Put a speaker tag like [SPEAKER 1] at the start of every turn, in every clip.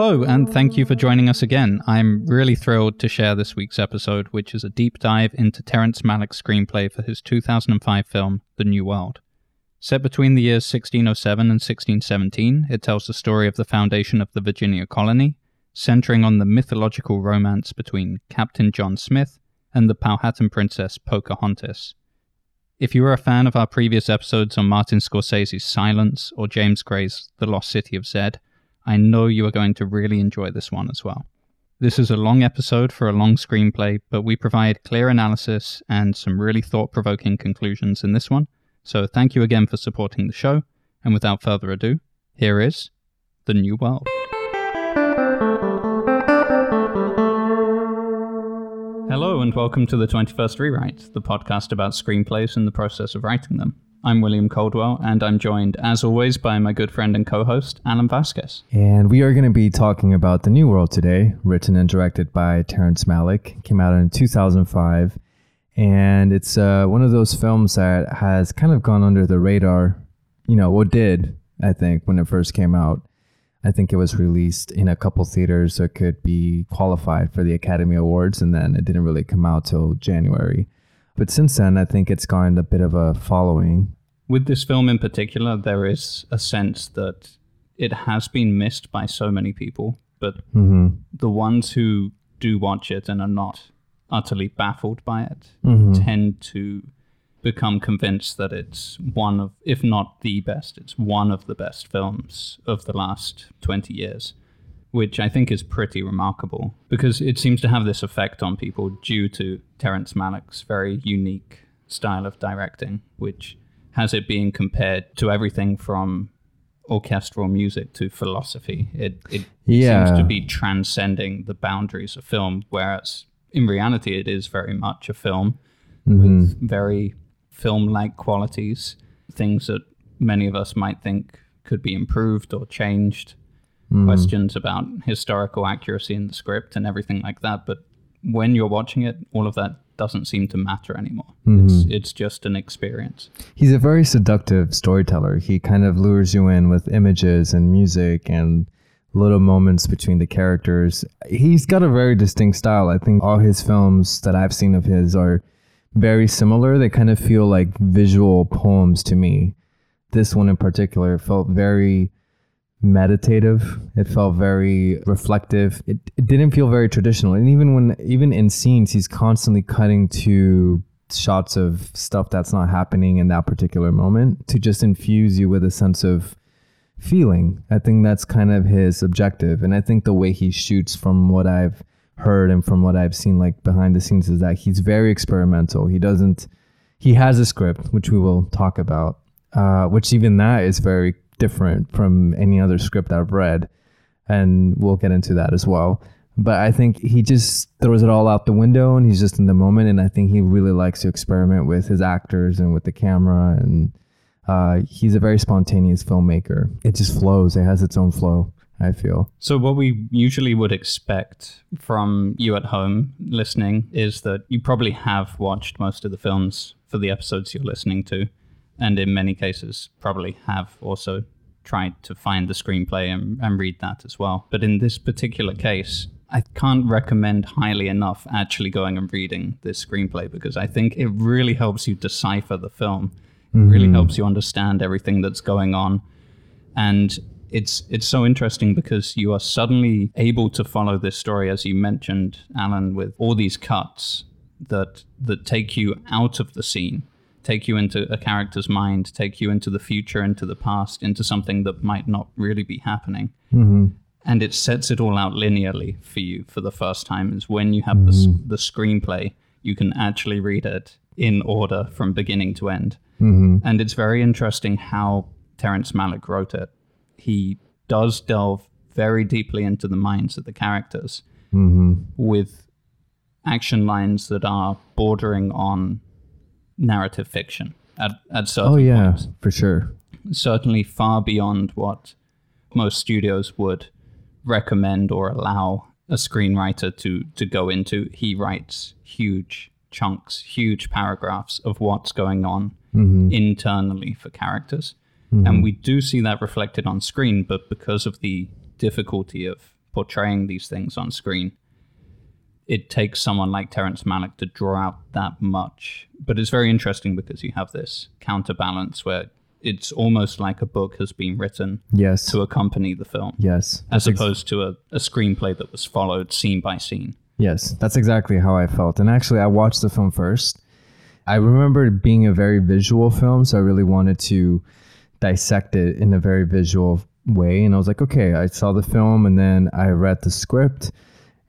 [SPEAKER 1] Hello, and thank you for joining us again. I'm really thrilled to share this week's episode, which is a deep dive into Terrence Malick's screenplay for his 2005 film, The New World. Set between the years 1607 and 1617, it tells the story of the foundation of the Virginia colony, centering on the mythological romance between Captain John Smith and the Powhatan princess Pocahontas. If you are a fan of our previous episodes on Martin Scorsese's Silence or James Gray's The Lost City of Zed, I know you are going to really enjoy this one as well. This is a long episode for a long screenplay, but we provide clear analysis and some really thought provoking conclusions in this one. So thank you again for supporting the show. And without further ado, here is The New World. Hello, and welcome to the 21st Rewrite, the podcast about screenplays and the process of writing them. I'm William Coldwell, and I'm joined, as always, by my good friend and co host, Alan Vasquez.
[SPEAKER 2] And we are going to be talking about The New World today, written and directed by Terrence Malick. Came out in 2005. And it's uh, one of those films that has kind of gone under the radar, you know, what did, I think, when it first came out. I think it was released in a couple theaters so it could be qualified for the Academy Awards, and then it didn't really come out till January. But since then, I think it's gained a bit of a following.
[SPEAKER 1] With this film in particular, there is a sense that it has been missed by so many people, but
[SPEAKER 2] Mm-hmm.
[SPEAKER 1] the ones who do watch it and are not utterly baffled by it
[SPEAKER 2] Mhm.
[SPEAKER 1] tend to become convinced that it's one of, if not the best, it's one of the best films of the last 20 years, which I think is pretty remarkable because it seems to have this effect on people due to Terrence Malick's very unique style of directing, which has it being compared to everything from orchestral music to philosophy. It, it
[SPEAKER 2] Yeah.
[SPEAKER 1] seems to be transcending the boundaries of film, whereas in reality, it is very much a film
[SPEAKER 2] Mhm.
[SPEAKER 1] with very film like qualities, things that many of us might think could be improved or changed,
[SPEAKER 2] Mm.
[SPEAKER 1] questions about historical accuracy in the script and everything like that. But when you're watching it, all of that doesn't seem to matter anymore. Mm-hmm. It's, it's just an experience.
[SPEAKER 2] He's a very seductive storyteller. He kind of lures you in with images and music and little moments between the characters. He's got a very distinct style. I think all his films that I've seen of his are very similar. They kind of feel like visual poems to me. This one in particular felt very meditative. It felt very reflective. It, it didn't feel very traditional. And even when even in scenes he's constantly cutting to shots of stuff that's not happening in that particular moment to just infuse you with a sense of feeling. I think that's kind of his objective. And I think the way he shoots from what I've heard and from what I've seen like behind the scenes is that he's very experimental. He doesn't he has a script which we will talk about. Uh, which even that is very different from any other script I've read. And we'll get into that as well. But I think he just throws it all out the window and he's just in the moment. And I think he really likes to experiment with his actors and with the camera. And uh, he's a very spontaneous filmmaker. It just flows, it has its own flow, I feel.
[SPEAKER 1] So, what we usually would expect from you at home listening is that you probably have watched most of the films for the episodes you're listening to, and in many cases, probably have also tried to find the screenplay and, and read that as well. But in this particular case, I can't recommend highly enough actually going and reading this screenplay because I think it really helps you decipher the film. It really mm-hmm. helps you understand everything that's going on and it's it's so interesting because you are suddenly able to follow this story as you mentioned alan with all these cuts that that take you out of the scene take you into a character's mind take you into the future into the past into something that might not really be happening. Mm-hmm. And it sets it all out linearly for you for the first time is when you have the, s- mm-hmm. the screenplay you can actually read it in order from beginning to end. Mm-hmm. And it's very interesting how Terrence Malick wrote it. He does delve very deeply into the minds of the characters with action lines that are bordering on narrative fiction at, at oh, certain
[SPEAKER 2] Oh, yeah,
[SPEAKER 1] points.
[SPEAKER 2] for sure.
[SPEAKER 1] Certainly far beyond what most studios would recommend or allow a screenwriter to, to go into. He writes huge chunks, huge paragraphs of what's going on mm-hmm. internally for characters. And mm-hmm. we do see that reflected on screen, but because of the difficulty of portraying these things on screen. It takes someone like Terrence Malick to draw out that much. But it's very interesting because you have this counterbalance where it's almost like a book has been written
[SPEAKER 2] Yes.
[SPEAKER 1] to accompany the film,
[SPEAKER 2] yes.
[SPEAKER 1] as
[SPEAKER 2] That's ex-
[SPEAKER 1] opposed to a, a screenplay that was followed scene by scene.
[SPEAKER 2] Yes, that's exactly how I felt. And actually, I watched the film first. I remember it being a very visual film, so I really wanted to dissect it in a very visual way. And I was like, okay, I saw the film and then I read the script.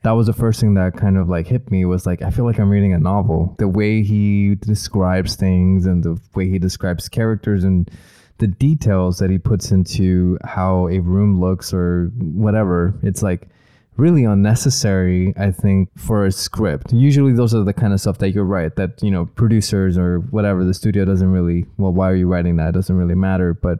[SPEAKER 2] That was the first thing that kind of like hit me was like, I feel like I'm reading a novel. The way he describes things and the way he describes characters and the details that he puts into how a room looks or whatever. It's like, really unnecessary, I think, for a script. Usually those are the kind of stuff that you're right, that, you know, producers or whatever, the studio doesn't really, well, why are you writing that? It doesn't really matter. But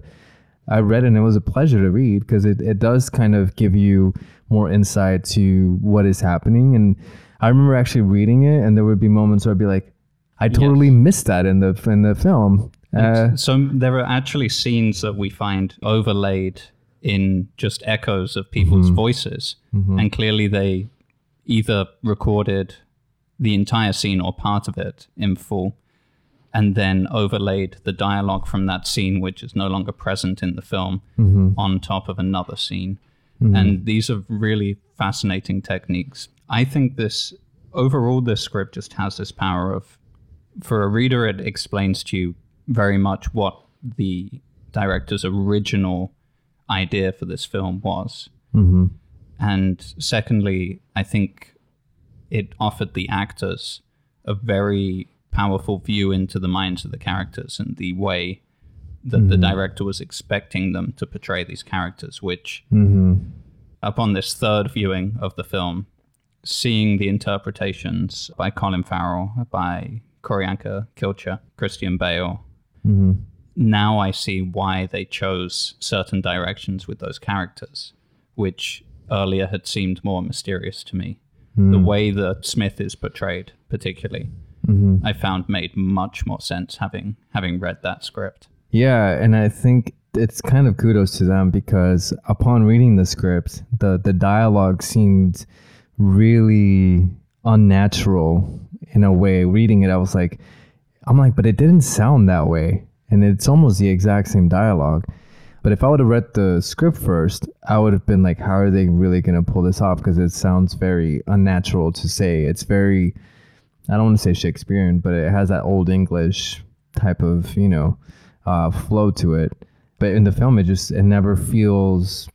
[SPEAKER 2] I read and it was a pleasure to read because it, it does kind of give you more insight to what is happening. And I remember actually reading it and there would be moments where I'd be like, I totally missed that in the in the film. Uh,
[SPEAKER 1] so there are actually scenes that we find overlaid in just echoes of people's
[SPEAKER 2] Mm-hmm.
[SPEAKER 1] voices, and clearly they either recorded the entire scene or part of it in full, and then overlaid the dialogue from that scene, which is no longer present in the film,
[SPEAKER 2] Mm-hmm.
[SPEAKER 1] on top of another scene. And these are really fascinating techniques. I think this overall, this script just has this power of, for a reader, it explains to you very much what the director's original idea for this film was.
[SPEAKER 2] mhm.
[SPEAKER 1] And secondly, I think it offered the actors a very powerful view into the minds of the characters and the way that the director was expecting them to portray these characters, which
[SPEAKER 2] Mhm.
[SPEAKER 1] upon this third viewing of the film, seeing the interpretations by Colin Farrell, by Q'orianka Kilcher, Christian Bale,
[SPEAKER 2] Mhm.
[SPEAKER 1] now I see why they chose certain directions with those characters, which earlier had seemed more mysterious to me. The way that Smith is portrayed, particularly,
[SPEAKER 2] Mhm.
[SPEAKER 1] I found made much more sense having having read that script.
[SPEAKER 2] Yeah, and I think it's kind of kudos to them because upon reading the script, the the dialogue seemed really unnatural in a way. Reading it, I was like, I'm like, but it didn't sound that way, and it's almost the exact same dialogue. But if I would have read the script first, I would have been like, how are they really going to pull this off? Because it sounds very unnatural to say. It's very, I don't want to say Shakespearean, but it has that old English type of, you know, uh, flow to it. But in the film, it just, it never feels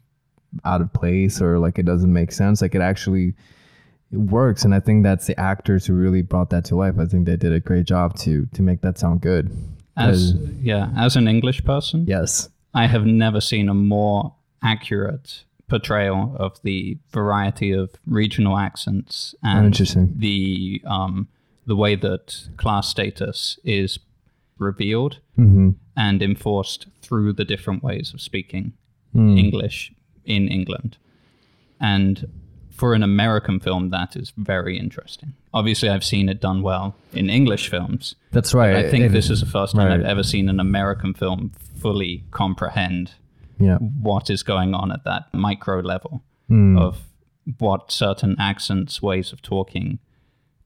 [SPEAKER 2] out of place or like it doesn't make sense. Like it actually it works. And I think that's the actors who really brought that to life. I think they did a great job to, to make that sound good.
[SPEAKER 1] As yeah, as an English person,
[SPEAKER 2] Yes.
[SPEAKER 1] I have never seen a more accurate portrayal of the variety of regional accents and
[SPEAKER 2] Interesting.
[SPEAKER 1] the um, the way that class status is revealed
[SPEAKER 2] Mm-hmm.
[SPEAKER 1] and enforced through the different ways of speaking
[SPEAKER 2] Hmm.
[SPEAKER 1] English in England. And for an American film, that is very interesting. Obviously, I've seen it done well in English films.
[SPEAKER 2] That's right.
[SPEAKER 1] I think
[SPEAKER 2] It-
[SPEAKER 1] this is the first time I've ever seen an American film fully comprehend
[SPEAKER 2] Yeah.
[SPEAKER 1] what is going on at that micro level
[SPEAKER 2] Mm.
[SPEAKER 1] of what certain accents, ways of talking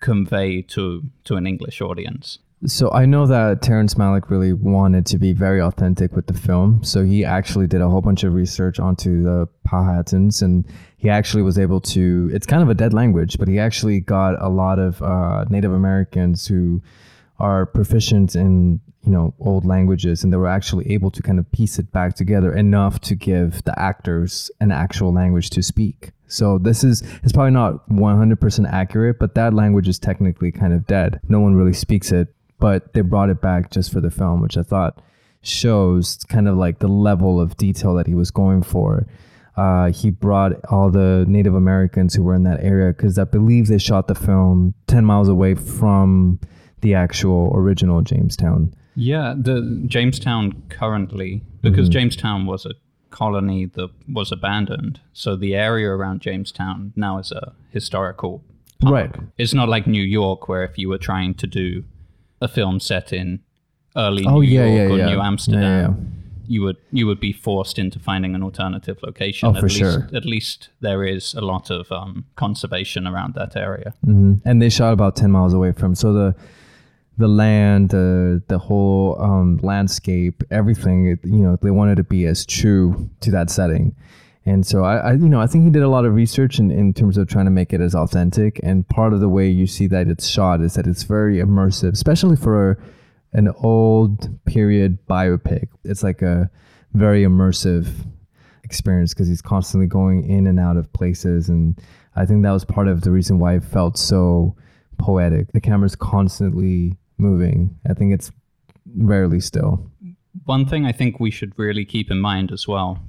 [SPEAKER 1] convey to to an English audience.
[SPEAKER 2] So I know that Terrence Malick really wanted to be very authentic with the film. So he actually did a whole bunch of research onto the Powhatans, and he actually was able to. It's kind of a dead language, but he actually got a lot of uh, Native Americans who are proficient in you know old languages, and they were actually able to kind of piece it back together enough to give the actors an actual language to speak. So this is it's probably not 100% accurate, but that language is technically kind of dead. No one really speaks it, but they brought it back just for the film, which I thought shows kind of like the level of detail that he was going for. Uh, he brought all the Native Americans who were in that area because I believe they shot the film 10 miles away from the actual original Jamestown.
[SPEAKER 1] Yeah, the Jamestown currently because Jamestown was a colony that was abandoned, so the area around Jamestown now is a historical park.
[SPEAKER 2] Right.
[SPEAKER 1] It's not like New York where if you were trying to do a film set in early
[SPEAKER 2] Oh,
[SPEAKER 1] New
[SPEAKER 2] yeah,
[SPEAKER 1] York
[SPEAKER 2] yeah,
[SPEAKER 1] or
[SPEAKER 2] yeah.
[SPEAKER 1] New Amsterdam, you would you would be forced into finding an alternative location.
[SPEAKER 2] Oh,
[SPEAKER 1] at
[SPEAKER 2] for
[SPEAKER 1] least,
[SPEAKER 2] sure.
[SPEAKER 1] At least there is a lot of um, conservation around that area.
[SPEAKER 2] hmm And they shot about ten miles away from. So the the land, the the whole um, landscape, everything. It, you know, they wanted to be as true to that setting. And so I, I, you know, I think he did a lot of research in, in terms of trying to make it as authentic. And part of the way you see that it's shot is that it's very immersive, especially for an old period biopic. It's like a very immersive experience because he's constantly going in and out of places. And I think that was part of the reason why it felt so poetic. The camera's constantly moving. I think it's rarely still.
[SPEAKER 1] One thing I think we should really keep in mind as well,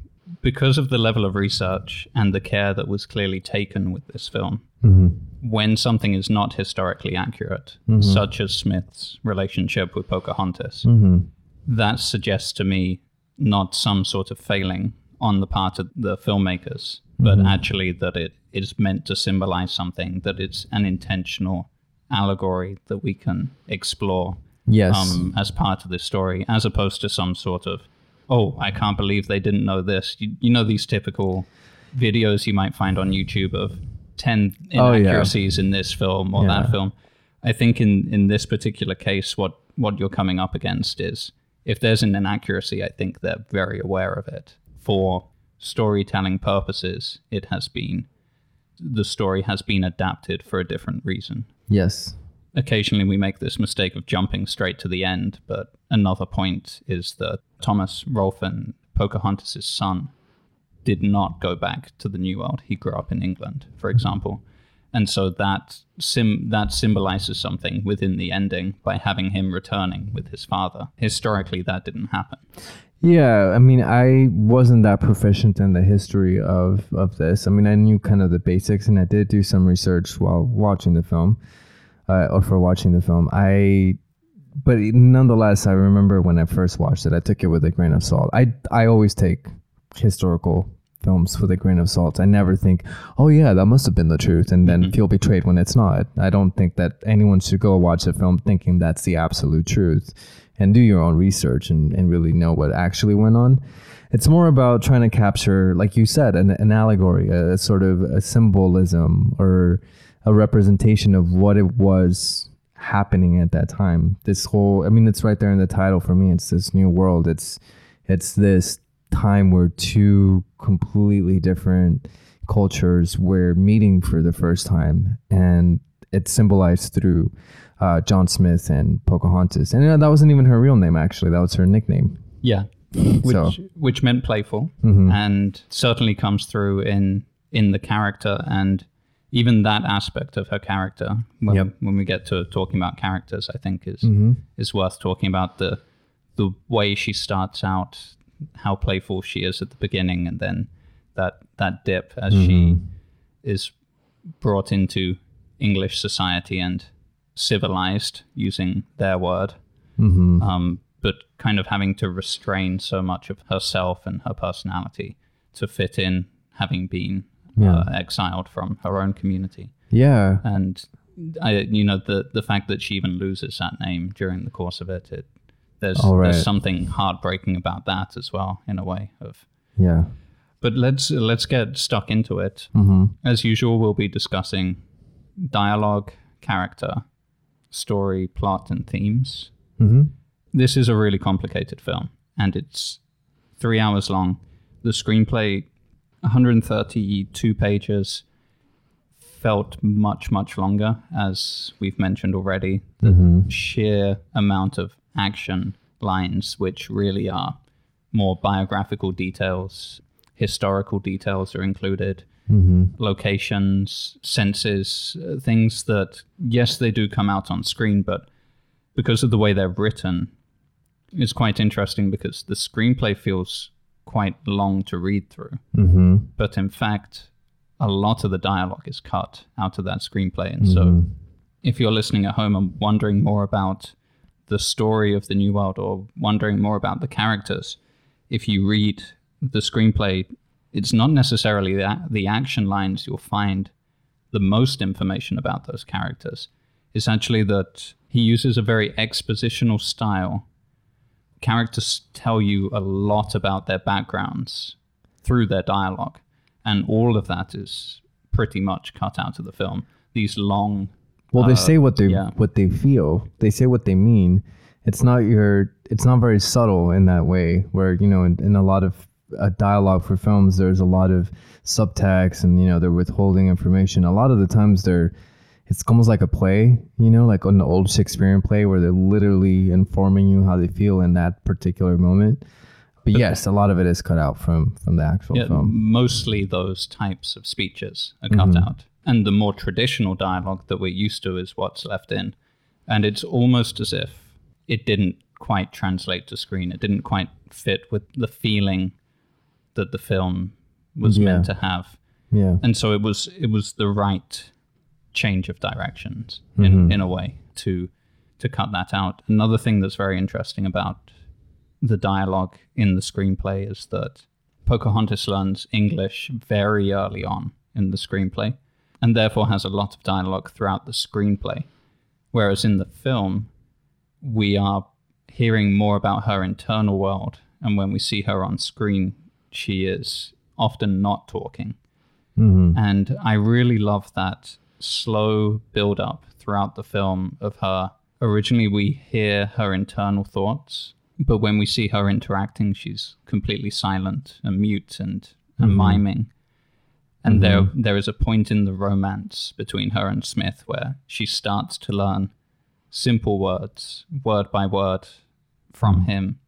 [SPEAKER 1] because of the level of research and the care that was clearly taken with this film, mm-hmm. when something is not historically accurate, mm-hmm. such as Smith's relationship with Pocahontas, mm-hmm. that suggests to me not some sort of failing on the part of the filmmakers, but actually that it is meant to symbolize something, that it's an intentional allegory that we can explore
[SPEAKER 2] Yes.
[SPEAKER 1] um, as part of this story, as opposed to some sort of, oh, I can't believe they didn't know this. You, you know, these typical videos you might find on YouTube of 10
[SPEAKER 2] Oh, yeah.
[SPEAKER 1] inaccuracies in this film or
[SPEAKER 2] Yeah.
[SPEAKER 1] that film. I think in, in this particular case, what, what you're coming up against is if there's an inaccuracy, I think they're very aware of it. For storytelling purposes, it has been, the story has been adapted for a different reason
[SPEAKER 2] yes.
[SPEAKER 1] occasionally we make this mistake of jumping straight to the end, but another point is that Thomas Rolfen, Pocahontas' son, did not go back to the New World. He grew up in England, for example. And so that sim- that symbolizes something within the ending by having him returning with his father. Historically, that didn't happen.
[SPEAKER 2] Yeah, I mean, I wasn't that proficient in the history of of this. I mean, I knew kind of the basics, and I did do some research while watching the film, uh, or for watching the film. I, but nonetheless, I remember when I first watched it, I took it with a grain of salt. I I always take historical films with a grain of salt. I never think, oh yeah, that must have been the truth, and then feel betrayed when it's not. I don't think that anyone should go watch a film thinking that's the absolute truth, and do your own research and, and really know what actually went on. It's more about trying to capture, like you said, an, an allegory, a, sort of a symbolism or a representation of what it was happening at that time. This whole, I mean, it's right there in the title for me. It's this new world. It's it's this time where two completely different cultures were meeting for the first time, and it's symbolized through uh, John Smith and Pocahontas. And that wasn't even her real name, actually. That was her nickname.
[SPEAKER 1] Yeah, which
[SPEAKER 2] So-
[SPEAKER 1] which meant playful,
[SPEAKER 2] Mhm.
[SPEAKER 1] and certainly comes through in in the character and even that aspect of her character. When,
[SPEAKER 2] Yep.
[SPEAKER 1] when we get to talking about characters, I think is
[SPEAKER 2] Mhm.
[SPEAKER 1] is worth talking about the the way she starts out, how playful she is at the beginning, and then that that dip as she is brought into English society and civilized, using their word
[SPEAKER 2] Mm-hmm.
[SPEAKER 1] um, but kind of having to restrain so much of herself and her personality to fit in, having been uh, exiled from her own community.
[SPEAKER 2] Yeah.
[SPEAKER 1] And I, you know, the the fact that she even loses that name during the course of it, it there's
[SPEAKER 2] right.
[SPEAKER 1] there's something heartbreaking about that as well, in a way. Of
[SPEAKER 2] Yeah.
[SPEAKER 1] but let's let's get stuck into it.
[SPEAKER 2] Mm-hmm.
[SPEAKER 1] As usual, we'll be discussing dialogue, character, story, plot, and themes.
[SPEAKER 2] Mm-hmm.
[SPEAKER 1] this is a really complicated film and it's three hours long. The screenplay 132 pages felt much much longer as we've mentioned already. The sheer amount of action lines which really are more biographical details historical details are included locations senses uh, things that yes they do come out on screen but because of the way they're written, it's quite interesting because the screenplay feels quite long to read through.
[SPEAKER 2] Mm-hmm.
[SPEAKER 1] But in fact, a lot of the dialogue is cut out of that screenplay. And so if you're listening at home and wondering more about the story of the New World or wondering more about the characters, if you read the screenplay, it's not necessarily that the action lines you'll find the most information about those characters. It's actually that he uses a very expositional style characters tell you a lot about their backgrounds through their dialogue, and all of that is pretty much cut out of the film. These long,
[SPEAKER 2] Well, they
[SPEAKER 1] Uh,
[SPEAKER 2] say what they
[SPEAKER 1] yeah.
[SPEAKER 2] what they feel. They say what they mean. It's not your. It's not very subtle in that way. Where you know, in, in a lot of uh, dialogue for films, there's a lot of subtext, and you know, they're withholding information. A lot of the times, they're. It's almost like a play, you know, like an old Shakespearean play where they're literally informing you how they feel in that particular moment. But yes, a lot of it is cut out from from the actual
[SPEAKER 1] yeah,
[SPEAKER 2] film.
[SPEAKER 1] mostly those types of speeches are cut out, and the more traditional dialogue that we're used to is what's left in, and it's almost as if it didn't quite translate to screen. It didn't quite fit with the feeling that the film was meant to have.
[SPEAKER 2] Yeah.
[SPEAKER 1] and so it was it was the right change of directions in, mm-hmm. in a way to to cut that out. Another thing that's very interesting about the dialogue in the screenplay is that Pocahontas learns English very early on in the screenplay and therefore has a lot of dialogue throughout the screenplay. Whereas in the film, we are hearing more about her internal world. And when we see her on screen, she is often not talking.
[SPEAKER 2] hmm
[SPEAKER 1] And I really love that slow build up throughout the film of her. Originally, we hear her internal thoughts, but when we see her interacting, she's completely silent and mute and, and mm-hmm. miming. And there, mm-hmm. there is a point in the romance between her and Smith where she starts to learn simple words, word by word, from mm-hmm. him.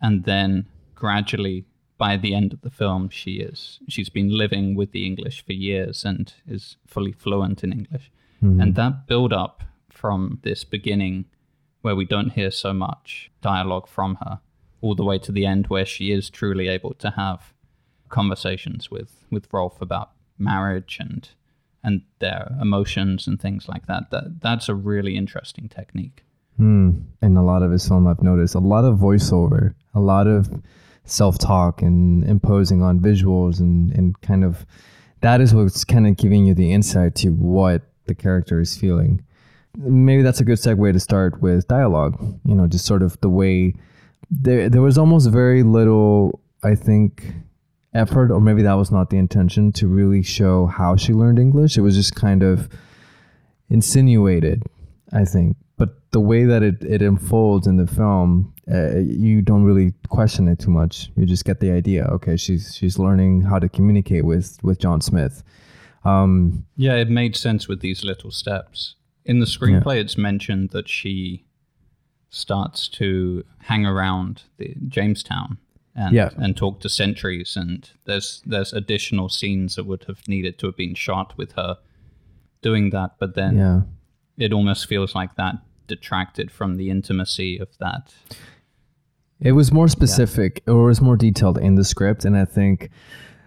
[SPEAKER 1] And then gradually, by the end of the film, she is she's been living with the English for years and is fully fluent in English. And that build up from this beginning, where we don't hear so much dialogue from her, all the way to the end, where she is truly able to have conversations with with Rolfe about marriage and and their emotions and things like that. That that's a really interesting technique.
[SPEAKER 2] Mm. In a lot of his film, I've noticed a lot of voiceover, a lot of self-talk and imposing on visuals, and and kind of that is what's kind of giving you the insight to what the character is feeling. Maybe that's a good segue to start with dialogue. You know, just sort of the way there there was almost very little, I think, effort, or maybe that was not the intention to really show how she learned English. It was just kind of insinuated, I think. But the way that it, it unfolds in the film, uh, you don't really question it too much. You just get the idea. Okay, she's she's learning how to communicate with with John Smith. Um,
[SPEAKER 1] Yeah, it made sense with these little steps. In the screenplay, it's mentioned that she starts to hang around the Jamestown and
[SPEAKER 2] Yeah.
[SPEAKER 1] and talk to sentries, and there's there's additional scenes that would have needed to have been shot with her doing that, but then
[SPEAKER 2] yeah.
[SPEAKER 1] it almost feels like that detracted from the intimacy of that.
[SPEAKER 2] It was more specific or it was more detailed in the script, and I think,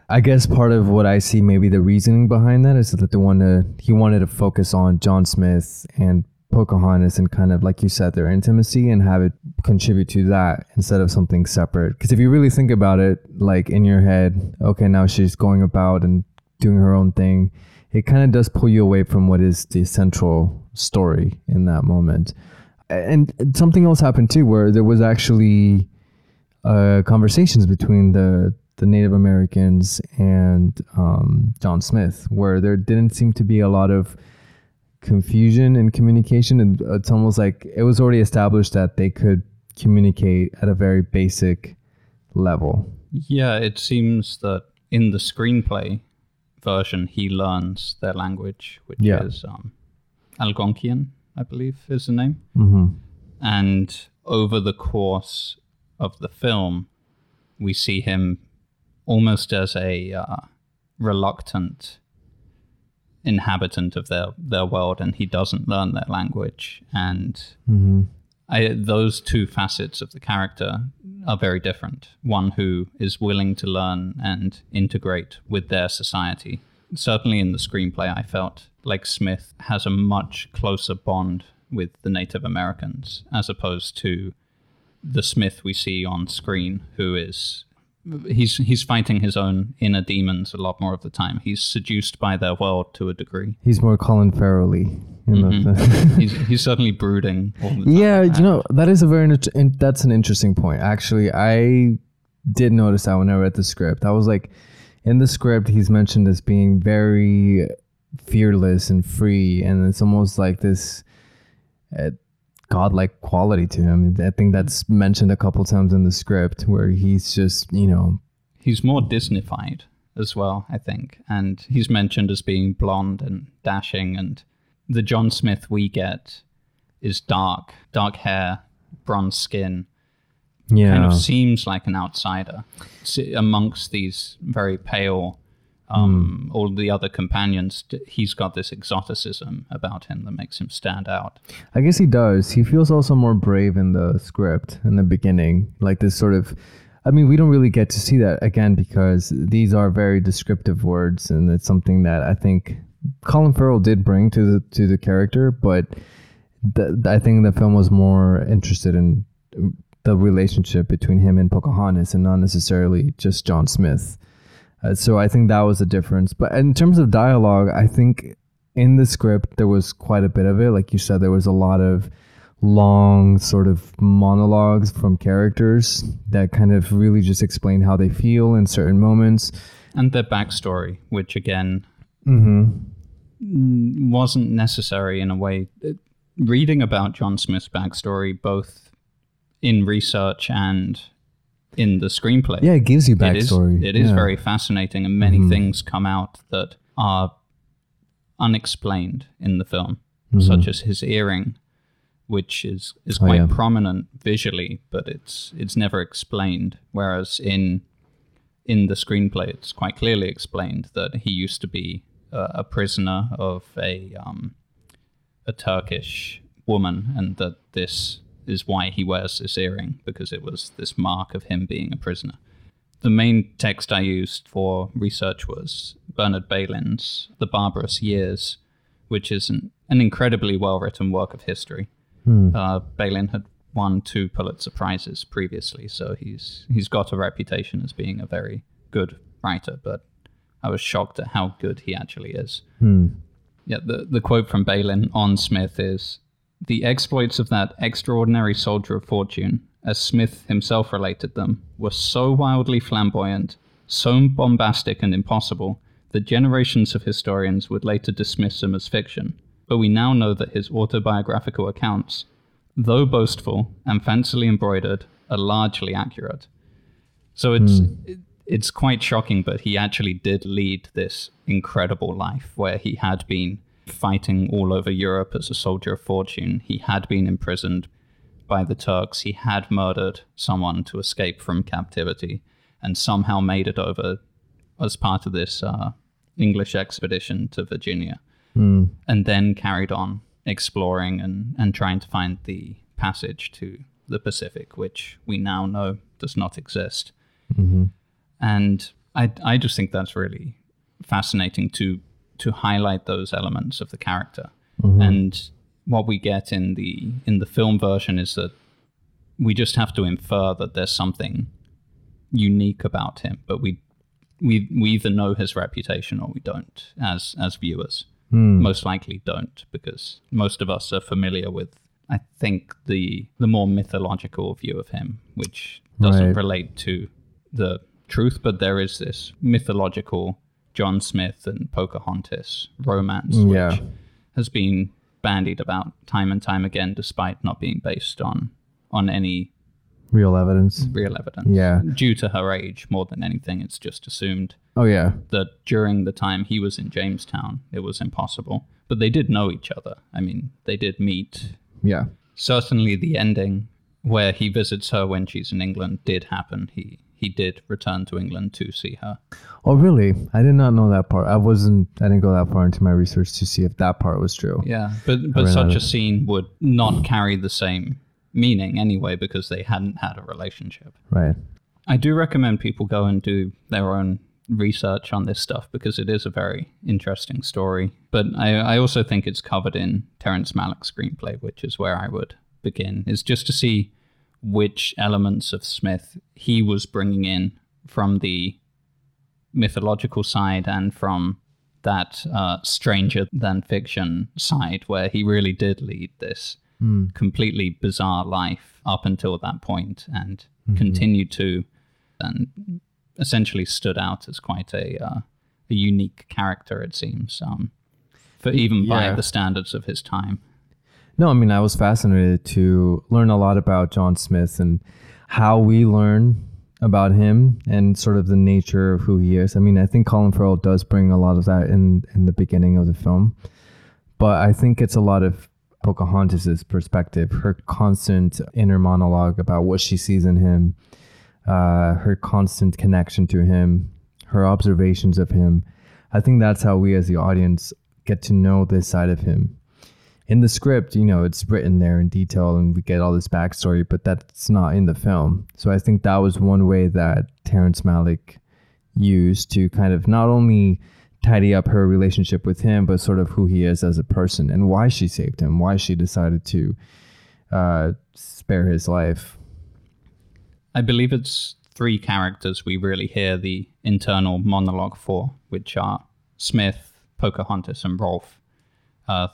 [SPEAKER 2] I guess part of what I see maybe the reasoning behind that is that they want to uh, he wanted to focus on John Smith and Pocahontas and kind of like you said their intimacy and have it contribute to that instead of something separate. Because if you really think about it, like in your head, okay, now she's going about and doing her own thing. It kind of does pull you away from what is the central story in that moment and something else happened too where there was actually uh, conversations between the the Native Americans and um, John Smith where there didn't seem to be a lot of confusion in communication. And it's almost like it was already established that they could communicate at a very basic level.
[SPEAKER 1] Yeah, it seems that in the screenplay version, he learns their language, which
[SPEAKER 2] Yeah.
[SPEAKER 1] is um, Algonquian, I believe is the name.
[SPEAKER 2] mm-hmm.
[SPEAKER 1] And over the course of the film, we see him almost as a uh, reluctant inhabitant of their, their world, and he doesn't learn their language. And
[SPEAKER 2] Mm-hmm.
[SPEAKER 1] I, those two facets of the character are very different. One who is willing to learn and integrate with their society. Certainly in the screenplay, I felt like Smith has a much closer bond with the Native Americans as opposed to the Smith we see on screen, who is he's he's fighting his own inner demons a lot more of the time. He's seduced by their world to a degree.
[SPEAKER 2] He's more Colin Farrelly. You know,
[SPEAKER 1] Mhm. he's he's certainly brooding. All the time.
[SPEAKER 2] yeah, you know that is a very that's an interesting point. Actually, I did notice that when I read the script. I was like, in the script, he's mentioned as being very fearless and free, and it's almost like this uh, godlike quality to him. I think that's mentioned a couple times in the script, where he's just you know
[SPEAKER 1] he's more Disneyfied as well, I think, and he's mentioned as being blonde and dashing. And the John Smith we get is dark, dark hair, bronze skin.
[SPEAKER 2] Yeah
[SPEAKER 1] kind of seems like an outsider amongst these very pale um, all the other companions he's got this exoticism about him that makes him stand out
[SPEAKER 2] I guess he does. He feels also more brave in the script in the beginning. Like this sort of I mean, we don't really get to see that again because these are very descriptive words and it's something that I think Colin Farrell did bring to the to the character, but the, I think the film was more interested in the relationship between him and Pocahontas and not necessarily just John Smith. Uh, so I think that was the difference. But in terms of dialogue, I think in the script there was quite a bit of it. Like you said, there was a lot of long sort of monologues from characters that kind of really just explain how they feel in certain moments.
[SPEAKER 1] and their backstory which again
[SPEAKER 2] Mm-hmm.
[SPEAKER 1] mm, wasn't necessary in a way reading about john smith's backstory both in research and in the screenplay
[SPEAKER 2] Yeah, it gives you
[SPEAKER 1] It is,
[SPEAKER 2] backstory.
[SPEAKER 1] it is
[SPEAKER 2] Yeah.
[SPEAKER 1] very fascinating, and many
[SPEAKER 2] Mhm.
[SPEAKER 1] things come out that are unexplained in the film,
[SPEAKER 2] Mhm.
[SPEAKER 1] such as his earring, which is is
[SPEAKER 2] Oh,
[SPEAKER 1] quite
[SPEAKER 2] yeah.
[SPEAKER 1] prominent visually, but it's it's never explained. Whereas in in the screenplay, it's quite clearly explained that he used to be a, a prisoner of a um, a Turkish woman, and that this is why he wears this earring because it was this mark of him being a prisoner. The main text I used for research was Bernard Bailyn's The Barbarous Years, which is an, an incredibly well written work of history.
[SPEAKER 2] Hmm.
[SPEAKER 1] Uh, Bailyn had won two Pulitzer Prizes previously, so he's he's got a reputation as being a very good writer. But I was shocked at how good he actually is.
[SPEAKER 2] Hmm.
[SPEAKER 1] Yeah, the, the quote from Bailyn on Smith is The exploits of that extraordinary soldier of fortune, as Smith himself related them, were so wildly flamboyant, so bombastic and impossible, that generations of historians would later dismiss them as fiction. But we now know that his autobiographical accounts, though boastful and fancily embroidered, are largely accurate. So it's hmm. it, it's quite shocking, but he actually did lead this incredible life where he had been fighting all over Europe as a soldier of fortune. He had been imprisoned by the Turks. He had murdered someone to escape from captivity, and somehow made it over as part of this uh, English expedition to Virginia,
[SPEAKER 2] Hmm.
[SPEAKER 1] and then carried on exploring and, and trying to find the passage to the Pacific, which we now know does not exist.
[SPEAKER 2] Mhm.
[SPEAKER 1] And I, I just think that's really fascinating to to highlight those elements of the character.
[SPEAKER 2] Mhm.
[SPEAKER 1] And what we get in the in the film version is that we just have to infer that there's something unique about him, but we we we either know his reputation or we don't as as viewers.
[SPEAKER 2] Hmm.
[SPEAKER 1] Most likely don't because most of us are familiar with I think the the more mythological view of him, which doesn't
[SPEAKER 2] Right.
[SPEAKER 1] relate to the truth, but there is this mythological John Smith and Pocahontas romance, mm, which
[SPEAKER 2] Yeah.
[SPEAKER 1] has been bandied about time and time again, despite not being based on on any
[SPEAKER 2] Real evidence.
[SPEAKER 1] real evidence.
[SPEAKER 2] Yeah.
[SPEAKER 1] Due to her age, more than anything, it's just assumed
[SPEAKER 2] Oh yeah.
[SPEAKER 1] that during the time he was in Jamestown, it was impossible. But they did know each other. I mean, they did meet.
[SPEAKER 2] Yeah.
[SPEAKER 1] Certainly, the ending where he visits her when she's in England did happen. He he did return to England to see her.
[SPEAKER 2] Oh really? I did not know that part. I wasn't. I didn't go that far into my research to see if that part was true.
[SPEAKER 1] Yeah, but but such a scene would not carry the same meaning anyway because they hadn't had a relationship.
[SPEAKER 2] Right.
[SPEAKER 1] I do recommend people go and do their own research on this stuff because it is a very interesting story. But I, I also think it's covered in Terrence Malick's screenplay, which is where I would begin, is just to see which elements of Smith he was bringing in from the mythological side and from that uh, stranger than fiction side, where he really did lead this
[SPEAKER 2] Mm.
[SPEAKER 1] completely bizarre life up until that point and
[SPEAKER 2] Mm-hmm.
[SPEAKER 1] continued to and essentially stood out as quite a, uh, a unique character, it seems, um, for even by the standards of his time.
[SPEAKER 2] No, I mean, I was fascinated to learn a lot about John Smith and how we learn about him and sort of the nature of who he is. I mean, I think Colin Farrell does bring a lot of that in in the beginning of the film, but I think it's a lot of Pocahontas's perspective, her constant inner monologue about what she sees in him, uh, her constant connection to him, her observations of him. I think that's how we as the audience get to know this side of him in the script, you know, it's written there in detail and we get all this backstory, but that's not in the film. So I think that was one way that Terrence Malick used to kind of not only tidy up her relationship with him, but sort of who he is as a person and why she saved him, why she decided to uh, spare his life.
[SPEAKER 1] I believe it's three characters we really hear the internal monologue for, which are Smith, Pocahontas, and Rolfe. Uh,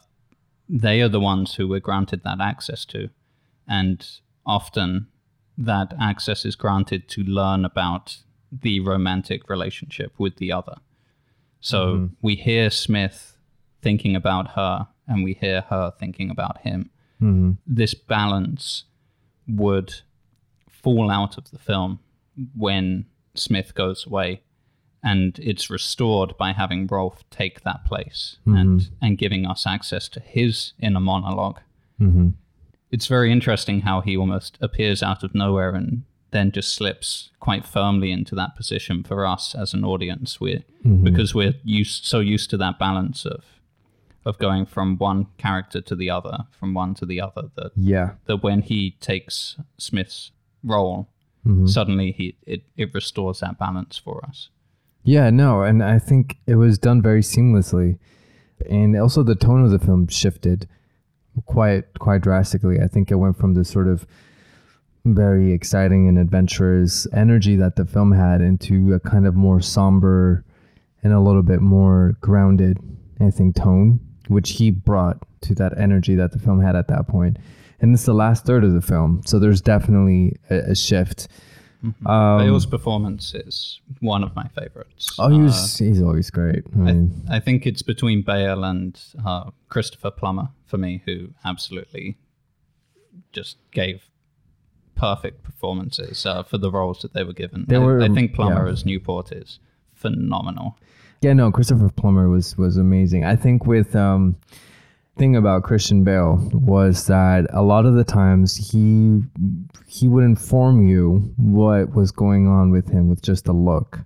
[SPEAKER 1] they are the ones who we're granted that access to, and often that access is granted to learn about the romantic relationship with the other. So we hear Smith thinking about her, and we hear her thinking about him.
[SPEAKER 2] hmm
[SPEAKER 1] This balance would fall out of the film when Smith goes away, and it's restored by having Rolfe take that place and and giving us access to his inner monologue.
[SPEAKER 2] hmm
[SPEAKER 1] It's very interesting how he almost appears out of nowhere and then just slips quite firmly into that position for us as an audience. We're because we're used so used to that balance of of going from one character to the other, from one to the other that
[SPEAKER 2] Yeah.
[SPEAKER 1] that when he takes Smith's role,
[SPEAKER 2] Mhm.
[SPEAKER 1] suddenly he it, it restores that balance for us.
[SPEAKER 2] Yeah, no, and I think it was done very seamlessly, and also the tone of the film shifted quite quite drastically. I think it went from this sort of very exciting and adventurous energy that the film had into a kind of more somber and a little bit more grounded, I think, tone, which he brought to that energy that the film had at that point. And it's the last third of the film, so there's definitely a, a shift. Um,
[SPEAKER 1] Bale's performance is one of my favorites.
[SPEAKER 2] Oh, he
[SPEAKER 1] Uh,
[SPEAKER 2] he's always great. I
[SPEAKER 1] I,
[SPEAKER 2] mean,
[SPEAKER 1] I think it's between Bale and uh, Christopher Plummer for me, who absolutely just gave perfect performances uh, for the roles that they were given.
[SPEAKER 2] They
[SPEAKER 1] I,
[SPEAKER 2] were-
[SPEAKER 1] I think Plummer
[SPEAKER 2] yeah.
[SPEAKER 1] as Newport is phenomenal.
[SPEAKER 2] yeah, no, Christopher Plummer was was amazing. I think with um, thing about Christian Bale was that a lot of the times he he would inform you what was going on with him with just a look.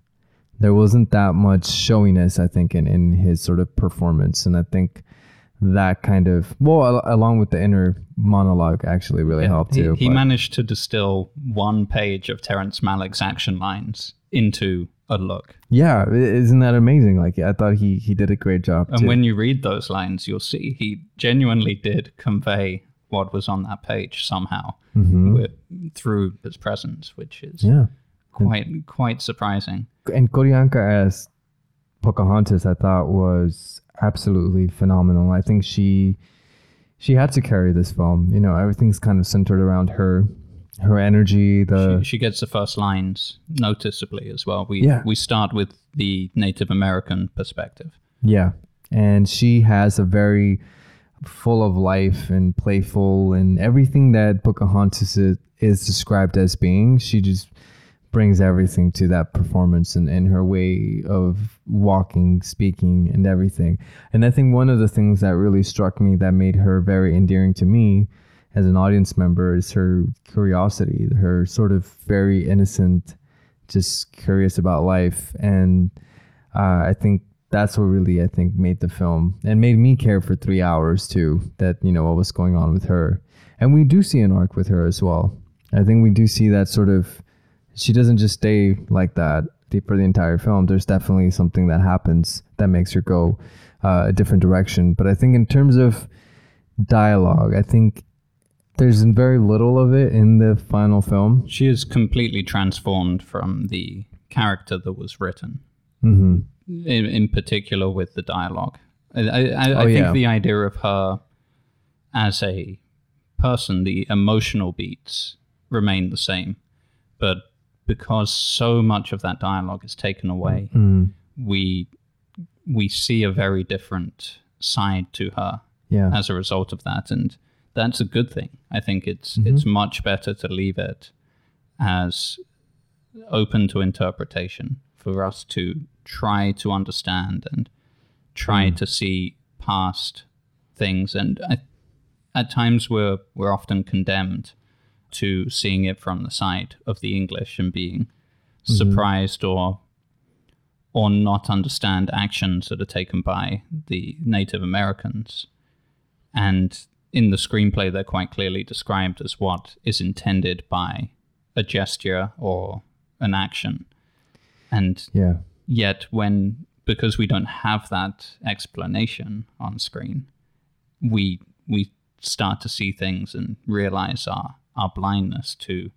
[SPEAKER 2] There wasn't that much showiness, I think, in, in his sort of performance, and I think that kind of well, al- along with the inner monologue, actually really helped
[SPEAKER 1] he,
[SPEAKER 2] too.
[SPEAKER 1] he
[SPEAKER 2] but-
[SPEAKER 1] managed to distill one page of Terrence Malick's action lines into a look.
[SPEAKER 2] yeah, isn't that amazing? Like, I thought he he did a great job.
[SPEAKER 1] And
[SPEAKER 2] too.
[SPEAKER 1] when you read those lines, you'll see he genuinely did convey what was on that page somehow with, through his presence, which is
[SPEAKER 2] Mm-hmm. yeah.
[SPEAKER 1] quite quite surprising.
[SPEAKER 2] and Q'orianka as Pocahontas, I thought was absolutely phenomenal. I think she she had to carry this film. You know, everything's kind of centered around her, her energy. The
[SPEAKER 1] she, she gets the first lines noticeably as well. We
[SPEAKER 2] Yeah.
[SPEAKER 1] we start with the Native American perspective.
[SPEAKER 2] yeah, and she has a very full of life and playful and everything that Pocahontas is, is described as being. She just brings everything to that performance and, and her way of walking, speaking, and everything. And I think one of the things that really struck me that made her very endearing to me as an audience member is her curiosity, her sort of very innocent, just curious about life. And uh, I think that's what really I think made the film and made me care for three hours too. That you know what was going on with her, and we do see an arc with her as well. I think we do see that sort of. She doesn't just stay like that for the entire film. There's definitely something that happens that makes her go uh, a different direction. But I think in terms of dialogue, I think there's very little of it in the final film.
[SPEAKER 1] She is completely transformed from the character that was written,
[SPEAKER 2] hmm
[SPEAKER 1] in, in particular with the dialogue. I, I, I
[SPEAKER 2] Oh,
[SPEAKER 1] I think
[SPEAKER 2] yeah.
[SPEAKER 1] the idea of her as a person, the emotional beats remain the same, but because so much of that dialogue is taken away,
[SPEAKER 2] mm
[SPEAKER 1] we we see a very different side to her
[SPEAKER 2] Yeah.
[SPEAKER 1] as a result of that and that's a good thing i think it's
[SPEAKER 2] Mm-hmm.
[SPEAKER 1] it's much better to leave it as open to interpretation for us to try to understand and try
[SPEAKER 2] Mm.
[SPEAKER 1] to see past things and I, at times we're we're often condemned to seeing it from the side of the english and being surprised or or not understand actions that are taken by the Native Americans. And in the screenplay, they're quite clearly described as what is intended by a gesture or an action. And
[SPEAKER 2] Yeah.
[SPEAKER 1] yet, when because we don't have that explanation on screen, we we start to see things and realize our our blindness to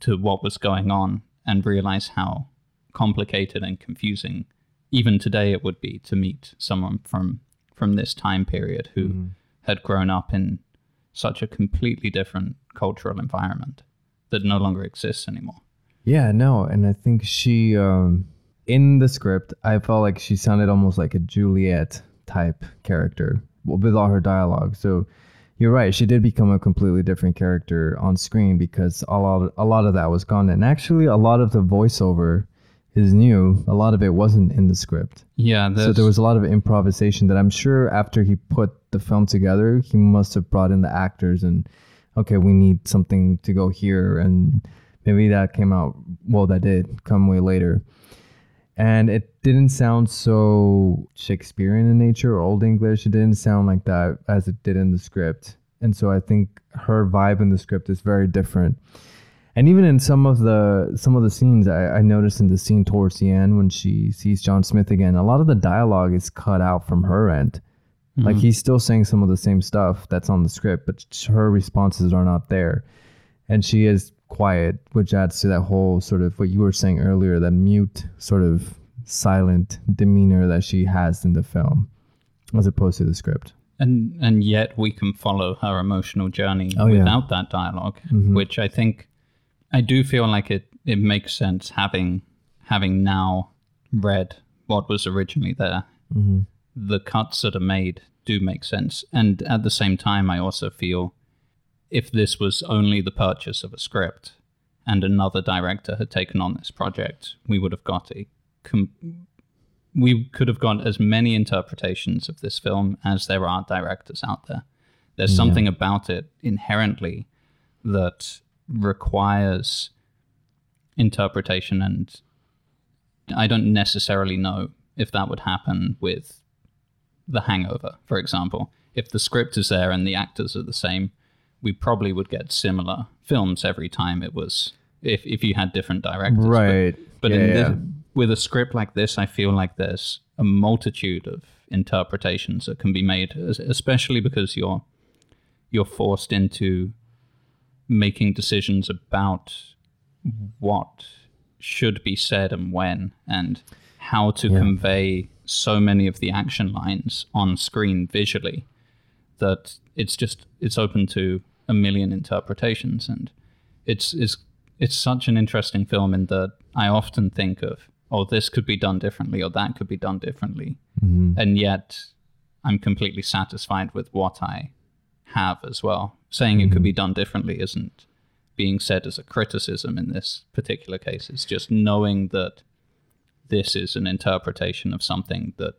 [SPEAKER 1] to what was going on and realize how complicated and confusing even today it would be to meet someone from from this time period who mm-hmm. Had grown up in such a completely different cultural environment that no longer exists anymore.
[SPEAKER 2] Yeah, no, and I think she um in the script, I felt like she sounded almost like a Juliet type character with all her dialogue. So you're right, she did become a completely different character on screen because a lot a lot of that was gone and actually a lot of the voiceover is new. A lot of it wasn't in the script.
[SPEAKER 1] Yeah,
[SPEAKER 2] So there was a lot of improvisation that I'm sure after he put the film together, he must have brought in the actors and okay, we need something to go here and maybe that came out well that did come way later. And it didn't sound so Shakespearean in nature or old English. It didn't sound like that as it did in the script. And so I think her vibe in the script is very different and even in some of the some of the scenes I, I noticed in the scene towards the end when she sees john smith again a lot of the dialogue is cut out from her end. Like mm-hmm. he's still saying some of the same stuff that's on the script but her responses are not there. And she is quiet which adds to that whole sort of what you were saying earlier that mute sort of silent demeanor that she has in the film as opposed to the script.
[SPEAKER 1] And and yet we can follow her emotional journey
[SPEAKER 2] Oh, yeah.
[SPEAKER 1] without that dialog mm-hmm. which i think i do feel like it it makes sense having having now read what was originally there. Mm-hmm. The cuts that are made do make sense. And at the same time i also feel if this was only the purchase of a script and another director had taken on this project we would have got a com- we could have got as many interpretations of this film as there are directors out there. There's something about it inherently that requires interpretation, and I don't necessarily know if that would happen with The Hangover, for example. If the script is there and the actors are the same, we probably would get similar films every time it was if if you had different directors.
[SPEAKER 2] Right
[SPEAKER 1] but
[SPEAKER 2] yeah,
[SPEAKER 1] in
[SPEAKER 2] yeah.
[SPEAKER 1] This, with a script like this, I feel like there's a multitude of interpretations that can be made, especially because you're you're forced into making decisions about what should be said and when, and how to
[SPEAKER 2] Yeah.
[SPEAKER 1] convey so many of the action lines on screen visually that it's just it's open to a million interpretations. And it's it's it's such an interesting film in that I often think of oh this could be done differently or that could be done differently. Mm-hmm. And yet I'm completely satisfied with what I have as well saying it could be mm. done differently isn't being said as a criticism in this particular case it's just knowing that this is an interpretation of something that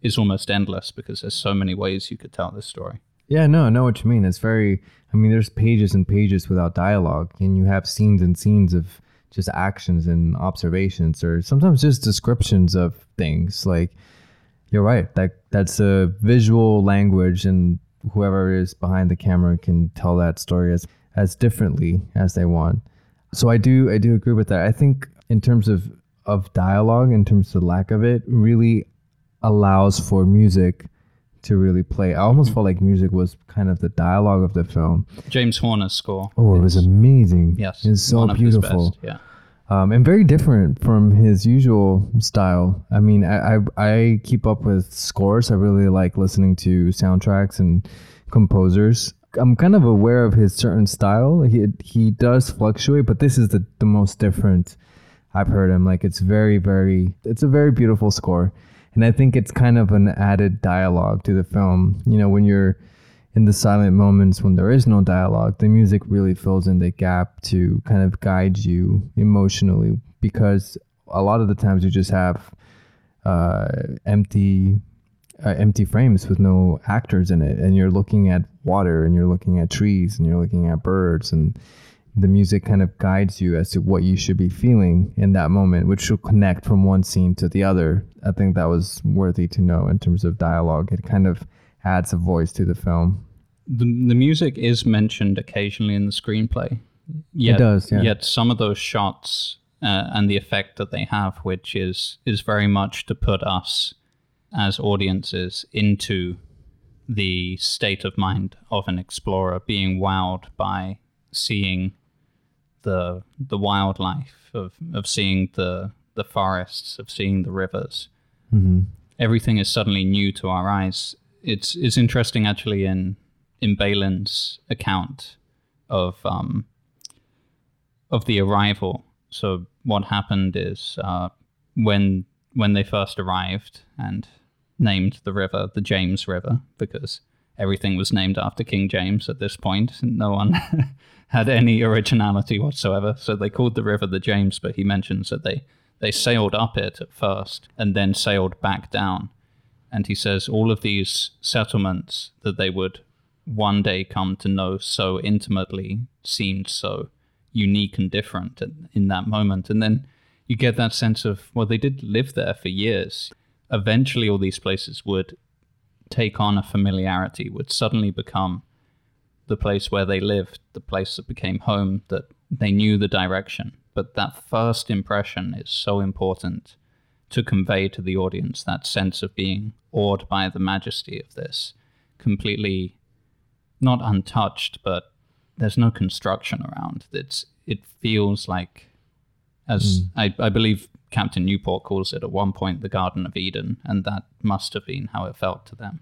[SPEAKER 1] is almost endless because there's so many ways you could tell this story
[SPEAKER 2] Yeah, no, I know what you mean. It's very, I mean, there's pages and pages without dialogue, and you have scenes and scenes of just actions and observations, or sometimes just descriptions of things. Like, you're right. That that's a visual language, and whoever is behind the camera can tell that story as as differently as they want. So I do, I do agree with that. I think in terms of of dialogue, in terms of the lack of it, really allows for music to really play. I almost felt like music was kind of the dialogue of the film.
[SPEAKER 1] James Horner's score
[SPEAKER 2] Oh, it was amazing.
[SPEAKER 1] yes
[SPEAKER 2] it's so
[SPEAKER 1] one of his
[SPEAKER 2] beautiful.
[SPEAKER 1] best, yeah
[SPEAKER 2] um, and very different from his usual style. I mean, I, I, I keep up with scores. I really like listening to soundtracks and composers. I'm kind of aware of his certain style. He he does fluctuate, but this is the, the most different I've heard him. Like it's very, very it's a very beautiful score. And I think it's kind of an added dialogue to the film. You know, when you're in the silent moments when there is no dialogue, the music really fills in the gap to kind of guide you emotionally because a lot of the times you just have uh, empty uh, empty frames with no actors in it. And you're looking at water and you're looking at trees and you're looking at birds and the music kind of guides you as to what you should be feeling in that moment which will connect from one scene to the other. I think that was worthy to know in terms of dialogue. It kind of adds a voice to the film
[SPEAKER 1] the, the music is mentioned occasionally in the screenplay. Yet,
[SPEAKER 2] it does, yeah.
[SPEAKER 1] Yet some of those shots uh, and the effect that they have, which is is very much to put us as audiences into the state of mind of an explorer, being wowed by seeing the the wildlife, of, of seeing the the forests, of seeing the rivers.
[SPEAKER 2] Mm-hmm.
[SPEAKER 1] Everything is suddenly new to our eyes. It's it's interesting actually in in Bailyn's account of um, of the arrival. So what happened is uh, when when they first arrived and named the river the James River because everything was named after King James at this point. No one had any originality whatsoever. So they called the river the James, but he mentions that they, they sailed up it at first and then sailed back down. And he says all of these settlements that they would one day come to know so intimately seemed so unique and different in that moment. And then you get that sense of, well, they did live there for years. Eventually, all these places would take on a familiarity, would suddenly become the place where they lived, the place that became home, that they knew the direction. But that first impression is so important to convey to the audience that sense of being awed by the majesty of this completely not untouched, but there's no construction around. It's it feels like, as mm. I, I believe Captain Newport calls it at one point, the Garden of Eden, and that must have been how it felt to them,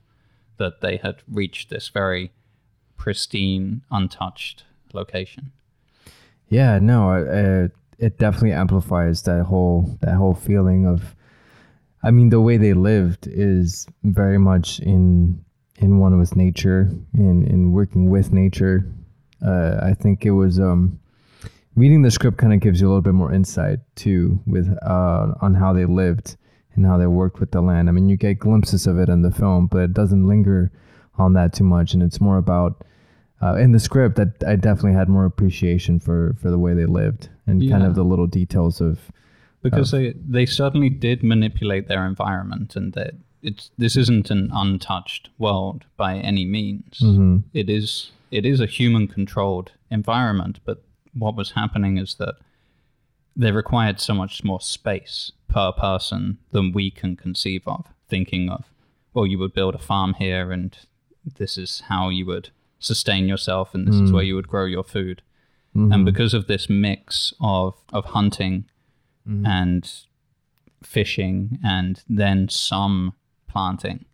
[SPEAKER 1] that they had reached this very pristine, untouched location.
[SPEAKER 2] Yeah, no, uh, it definitely amplifies that whole that whole feeling of. I mean, the way they lived is very much in in one with nature in in working with nature. Uh, I think it was um, reading the script kind of gives you a little bit more insight too with uh, on how they lived and how they worked with the land. I mean, you get glimpses of it in the film, but it doesn't linger on that too much, and it's more about uh, in the script that I definitely had more appreciation for for the way they lived and yeah. kind of the little details of
[SPEAKER 1] because of, they they certainly did manipulate their environment and that it's this isn't an untouched world by any means.
[SPEAKER 2] Mm-hmm.
[SPEAKER 1] It is it is a human controlled environment, but what was happening is that they required so much more space per person than we can conceive of. Thinking of, well, you would build a farm here, and this is how you would sustain yourself, and this mm. is where you would grow your food. Mm-hmm. And because of this mix of of hunting mm. and fishing, and then some planting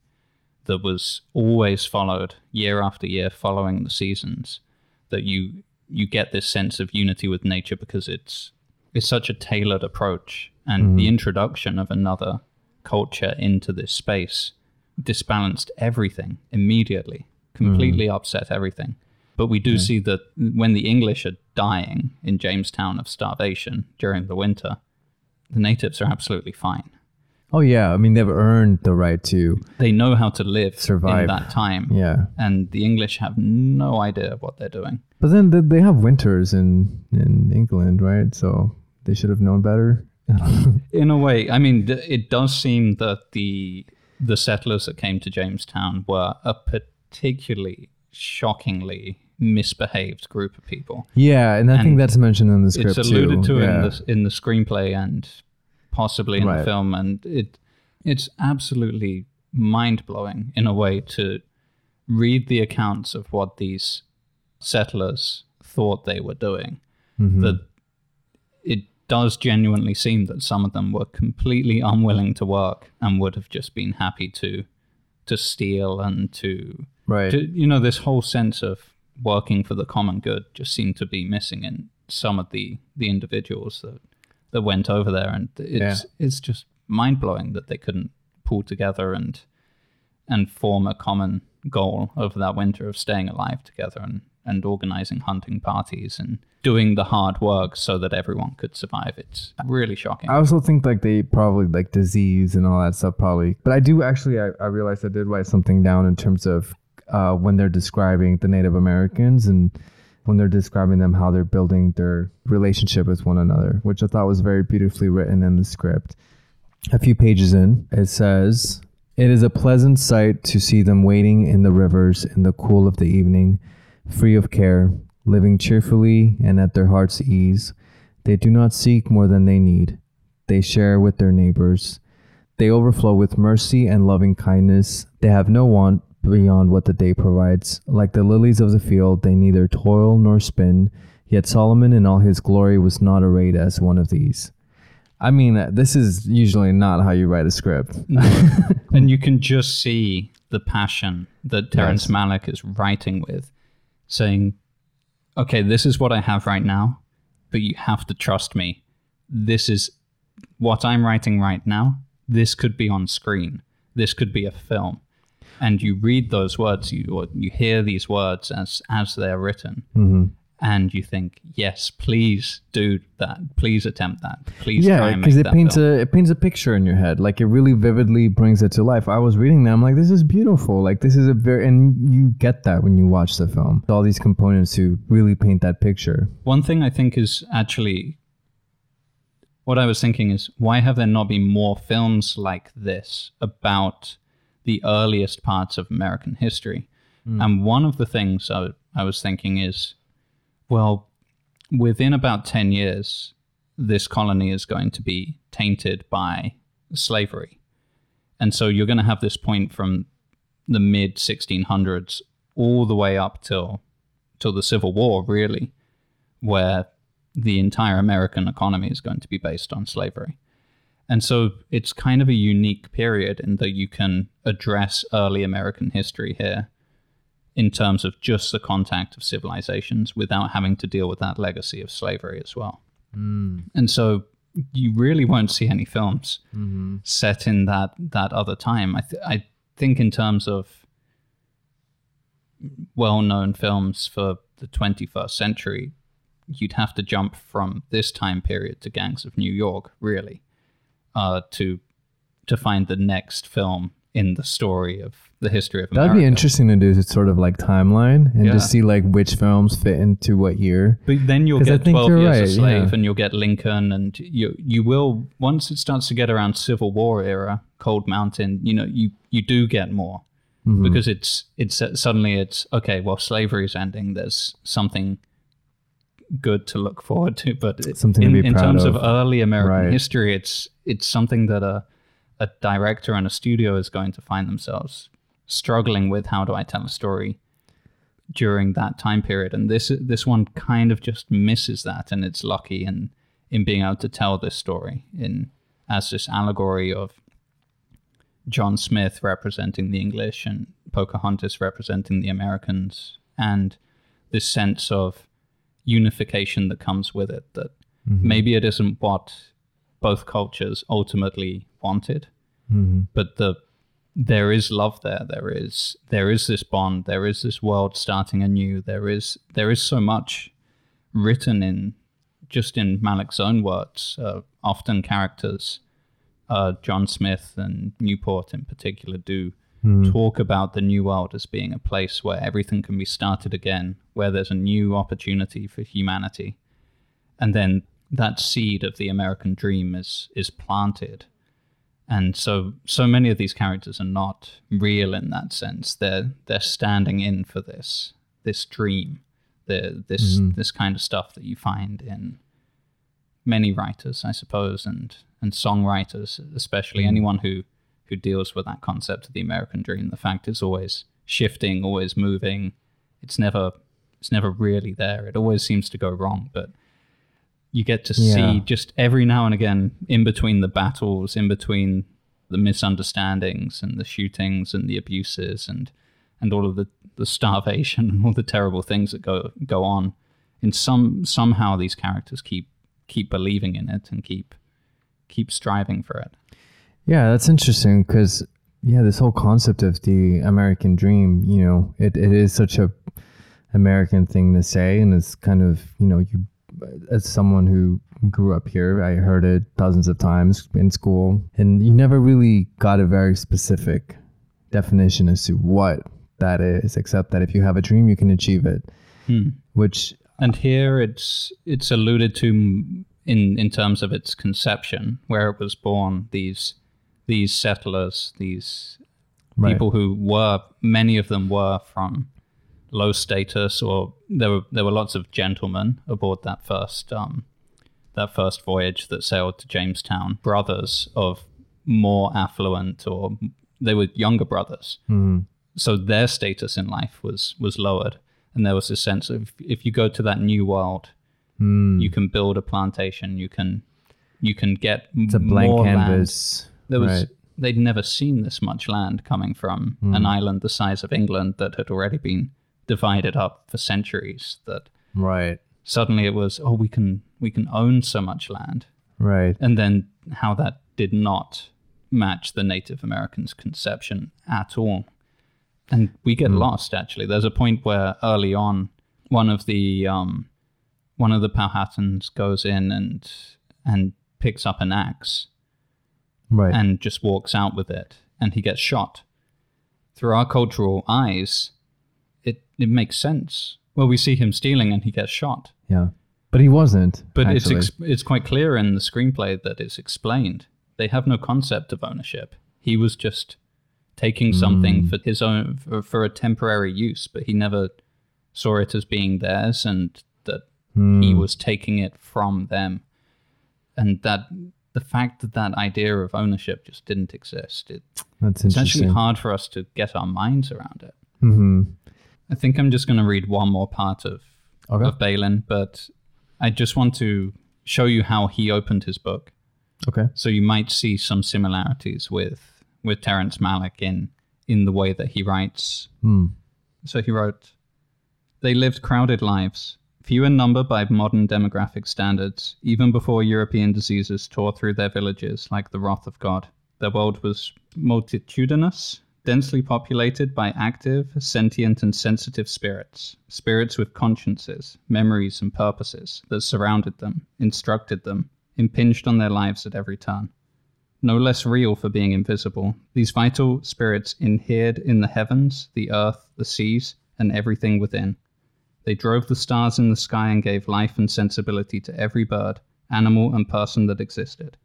[SPEAKER 1] that was always followed year after year following the seasons that you you get this sense of unity with nature because it's it's such a tailored approach and mm-hmm. the introduction of another culture into this space disbalanced everything immediately completely mm-hmm. upset everything but we do see that when the english are dying in jamestown of starvation during the winter the natives are absolutely fine
[SPEAKER 2] Oh yeah, I mean they've earned the right to.
[SPEAKER 1] They know how to live
[SPEAKER 2] survive
[SPEAKER 1] in that time.
[SPEAKER 2] Yeah,
[SPEAKER 1] and the English have no idea what they're doing.
[SPEAKER 2] But then they have winters in in England, right? So they should have known better.
[SPEAKER 1] in a way, I mean, it does seem that the the settlers that came to Jamestown were a particularly shockingly misbehaved group of people.
[SPEAKER 2] Yeah, and I and think that's mentioned in the script.
[SPEAKER 1] It's alluded
[SPEAKER 2] too.
[SPEAKER 1] to
[SPEAKER 2] yeah.
[SPEAKER 1] in the in the screenplay and possibly in right. the film, and it it's absolutely mind blowing in a way to read the accounts of what these settlers thought they were doing.
[SPEAKER 2] Mm-hmm.
[SPEAKER 1] That it does genuinely seem that some of them were completely unwilling to work and would have just been happy to to steal and to,
[SPEAKER 2] Right.
[SPEAKER 1] to you know this whole sense of working for the common good just seemed to be missing in some of the the individuals that that went over there and it's it's just mind blowing that they couldn't pull together and and form a common goal over that winter of staying alive together and and organizing hunting parties and doing the hard work so that everyone could survive. It's really shocking.
[SPEAKER 2] I also think like they probably like disease and all that stuff probably. But I do actually I, I realized I did write something down in terms of uh, when they're describing the Native Americans and when they're describing them how they're building their relationship with one another, which I thought was very beautifully written in the script. A few pages in, it says, It is a pleasant sight to see them wading in the rivers in the cool of the evening, free of care, living cheerfully and at their heart's ease. They do not seek more than they need. They share with their neighbors. They overflow with mercy and loving kindness. They have no want beyond what the day provides. Like the lilies of the field, they neither toil nor spin. Yet Solomon in all his glory was not arrayed as one of these. I mean, uh, this is usually not how you write a script.
[SPEAKER 1] and you can just see the passion that Terrence
[SPEAKER 2] Yes.
[SPEAKER 1] Malick is writing with, saying, "Okay, this is what I have right now, but you have to trust me. This is what I'm writing right now. This could be on screen. This could be a film." And you read those words, you or you hear these words as as they're written,
[SPEAKER 2] hmm
[SPEAKER 1] and you think, "Yes, please do that. Please attempt that. Please
[SPEAKER 2] yeah, because it paints
[SPEAKER 1] film."
[SPEAKER 2] a it paints a picture in your head. Like it really vividly brings it to life. I was reading that, I'm like, this is beautiful. Like this is a very and you get that when you watch the film. All these components to really paint that picture.
[SPEAKER 1] One thing I think is actually what I was thinking is why have there not been more films like this about the earliest parts of American history? Hmm. And one of the things I, I was thinking is, well, within about 10 years, this colony is going to be tainted by slavery. And so you're going to have this point from the mid 1600s all the way up till till the Civil War, really, where the entire American economy is going to be based on slavery. And so it's kind of a unique period in that you can address early American history here in terms of just the contact of civilizations without having to deal with that legacy of slavery as well. Hmm. And so you really won't see any films mm-hmm. set in that that other time. I th- I think in terms of well-known films for the 21st century, you'd have to jump from this time period to Gangs of New York, really, uh, to to find the next film in the story of the history of America.
[SPEAKER 2] That'd be interesting to do is sort of like timeline and
[SPEAKER 1] Yeah.
[SPEAKER 2] just see like which films fit into what year.
[SPEAKER 1] But then you'll get
[SPEAKER 2] think
[SPEAKER 1] 12
[SPEAKER 2] you're
[SPEAKER 1] Years
[SPEAKER 2] right,
[SPEAKER 1] a Slave
[SPEAKER 2] yeah.
[SPEAKER 1] and you'll get Lincoln and you you will once it starts to get around Civil War era, Cold Mountain, you know, you you do get more.
[SPEAKER 2] Mm-hmm.
[SPEAKER 1] Because it's it's suddenly it's okay, well slavery is ending, there's something good to look forward to, but
[SPEAKER 2] Something to
[SPEAKER 1] in, in terms of.
[SPEAKER 2] of.
[SPEAKER 1] early American
[SPEAKER 2] Right.
[SPEAKER 1] history, it's it's something that a a director and a studio is going to find themselves struggling with how do I tell a story during that time period and this this one kind of just misses that and it's lucky in in being able to tell this story in as this allegory of John Smith representing the English and Pocahontas representing the Americans and this sense of unification that comes with it that maybe it isn't what both cultures ultimately wanted
[SPEAKER 2] Mm-hmm.
[SPEAKER 1] but the there is love there. There is there is this bond. There is this world starting anew. There is there is so much written in just in Malick's own words. Uh, often characters uh, John Smith and Newport in particular do Hmm. talk about the new world as being a place where everything can be started again where there's a new opportunity for humanity. And then that seed of the American dream is is planted. And so so many of these characters are not real in that sense. They're they're standing in for this this dream the this hmm. this kind of stuff that you find in many writers i suppose and and songwriters especially hmm. anyone who who deals with that concept of the american dream the fact it's always shifting always moving it's never it's never really there it always seems to go wrong but you get to
[SPEAKER 2] Yeah.
[SPEAKER 1] see just every now and again in between the battles, in between the misunderstandings and the shootings and the abuses and and all of the, the starvation and all the terrible things that go go on. In some somehow these characters keep keep believing in it and keep keep striving for it.
[SPEAKER 2] Yeah, that's interesting because yeah, this whole concept of the American dream, you know, it, it is such a American thing to say, and it's kind of you know you as someone who grew up here, I heard it dozens of times in school, and you never really got a very specific definition as to what that is, except that if you have a dream, you can achieve it.
[SPEAKER 1] Hmm.
[SPEAKER 2] Which
[SPEAKER 1] And here it's it's alluded to in in terms of its conception, where it was born. These these settlers, these
[SPEAKER 2] Right.
[SPEAKER 1] people who were many of them were from low status, or there were there were lots of gentlemen aboard that first um, that first voyage that sailed to Jamestown, brothers of more affluent, or they were younger brothers
[SPEAKER 2] Mhm.
[SPEAKER 1] so their status in life was was lowered and there was this sense of if you go to that new world
[SPEAKER 2] Mm.
[SPEAKER 1] you can build a plantation you can you can get
[SPEAKER 2] it's a blank
[SPEAKER 1] more land. There was
[SPEAKER 2] right.
[SPEAKER 1] they'd never seen this much land coming from an island the size of england that had already been divided up for centuries that
[SPEAKER 2] Right.
[SPEAKER 1] suddenly it was oh we can we can own so much land
[SPEAKER 2] Right.
[SPEAKER 1] and then how that did not match the Native Americans' conception at all. And we get lost actually. There's a point where early on, one of the um, one of the Powhatans goes in and and picks up an axe
[SPEAKER 2] Right.
[SPEAKER 1] and just walks out with it, and he gets shot. Through our cultural eyes, it it makes sense. Well, we see him stealing and he gets shot.
[SPEAKER 2] yeah. But he wasn't.
[SPEAKER 1] But
[SPEAKER 2] actually.
[SPEAKER 1] it's ex- it's quite clear in the screenplay that it's explained. They have no concept of ownership. He was just taking hmm. something for his own for, for a temporary use, but he never saw it as being theirs, and that he hmm. was taking it from them. And that the fact that that idea of ownership just didn't exist. It, it's actually hard for us to get our minds around it.
[SPEAKER 2] hmm
[SPEAKER 1] I think I'm just going to read one more part of
[SPEAKER 2] Okay.
[SPEAKER 1] of Bailyn, but I just want to show you how he opened his book.
[SPEAKER 2] Okay.
[SPEAKER 1] So you might see some similarities with with Terrence Malick in in the way that he writes.
[SPEAKER 2] Hmm.
[SPEAKER 1] So he wrote, "They lived crowded lives, few in number by modern demographic standards, even before European diseases tore through their villages like the wrath of God. Their world was multitudinous." Densely populated by active, sentient, and sensitive spirits, spirits with consciences, memories, and purposes that surrounded them, instructed them, impinged on their lives at every turn no less real for being invisible. These vital spirits inhered in the heavens, the earth, the seas, and everything within. They drove the stars in the sky and gave life and sensibility to every bird, animal, and person that existed.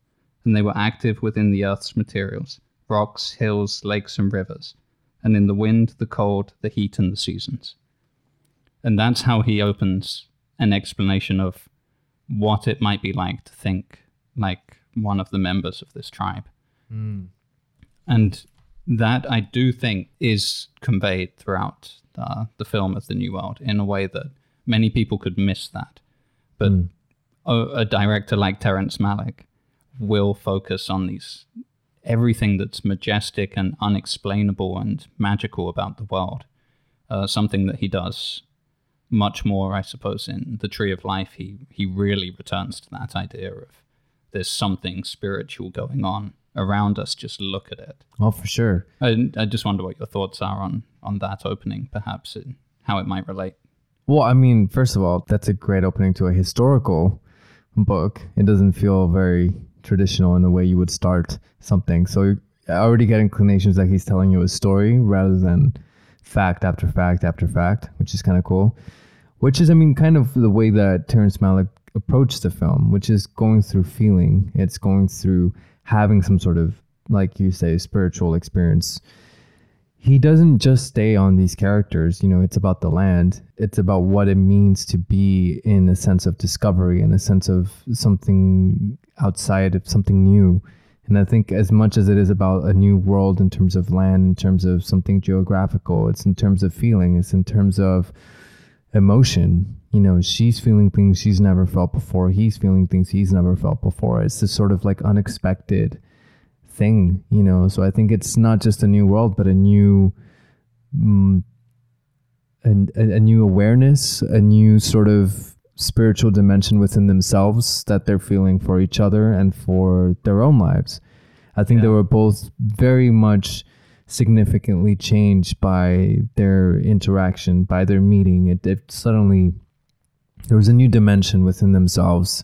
[SPEAKER 1] And they were active within the earth's materials rocks, hills, lakes, and rivers, and in the wind, the cold, the heat, and the seasons. And that's how he opens an explanation of what it might be like to think like one of the members of this tribe. Hmm. And that I do think is conveyed throughout uh, the film of the New World in a way that many people could miss that. But a, a director like Terrence Malick will focus on these everything that's majestic and unexplainable and magical about the world. Uh, something that he does much more, I suppose, in the Tree of Life. He he really returns to that idea of there's something spiritual going on around us. Just look at it.
[SPEAKER 2] Oh, for sure.
[SPEAKER 1] I, I just wonder what your thoughts are on on that opening, perhaps, and how it might relate.
[SPEAKER 2] Well, I mean, first of all, that's a great opening to a historical book. It doesn't feel very traditional in the way you would start something. So I already get inclinations that he's telling you a story rather than fact after fact after fact, which is kind of cool. Which is, I mean, kind of the way that Terrence Malick approached the film, which is going through feeling. It's going through having some sort of, like you say, spiritual experience. He doesn't just stay on these characters you know it's about the land. It's about what it means to be in a sense of discovery in a sense of something outside of something new. And i think as much as it is about a new world in terms of land in terms of something geographical it's in terms of feeling it's in terms of emotion. You know, she's feeling things she's never felt before. He's feeling things he's never felt before. It's this sort of like unexpected thing, you know. So I think it's not just a new world, but a new, mm, a, a new awareness, a new sort of spiritual dimension within themselves that they're feeling for each other and for their own lives. I think they were both very much significantly changed by their interaction, by their meeting. It, it suddenly there was a new dimension within themselves,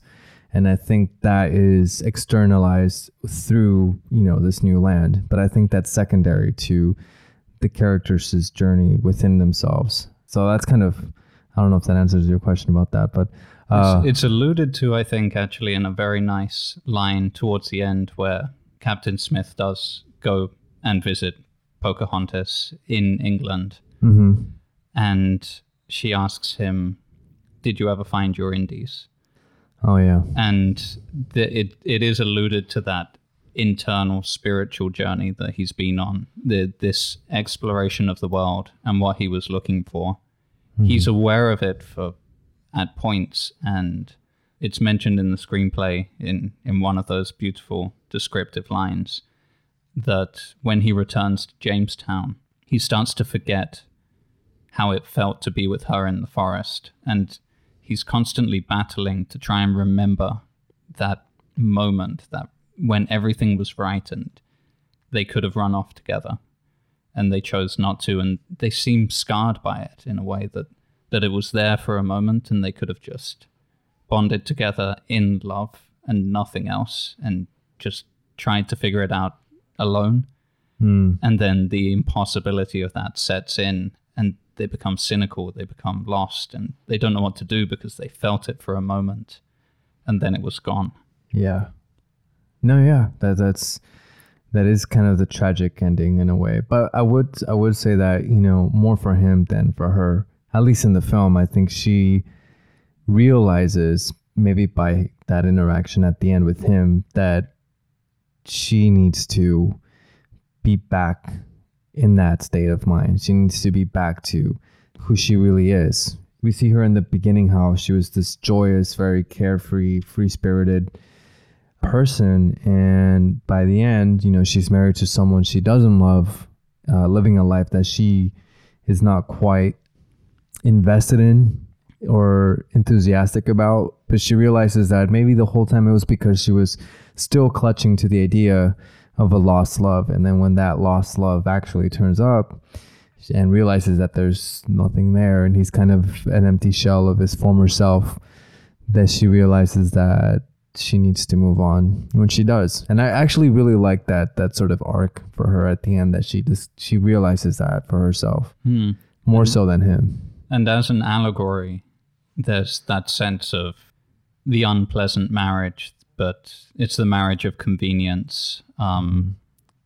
[SPEAKER 2] and I think that is externalized through you know this new land. But I think that's secondary to the characters' journey within themselves. So that's kind of I don't know if that answers your question about that, but uh,
[SPEAKER 1] it's, it's alluded to, I think, actually, in a very nice line towards the end where Captain Smith does go and visit Pocahontas in England.
[SPEAKER 2] mhm.
[SPEAKER 1] And she asks him, Did you ever find your Indies?
[SPEAKER 2] oh yeah,
[SPEAKER 1] And the, it, it is alluded to that internal spiritual journey that he's been on, the, this exploration of the world and what he was looking for. Mm-hmm. He's aware of it for at points, and it's mentioned in the screenplay in, in one of those beautiful descriptive lines that when he returns to Jamestown, he starts to forget how it felt to be with her in the forest. And he's constantly battling to try and remember that moment that when everything was right and they could have run off together and they chose not to and they seem scarred by it in a way that that it was there for a moment and they could have just bonded together in love and nothing else and just tried to figure it out alone
[SPEAKER 2] Hmm.
[SPEAKER 1] and then the impossibility of that sets in and they become cynical they become lost and they don't know what to do because they felt it for a moment and then it was gone
[SPEAKER 2] yeah. No, yeah, that that's that is kind of the tragic ending in a way. But I would I would say that you know more for him than for her. At least in the film, I think she realizes maybe by that interaction at the end with him that she needs to be back in that state of mind. She needs to be back to who she really is. We see her in the beginning how she was this joyous, very carefree, free spirited person. And by the end, you know, she's married to someone she doesn't love, uh, living a life that she is not quite invested in or enthusiastic about. But she realizes that maybe the whole time it was because she was still clutching to the idea of a lost love. And then when that lost love actually turns up, and realizes that there's nothing there and he's kind of an empty shell of his former self that she realizes that she needs to move on when she does and i actually really like that that sort of arc for her at the end that she just she realizes that for herself
[SPEAKER 1] Hmm.
[SPEAKER 2] more so than him
[SPEAKER 1] And as an allegory, there's that sense of the unpleasant marriage, but it's the marriage of convenience. Um,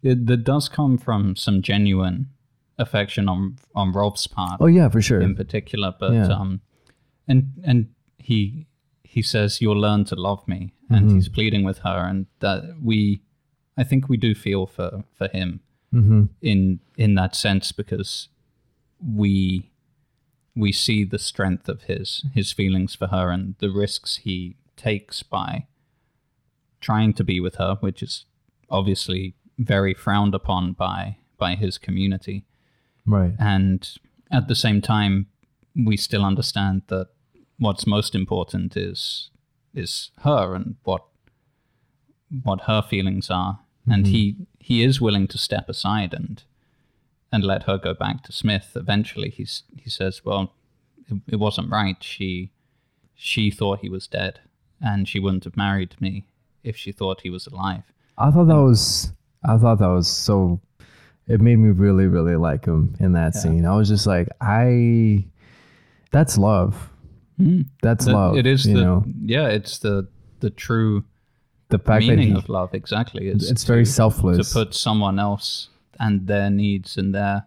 [SPEAKER 1] it, that does come from some genuine affection on on Rolfe's part
[SPEAKER 2] oh yeah for sure
[SPEAKER 1] in particular, but
[SPEAKER 2] Yeah.
[SPEAKER 1] um, and and he he says you'll learn to love me, and
[SPEAKER 2] Mhm.
[SPEAKER 1] he's pleading with her, and that we, I think we do feel for for him
[SPEAKER 2] mm-hmm.
[SPEAKER 1] in in that sense because we we see the strength of his his feelings for her and the risks he takes by trying to be with her which is obviously very frowned upon by by his community.
[SPEAKER 2] Right.
[SPEAKER 1] And at the same time we still understand that what's most important is is her and what what her feelings are. And
[SPEAKER 2] Mhm.
[SPEAKER 1] he he is willing to step aside and and let her go back to Smith. Eventually he's he says well it, it wasn't right. She she thought he was dead and she wouldn't have married me if she thought he was alive.
[SPEAKER 2] I thought that was i thought that was so it made me really really like him in that
[SPEAKER 1] Yeah.
[SPEAKER 2] scene. I was just like i that's love. Hmm. That's
[SPEAKER 1] That-
[SPEAKER 2] love
[SPEAKER 1] it is
[SPEAKER 2] you
[SPEAKER 1] the
[SPEAKER 2] know?
[SPEAKER 1] yeah it's the the true
[SPEAKER 2] the fact
[SPEAKER 1] meaning
[SPEAKER 2] that
[SPEAKER 1] of love exactly.
[SPEAKER 2] He, it's very selfless
[SPEAKER 1] to put someone else and their needs and their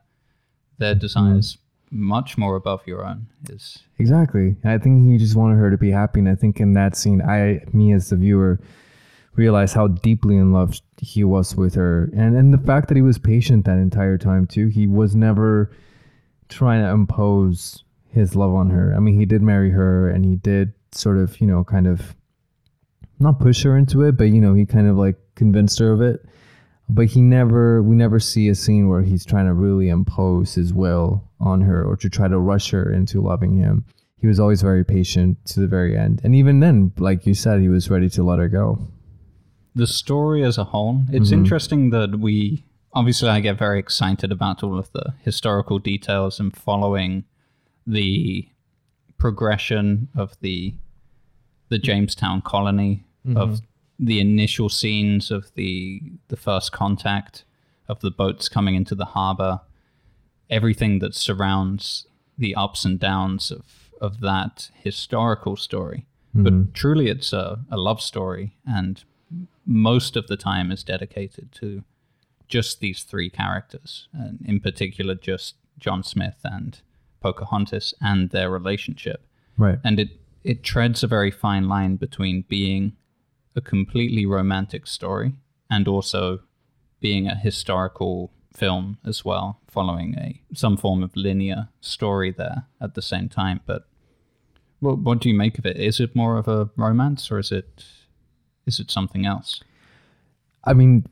[SPEAKER 1] their desires mm-hmm. much more above your own is
[SPEAKER 2] Exactly. I think he just wanted her to be happy, and I think in that scene, I, me as the viewer, realized how deeply in love he was with her, and and the fact that he was patient that entire time too. He was never trying to impose his love on her. I mean, he did marry her and he did sort of, you know, kind of not push her into it, but you know, he kind of like convinced her of it. But he never we never see a scene where he's trying to really impose his will on her or to try to rush her into loving him. He was always very patient to the very end. And even then, like you said, he was ready to let her go.
[SPEAKER 1] The story as a whole, it's mm-hmm. interesting that we obviously I get very excited about all of the historical details and following the progression of the the Jamestown colony of mm-hmm. the initial scenes of the the first contact of the boats coming into the harbor everything that surrounds the ups and downs of of that historical story. But mm-hmm. truly it's a, a love story and most of the time is dedicated to just these three characters and in particular just John Smith and Pocahontas and their relationship.
[SPEAKER 2] Right.
[SPEAKER 1] and it it treads a very fine line between being a completely romantic story and also being a historical film as well following a some form of linear story there at the same time. But what what do you make of it? Is it more of a romance or is it is it something else
[SPEAKER 2] I mean,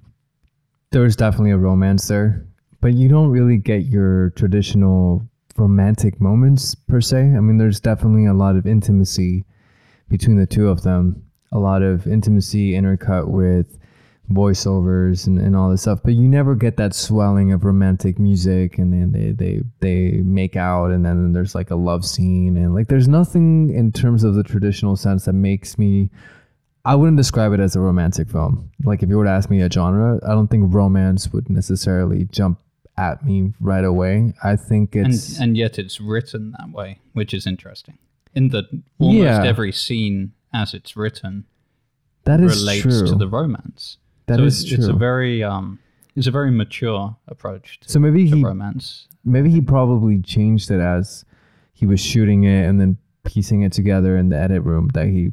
[SPEAKER 2] there's definitely a romance there, but you don't really get your traditional romantic moments per se. I mean, there's definitely a lot of intimacy between the two of them, a lot of intimacy intercut with voiceovers and, and all this stuff, but you never get that swelling of romantic music and then they, they, they make out and then there's like a love scene and like there's nothing in terms of the traditional sense that makes me I wouldn't describe it as a romantic film. Like if you were to ask me a genre, I don't think romance would necessarily jump at me right away. I think
[SPEAKER 1] and
[SPEAKER 2] it's
[SPEAKER 1] and yet it's written that way which is interesting in that almost
[SPEAKER 2] Yeah.
[SPEAKER 1] every scene as it's written
[SPEAKER 2] that is
[SPEAKER 1] relates
[SPEAKER 2] true.
[SPEAKER 1] to the romance
[SPEAKER 2] That
[SPEAKER 1] so
[SPEAKER 2] is
[SPEAKER 1] it's, it's a very um it's a very mature approach to,
[SPEAKER 2] so maybe he
[SPEAKER 1] romance
[SPEAKER 2] maybe he probably changed it as he was shooting it and then piecing it together in the edit room that he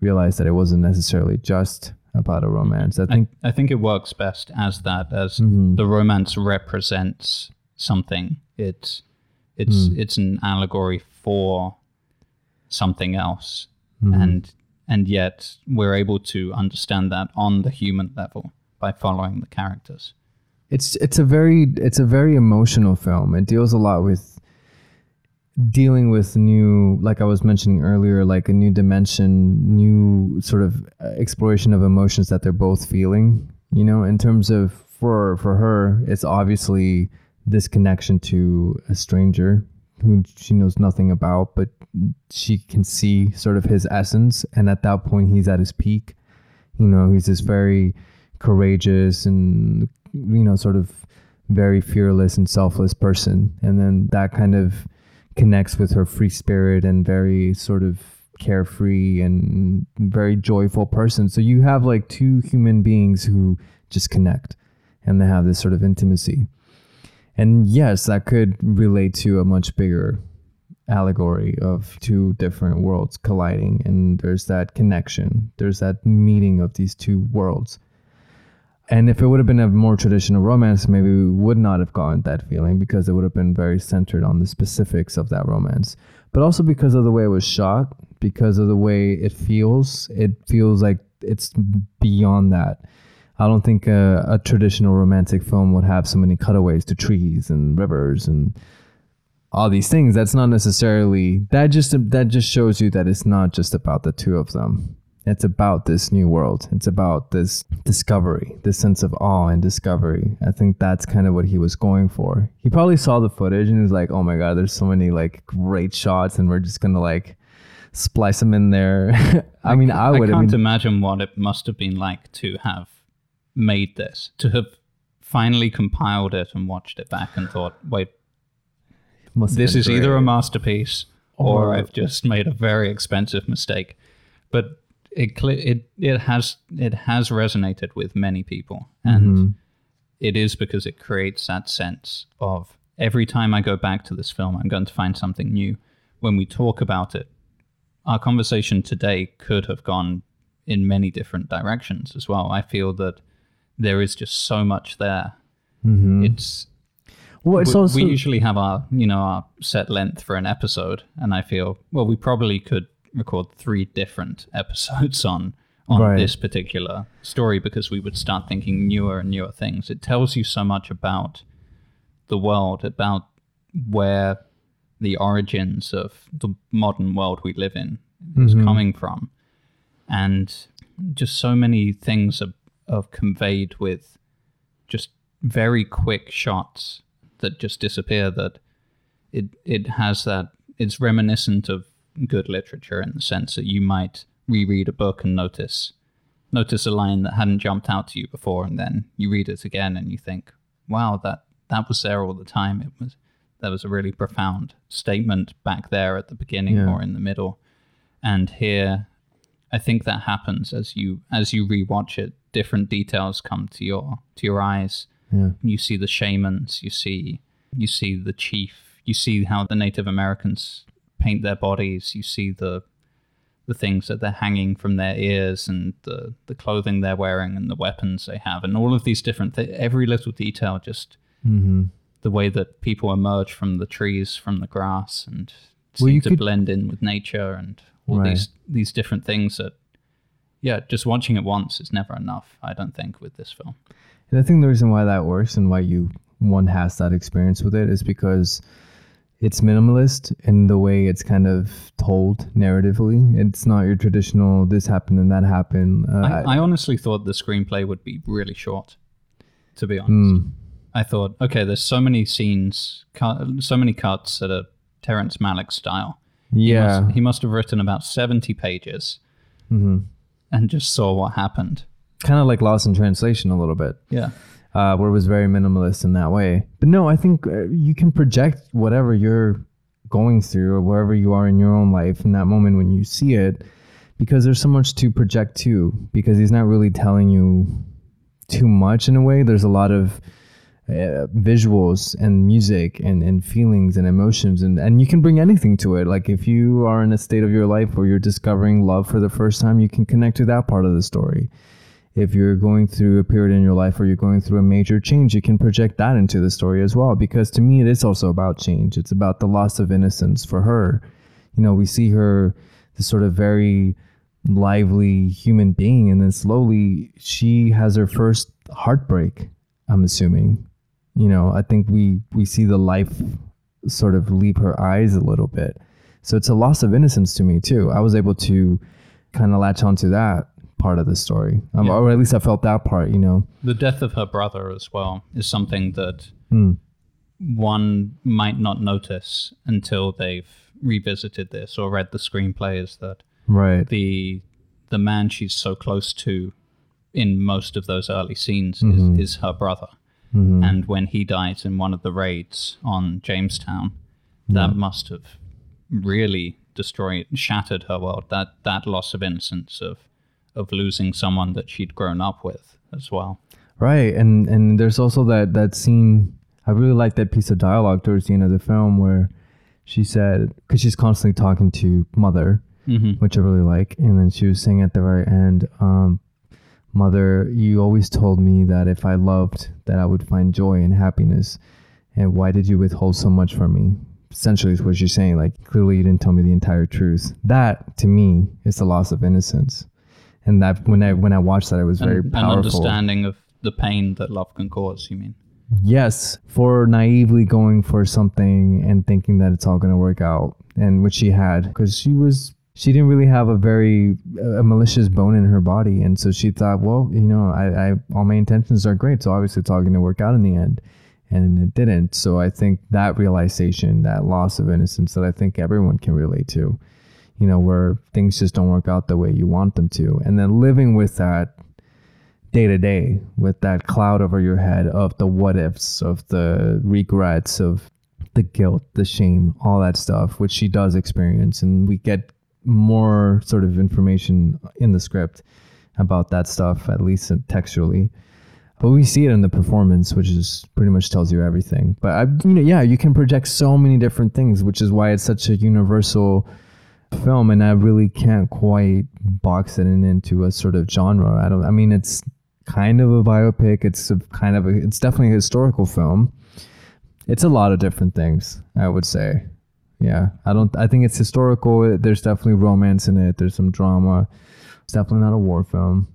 [SPEAKER 2] realized that it wasn't necessarily just about a romance. I
[SPEAKER 1] I,
[SPEAKER 2] think
[SPEAKER 1] I think it works best as that as
[SPEAKER 2] Mhm.
[SPEAKER 1] the romance represents something it's it's
[SPEAKER 2] Hmm.
[SPEAKER 1] it's an allegory for something else
[SPEAKER 2] Mhm.
[SPEAKER 1] and and yet we're able to understand that on the human level by following the characters
[SPEAKER 2] it's it's a very it's a very emotional film. It deals a lot with dealing with new like I was mentioning earlier like a new dimension, new sort of uh, exploration of emotions that they're both feeling, you know, in terms of for for her it's obviously this connection to a stranger who she knows nothing about but she can see sort of his essence. And at that point he's at his peak. You know he's this very courageous and you know sort of very fearless and selfless person. And then that kind of connects with her free spirit and very sort of carefree and very joyful person. So you have like two human beings who just connect and they have this sort of intimacy. And yes that could relate to a much bigger allegory of two different worlds colliding and there's that connection. There's that meeting of these two worlds and if it would have been a more traditional romance maybe we would not have gotten that feeling because it would have been very centered on the specifics of that romance. But also because of the way it was shot because of the way it feels it feels like it's beyond that. I don't think a, a traditional romantic film would have so many cutaways to trees and rivers and all these things. That's not necessarily that just that just shows you that it's not just about the two of them it's about this new world. It's about this discovery this sense of awe and discovery. I think that's kind of what he was going for. He probably saw the footage and was like oh my god there's so many like great shots and we're just gonna like splice them in there. I mean i
[SPEAKER 1] I
[SPEAKER 2] would
[SPEAKER 1] can't
[SPEAKER 2] I mean,
[SPEAKER 1] imagine what it must have been like to have made this, to have finally compiled it and watched it back and thought, wait,
[SPEAKER 2] must
[SPEAKER 1] this is either a masterpiece or
[SPEAKER 2] Or-
[SPEAKER 1] I've just made a very expensive mistake. But it it it has it has resonated with many people, and
[SPEAKER 2] Mhm.
[SPEAKER 1] it is because it creates that sense of every time I go back to this film, I'm going to find something new. When we talk about it, our conversation today could have gone in many different directions as well. I feel that there is just so much there.
[SPEAKER 2] Mhm.
[SPEAKER 1] It's
[SPEAKER 2] Well, it's
[SPEAKER 1] we,
[SPEAKER 2] also
[SPEAKER 1] we usually have our you know our set length for an episode, and I feel well we probably could record three different episodes on on
[SPEAKER 2] Right.
[SPEAKER 1] this particular story because we would start thinking newer and newer things. It tells you so much about the world, about where the origins of the modern world we live in is
[SPEAKER 2] Mhm.
[SPEAKER 1] coming from, and just so many things are, are conveyed with just very quick shots that just disappear that it it has that it's reminiscent of good literature in the sense that you might reread a book and notice notice a line that hadn't jumped out to you before and then you read it again and you think wow that that was there all the time it was that was a really profound statement back there at the beginning
[SPEAKER 2] Yeah.
[SPEAKER 1] or in the middle and here I think that happens as you as you rewatch it different details come to your to your eyes
[SPEAKER 2] yeah.
[SPEAKER 1] you see the shamans you see you see the chief you see how the native americans paint their bodies you see the the things that they're hanging from their ears and the the clothing they're wearing and the weapons they have and all of these different th- every little detail just
[SPEAKER 2] hmm
[SPEAKER 1] the way that people emerge from the trees from the grass and
[SPEAKER 2] Well,
[SPEAKER 1] seem to
[SPEAKER 2] could-
[SPEAKER 1] blend in with nature and all
[SPEAKER 2] Right.
[SPEAKER 1] these these different things that yeah just watching it once is never enough i don't think with this film
[SPEAKER 2] And I think the reason why that works and why you one has that experience with it is because it's minimalist in the way it's kind of told narratively. It's not your traditional this happened and that happened. Uh,
[SPEAKER 1] I, I honestly thought the screenplay would be really short. To be honest,
[SPEAKER 2] mm,
[SPEAKER 1] I thought, okay, there's so many scenes, so many cuts that are Terrence Malick style. He
[SPEAKER 2] yeah.
[SPEAKER 1] must, he must have written about 70 pages
[SPEAKER 2] hmm
[SPEAKER 1] and just saw what happened.
[SPEAKER 2] Kind of like Lost in Translation a little bit.
[SPEAKER 1] Yeah,
[SPEAKER 2] uh, where it was very minimalist in that way. But no, I think uh, you can project whatever you're going through or wherever you are in your own life in that moment when you see it, because there's so much to project too. Because he's not really telling you too much in a way. There's a lot of uh, visuals and music and, and feelings and emotions and, and you can bring anything to it like if you are in a state of your life where you're discovering love for the first time you can connect to that part of the story if you're going through a period in your life where you're going through a major change, you can project that into the story as well. Because to me, it is also about change. It's about the loss of innocence for her. You know, we see her, this sort of very lively human being, and then slowly she has her first heartbreak. I'm assuming. You know, I think we we see the life sort of leave her eyes a little bit. So it's a loss of innocence to me too. I was able to kind of latch onto that part of the story, um,
[SPEAKER 1] Yeah.
[SPEAKER 2] or at least I felt that part. You know,
[SPEAKER 1] the death of her brother as well is something that
[SPEAKER 2] Hmm.
[SPEAKER 1] one might not notice until they've revisited this or read the screenplay. Is that
[SPEAKER 2] right?
[SPEAKER 1] the the man she's so close to in most of those early scenes
[SPEAKER 2] Mhm.
[SPEAKER 1] is, is her brother.
[SPEAKER 2] Mhm.
[SPEAKER 1] And when he dies in one of the raids on Jamestown, that must have really destroyed, shattered her world. That that loss of innocence of of losing someone that she'd grown up with as well.
[SPEAKER 2] Right, and and there's also that that scene. I really like that piece of dialogue towards the end of the film where she said, because she's constantly talking to mother,
[SPEAKER 1] hmm
[SPEAKER 2] which I really like, and then she was saying at the very end, um, "Mother, you always told me that if I loved, that I would find joy and happiness, and why did you withhold so much from me?" Essentially, is what she's saying. Like, clearly, you didn't tell me the entire truth. That, to me, is the loss of innocence, and that when I when I watched that, it was very
[SPEAKER 1] An, an
[SPEAKER 2] powerful.
[SPEAKER 1] understanding of the pain that love can cause. You mean?
[SPEAKER 2] Yes, for naively going for something and thinking that it's all going to work out, and which she had, because she was she didn't really have a very a malicious bone in her body, and so she thought, well, you know, I, I all my intentions are great, so obviously it's all going to work out in the end, and it didn't. So I think that realization, that loss of innocence, that I think everyone can relate to, you know, where things just don't work out the way you want them to, and then living with that day to day with that cloud over your head of the what ifs, of the regrets, of the guilt, the shame, all that stuff, which she does experience. And we get more sort of information in the script about that stuff, at least textually. But we see it in the performance, which is pretty much tells you everything. But I, you know, yeah, you can project so many different things, which is why it's such a universal film, and I really can't quite box it in into a sort of genre. I don't. I mean, it's kind of a biopic. It's a kind of a. It's definitely a historical film. It's a lot of different things, I would say. Yeah, I don't. I think it's historical. There's definitely romance in it. There's some drama. It's definitely not a war film.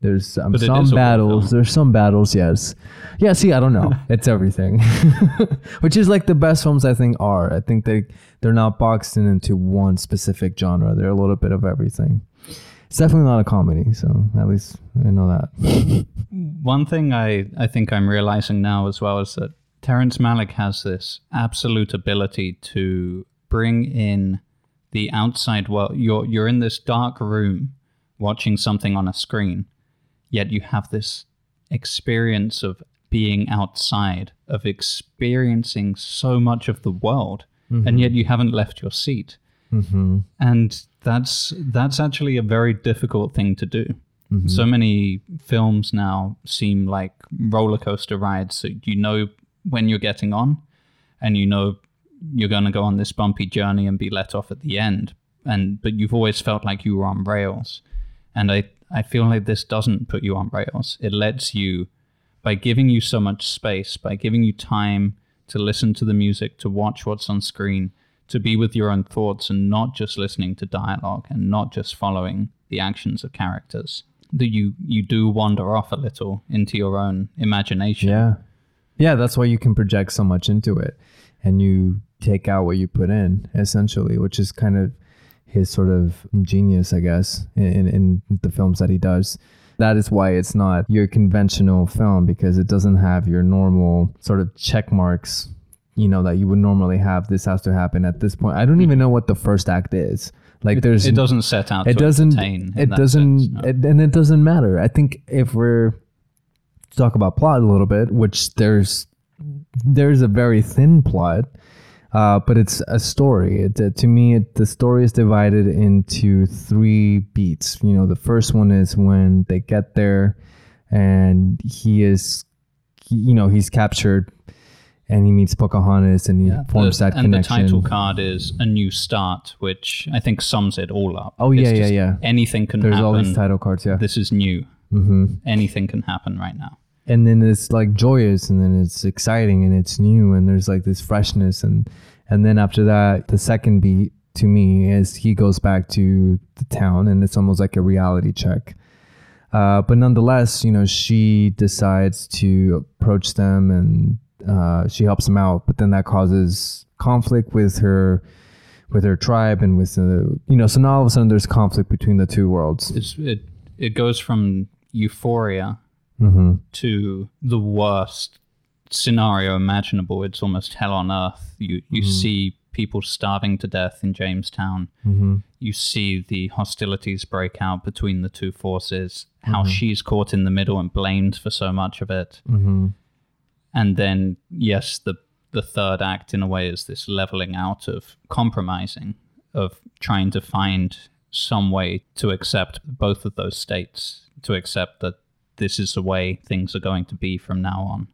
[SPEAKER 2] There's um, some
[SPEAKER 1] is a war
[SPEAKER 2] battles. There's some battles. Yes. Yeah. See, I don't know. it's everything, which is like the best films I think are. I think they they're not boxed in into one specific genre. They're a little bit of everything. It's definitely not a comedy. So at least I know that.
[SPEAKER 1] One thing I, I think I'm realizing now as well is that Terrence Malick has this absolute ability to bring in the outside world. You're you're in this dark room watching something on a screen, yet you have this experience of being outside, of experiencing so much of the world, and yet you haven't left your seat.
[SPEAKER 2] hmm
[SPEAKER 1] and that's that's actually a very difficult thing to do. So many films now seem like roller coaster rides so you know when you're getting on and you know you're going to go on this bumpy journey and be let off at the end. And but you've always felt like you were on rails. And i i feel like this doesn't put you on rails. It lets you by giving you so much space by giving you time to listen to the music to watch what's on screen to be with your own thoughts and not just listening to dialogue and not just following the actions of characters that you you do wander off a little into your own imagination.
[SPEAKER 2] Yeah. Yeah, that's why you can project so much into it. And you take out what you put in essentially, which is kind of his sort of genius, I guess, in, in the films that he does. That is why it's not your conventional film because it doesn't have your normal sort of check marks, you know, that you would normally have. This has to happen at this point. I don't even know what the first act is. Like, there's
[SPEAKER 1] it doesn't set out
[SPEAKER 2] it
[SPEAKER 1] to
[SPEAKER 2] doesn't
[SPEAKER 1] entertain
[SPEAKER 2] it doesn't
[SPEAKER 1] sense, no.
[SPEAKER 2] it, and it doesn't matter i think if we're to talk about plot a little bit which there's there's a very thin plot uh, but it's a story. It, uh, to me it, the story is divided into three beats. You know the first one is when they get there and he is he, you know he's captured and he meets pocahontas and he
[SPEAKER 1] Yeah,
[SPEAKER 2] forms
[SPEAKER 1] the-
[SPEAKER 2] that
[SPEAKER 1] and
[SPEAKER 2] connection.
[SPEAKER 1] the title card is a new start which i think sums it all up.
[SPEAKER 2] Oh,
[SPEAKER 1] It's
[SPEAKER 2] yeah, yeah, yeah.
[SPEAKER 1] anything can happen.
[SPEAKER 2] there's
[SPEAKER 1] happen
[SPEAKER 2] all these title cards yeah.
[SPEAKER 1] This is new.
[SPEAKER 2] Mm-hmm.
[SPEAKER 1] anything can happen right now
[SPEAKER 2] and then it's like joyous and then it's exciting and it's new and there's like this freshness and and then after that the second beat to me is he goes back to the town and it's almost like a reality check. Uh, but nonetheless you know she decides to approach them and uh, she helps them out but then that causes conflict with her with her tribe and with the you know so now all of a sudden there's conflict between the two worlds.
[SPEAKER 1] It's, it it goes from euphoria
[SPEAKER 2] mm-hmm.
[SPEAKER 1] to the worst scenario imaginable. It's almost hell on earth. You you see people starving to death in Jamestown.
[SPEAKER 2] Mm-hmm.
[SPEAKER 1] You see the hostilities break out between the two forces. How she's caught in the middle and blamed for so much of it.
[SPEAKER 2] Mm-hmm.
[SPEAKER 1] And then yes, the the third act in a way is this leveling out of compromising, of trying to find some way to accept both of those states, to accept that this is the way things are going to be from now on.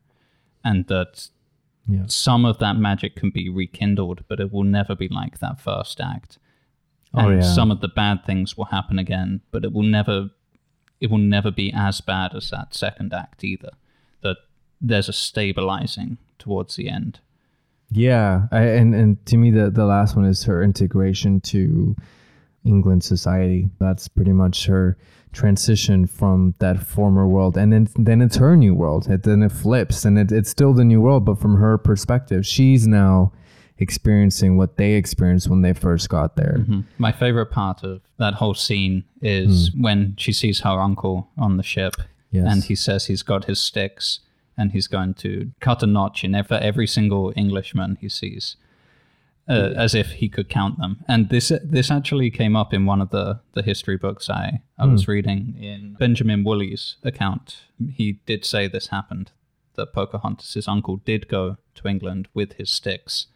[SPEAKER 1] And that
[SPEAKER 2] Yeah.
[SPEAKER 1] some of that magic can be rekindled, but it will never be like that first act.
[SPEAKER 2] Oh,
[SPEAKER 1] And
[SPEAKER 2] yeah.
[SPEAKER 1] some of the bad things will happen again, but it will never it will never be as bad as that second act either. That there's a stabilizing towards the end.
[SPEAKER 2] Yeah, I, and and to me, the the last one is her integration to England society. That's pretty much her transition from that former world, and then then it's her new world. And then it flips, and it, it's still the new world, but from her perspective, she's now experiencing what they experienced when they first got there.
[SPEAKER 1] Mhm. My favorite part of that whole scene is when she sees her uncle on the ship
[SPEAKER 2] Yes.
[SPEAKER 1] and he says he's got his sticks and he's going to cut a notch in every, every single Englishman he sees. Uh, as if he could count them, and this this actually came up in one of the, the history books I, I was reading in Benjamin Woolley's account. He did say this happened that Pocahontas' uncle did go to England with his sticks,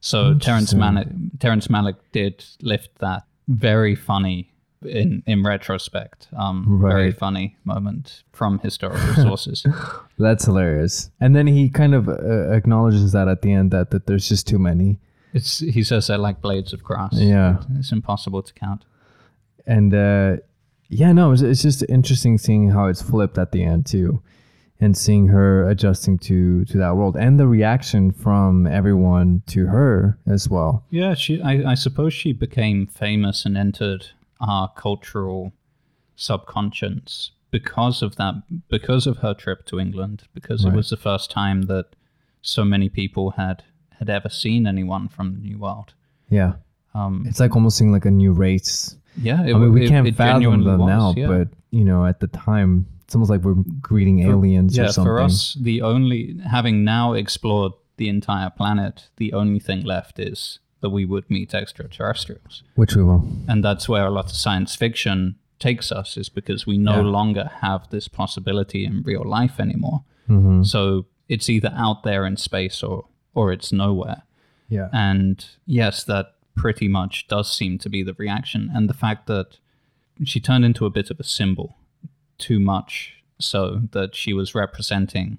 [SPEAKER 1] so Terrence Malick, Terrence Malick did lift that very funny in in retrospect, um, very funny moment from historical sources.
[SPEAKER 2] That's hilarious. And then he kind of uh, acknowledges that at the end that that there's just too many.
[SPEAKER 1] It's he says they're like blades of grass.
[SPEAKER 2] Yeah.
[SPEAKER 1] it's impossible to count.
[SPEAKER 2] and uh yeah no it's, it's just interesting seeing how it's flipped at the end too and seeing her adjusting to to that world and the reaction from everyone to her as well.
[SPEAKER 1] Yeah, she. I, I suppose she became famous and entered our cultural subconscious because of that, because of her trip to England, because
[SPEAKER 2] Right.
[SPEAKER 1] it was the first time that so many people had had ever seen anyone from the New World.
[SPEAKER 2] Yeah,
[SPEAKER 1] Um,
[SPEAKER 2] it's like almost seeing like a new race.
[SPEAKER 1] yeah, it,
[SPEAKER 2] I mean, we
[SPEAKER 1] it-
[SPEAKER 2] can't
[SPEAKER 1] it
[SPEAKER 2] fathom them
[SPEAKER 1] was,
[SPEAKER 2] now,
[SPEAKER 1] yeah.
[SPEAKER 2] but you know, at the time, it's almost like we're greeting aliens
[SPEAKER 1] yeah,
[SPEAKER 2] or something.
[SPEAKER 1] for us, the only having now explored the entire planet, the only thing left is that we would meet extraterrestrials.
[SPEAKER 2] which we will.
[SPEAKER 1] and that's where a lot of science fiction takes us is because we no
[SPEAKER 2] Yeah.
[SPEAKER 1] longer have this possibility in real life anymore
[SPEAKER 2] hmm
[SPEAKER 1] so it's either out there in space or or it's nowhere.
[SPEAKER 2] Yeah,
[SPEAKER 1] and yes that pretty much does seem to be the reaction. And the fact that she turned into a bit of a symbol too much so that she was representing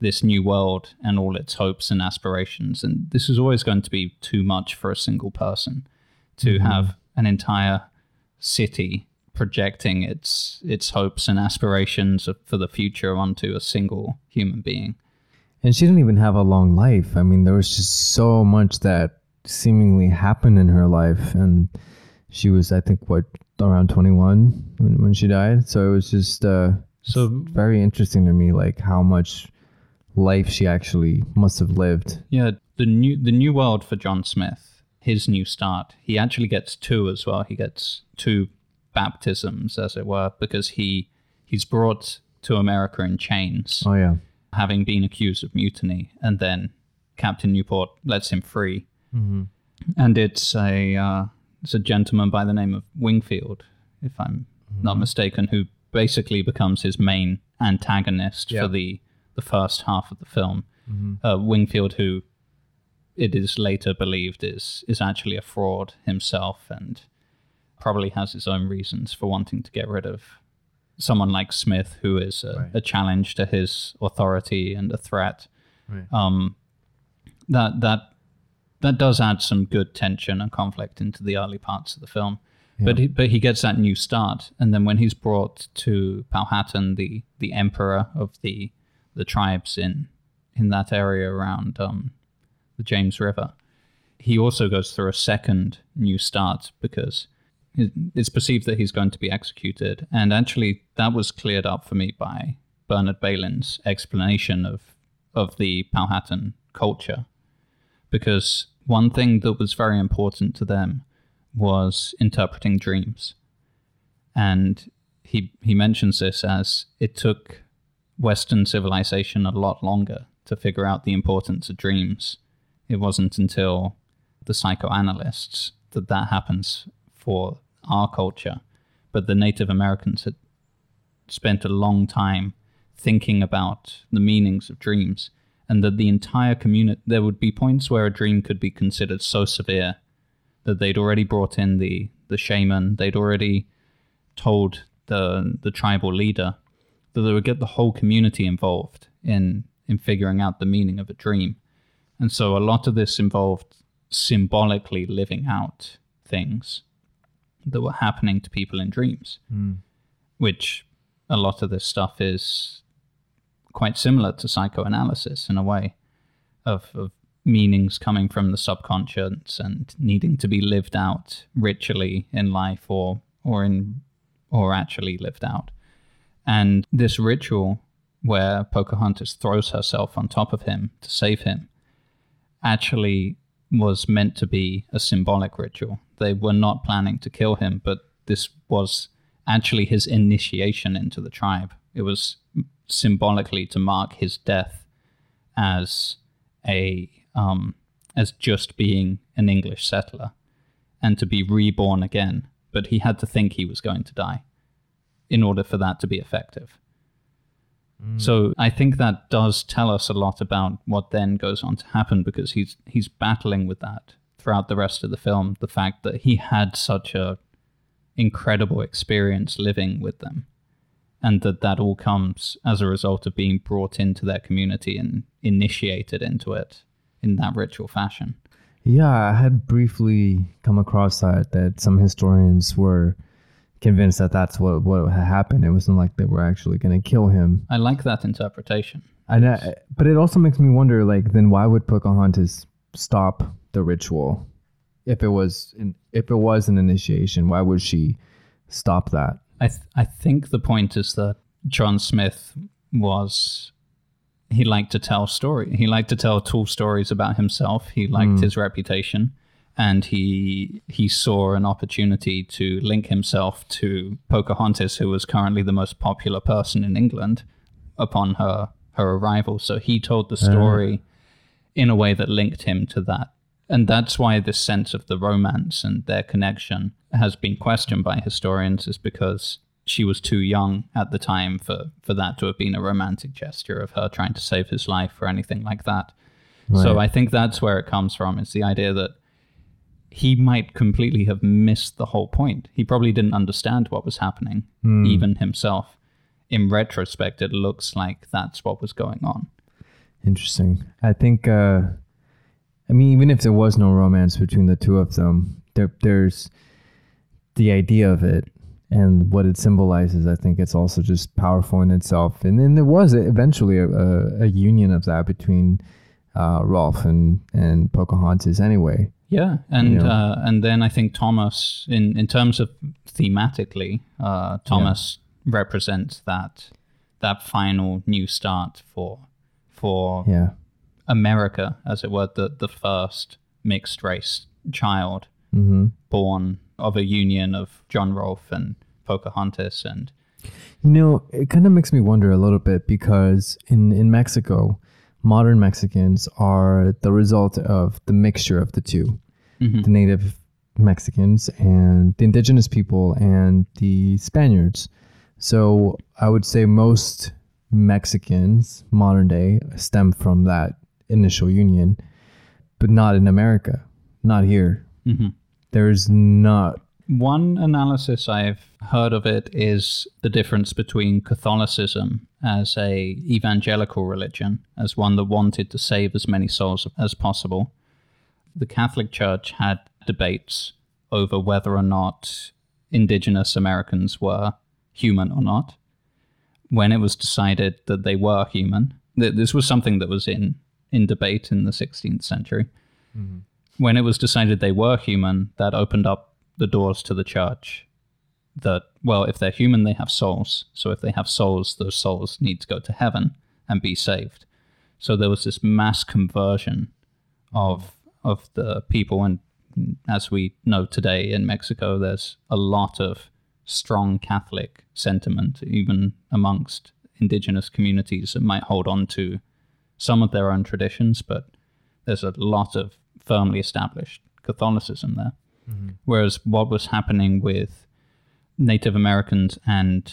[SPEAKER 1] this new world and all its hopes and aspirations. And this is always going to be too much for a single person to mm-hmm. have an entire city projecting its its hopes and aspirations for the future onto a single human being
[SPEAKER 2] and she didn't even have a long life. I mean, there was just so much that seemingly happened in her life, and she was, I think, what around twenty one when, when she died. So it was just uh,
[SPEAKER 1] so
[SPEAKER 2] very interesting to me, like how much life she actually must have lived.
[SPEAKER 1] Yeah, the new the new world for John Smith, his new start. He actually gets two as well. He gets two baptisms, as it were, because he he's brought to America in chains,
[SPEAKER 2] Oh yeah.
[SPEAKER 1] Having been accused of mutiny, and then Captain Newport lets him free.
[SPEAKER 2] Mm-hmm.
[SPEAKER 1] And it's a uh, it's a gentleman by the name of Wingfield, if I'm not mistaken, who basically becomes his main antagonist for the the first half of the film
[SPEAKER 2] Mm-hmm.
[SPEAKER 1] uh, Wingfield, who it is later believed is is actually a fraud himself, and probably has his own reasons for wanting to get rid of someone like Smith, who is a,
[SPEAKER 2] Right.
[SPEAKER 1] a challenge to his authority and a threat.
[SPEAKER 2] Right.
[SPEAKER 1] Um, that that that does add some good tension and conflict into the early parts of the film. But he, but he gets that new start, and then when he's brought to Powhatan, the the emperor of the the tribes in in that area around um, the James River, he also goes through a second new start because it's perceived that he's going to be executed, and actually that was cleared up for me by Bernard Bailyn's explanation of of the Powhatan culture, because one thing that was very important to them was interpreting dreams. And he he mentions this as it took Western civilization a lot longer to figure out the importance of dreams. It wasn't until the psychoanalysts that that happens for our culture. But the Native Americans had spent a long time thinking about the meanings of dreams and that the entire community there would be points where a dream could be considered so severe that they'd already brought in the the shaman they'd already told the the tribal leader that they would get the whole community involved in in figuring out the meaning of a dream and so a lot of this involved symbolically living out things that were happening to people in dreams hmm. which a lot of this stuff is quite similar to psychoanalysis in a way of, of meanings coming from the subconscious and needing to be lived out ritually in life or or in or actually lived out. And this ritual where pocahontas throws herself on top of him to save him actually was meant to be a symbolic ritual they were not planning to kill him but this was actually his initiation into the tribe it was symbolically to mark his death as a um, as just being an English settler and to be reborn again. But he had to think he was going to die in order for that to be effective. Mm. So I think that does tell us a lot about what then goes on to happen because he's he's battling with that throughout the rest of the film. The fact that he had such a incredible experience living with them and that that all comes as a result of being brought into their community and initiated into it in that ritual fashion.
[SPEAKER 2] Yeah, I had briefly come across that that some historians were convinced that that's what what happened. It wasn't like they were actually going to kill him.
[SPEAKER 1] I like that interpretation.
[SPEAKER 2] And I, but it also makes me wonder, like, then why would Pocahontas stop the ritual if it was in, if it was an initiation? Why would she stop that?
[SPEAKER 1] I th- I think the point is that John Smith was he liked to tell story. He liked to tell tall stories about himself. He liked mm. his reputation, and he he saw an opportunity to link himself to Pocahontas, who was currently the most popular person in England upon her her arrival. So he told the ah. story in a way that linked him to that. And that's why this sense of the romance and their connection has been questioned by historians, is because she was too young at the time for, for that to have been a romantic gesture of her trying to save his life or anything like that. So I think that's where it comes from. It's the idea that he might completely have missed the whole point. He probably didn't understand what was happening, even himself. In retrospect, it looks like that's what was going on.
[SPEAKER 2] Interesting. I think. uh I mean, even if there was no romance between the two of them, there there's the idea of it and what it symbolizes. I think it's also just powerful in itself. And then there was eventually a, a, a union of that between uh, Rolfe and and Pocahontas. Anyway.
[SPEAKER 1] Yeah, and
[SPEAKER 2] Yeah.
[SPEAKER 1] Uh, and then I think Thomas, in in terms of thematically, uh, Thomas represents that that final new start for for
[SPEAKER 2] Yeah.
[SPEAKER 1] America, as it were, the the first mixed race child
[SPEAKER 2] hmm
[SPEAKER 1] born of a union of John Rolfe and Pocahontas, and
[SPEAKER 2] You know, it kind of makes me wonder a little bit because in, in Mexico, modern Mexicans are the result of the mixture of the 2
[SPEAKER 1] Mhm.
[SPEAKER 2] the native Mexicans and the indigenous people and the Spaniards. So I would say most Mexicans, modern day, stem from that initial union, but not in America, not here.
[SPEAKER 1] Mhm.
[SPEAKER 2] There's not.
[SPEAKER 1] One analysis I've heard of it is the difference between Catholicism as a evangelical religion, as one that wanted to save as many souls as possible. The Catholic Church had debates over whether or not indigenous Americans were human or not. When it was decided that they were human, th- this was something that was in, in debate in the 16th century mm-hmm. when it was decided they were human, that opened up the doors to the church. That, well, if they're human, they have souls. So if they have souls, those souls need to go to heaven and be saved. So there was this mass conversion of of the people, and as we know today in Mexico, there's a lot of strong Catholic sentiment, even amongst indigenous communities that might hold on to some of their own traditions, but there's a lot of firmly established Catholicism there. Whereas what was happening with Native Americans and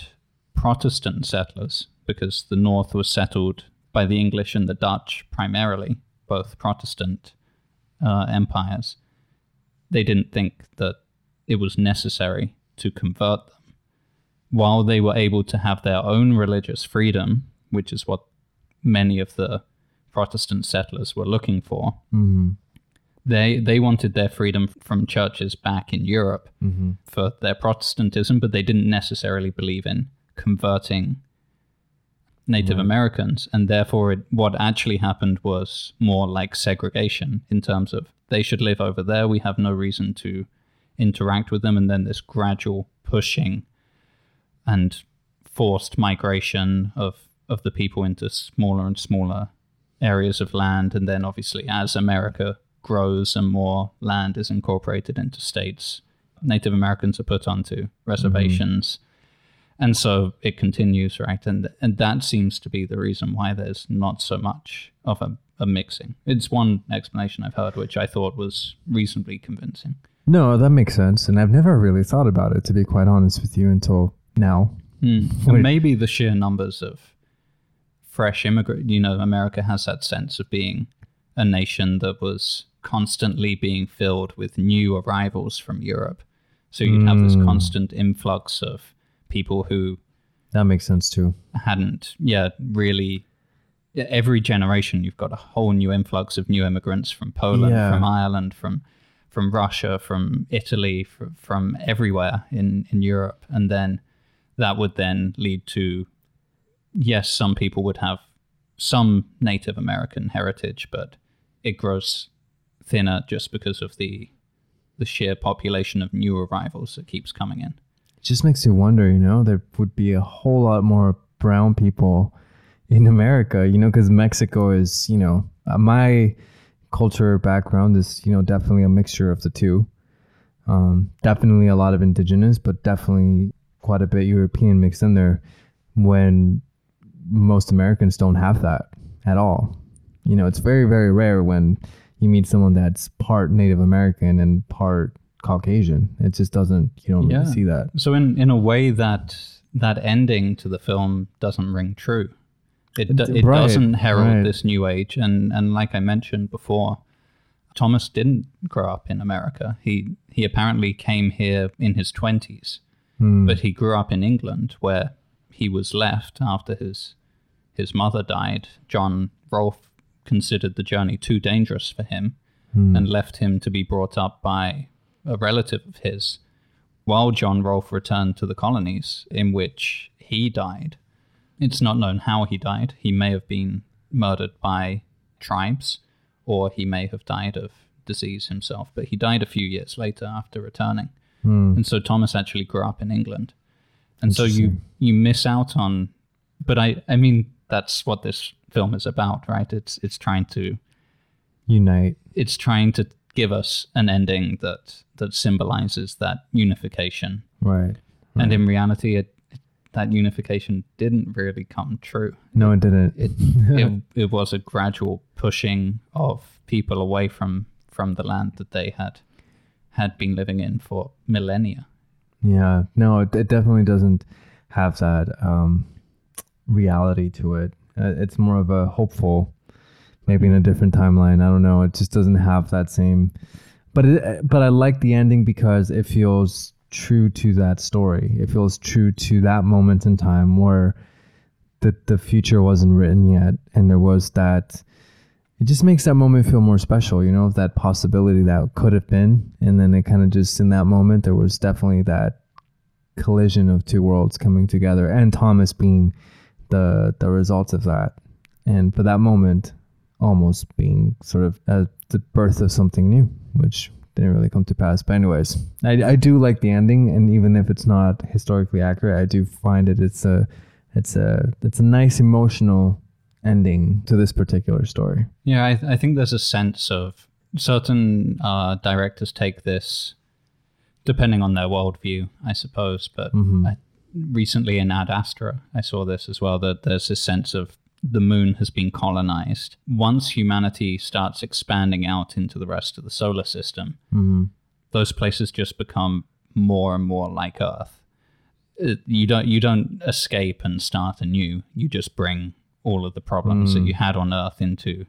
[SPEAKER 1] Protestant settlers, because the North was settled by the English and the Dutch primarily, both Protestant uh, empires, they didn't think that it was necessary to convert them. While they were able to have their own religious freedom, which is what many of the Protestant settlers were looking for,
[SPEAKER 2] mhm,
[SPEAKER 1] they they wanted their freedom from churches back in Europe
[SPEAKER 2] mhm.
[SPEAKER 1] for their Protestantism, but they didn't necessarily believe in converting Native Americans, and therefore it, what actually happened was more like segregation in terms of they should live over there. We have no reason to interact with them, and then this gradual pushing and forced migration of of the people into smaller and smaller areas of land, and then obviously as America grows and more land is incorporated into states, Native Americans are put onto reservations. Mm-hmm. And so it continues, right? And and that seems to be the reason why there's not so much of a, a mixing. It's one explanation I've heard, which I thought was reasonably convincing.
[SPEAKER 2] No, that makes sense. And I've never really thought about it, to be quite honest with you, until now.
[SPEAKER 1] Hmm.
[SPEAKER 2] Wait.
[SPEAKER 1] And maybe the sheer numbers of fresh immigrant, you know, America has that sense of being a nation that was constantly being filled with new arrivals from Europe. So you'd have this
[SPEAKER 2] Mm.
[SPEAKER 1] constant influx of people who
[SPEAKER 2] That makes sense too.
[SPEAKER 1] hadn't, yeah, really. Every generation, you've got a whole new influx of new immigrants from Poland,
[SPEAKER 2] Yeah.
[SPEAKER 1] from Ireland, from from Russia, from Italy, fr- from everywhere in in Europe, and then that would then lead to yes, some people would have some Native American heritage, but it grows thinner just because of the the sheer population of new arrivals that keeps coming in.
[SPEAKER 2] It just makes you wonder, you know, there would be a whole lot more brown people in America, you know, because Mexico is, you know, uh, my culture background is, you know, definitely a mixture of the two. Um, definitely a lot of indigenous, but definitely quite a bit European mixed in there when most Americans don't have that at all. You know, it's very, very rare when you meet someone that's part Native American and part Caucasian. It just doesn't, you don't
[SPEAKER 1] Yeah.
[SPEAKER 2] really see that.
[SPEAKER 1] So in in a way that that ending to the film doesn't ring true. It do, it
[SPEAKER 2] Right,
[SPEAKER 1] doesn't herald
[SPEAKER 2] right.
[SPEAKER 1] this new age and and like I mentioned before, Thomas didn't grow up in America. He he apparently came here in his 20s,
[SPEAKER 2] Hmm.
[SPEAKER 1] but he grew up in England where he was left after his his mother died. John Rolfe considered the journey too dangerous for him
[SPEAKER 2] Hmm.
[SPEAKER 1] and left him to be brought up by a relative of his while John Rolfe returned to the colonies in which he died. It's not known how he died. He may have been murdered by tribes or he may have died of disease himself, but he died a few years later after returning.
[SPEAKER 2] Hmm.
[SPEAKER 1] And so Thomas actually grew up in England. And so you you miss out on but I I mean that's what this film is about, right? It's it's trying to
[SPEAKER 2] Unite.
[SPEAKER 1] it's trying to give us an ending that that symbolizes that unification
[SPEAKER 2] Right.
[SPEAKER 1] and in reality it, it that unification didn't really come true
[SPEAKER 2] No, it didn't.
[SPEAKER 1] it, it it was a gradual pushing of people away from from the land that they had had been living in for millennia
[SPEAKER 2] Yeah, no, it, it definitely doesn't have that um, reality to it. Uh, it's more of a hopeful, maybe in a different timeline. I don't know. It just doesn't have that same. But it, but I like the ending because it feels true to that story. It feels true to that moment in time where the the future wasn't written yet, and there was that. It just makes that moment feel more special, you know, that possibility that could have been, and then it kind of just in that moment there was definitely that collision of two worlds coming together, and Thomas being the the result of that, and for that moment, almost being sort of uh, the birth of something new, which didn't really come to pass. But anyways, I, I do like the ending, and even if it's not historically accurate, I do find it it's a it's a it's a nice emotional ending to this particular story.
[SPEAKER 1] Yeah, I, I think there's a sense of certain uh, directors take this, depending on their worldview, I suppose. But
[SPEAKER 2] Mhm.
[SPEAKER 1] I, recently in Ad Astra, I saw this as well that there's this sense of the moon has been colonized. Once humanity starts expanding out into the rest of the solar system,
[SPEAKER 2] Mm-hmm.
[SPEAKER 1] those places just become more and more like Earth. You don't you don't escape and start anew. You just bring all of the problems that you had on Earth into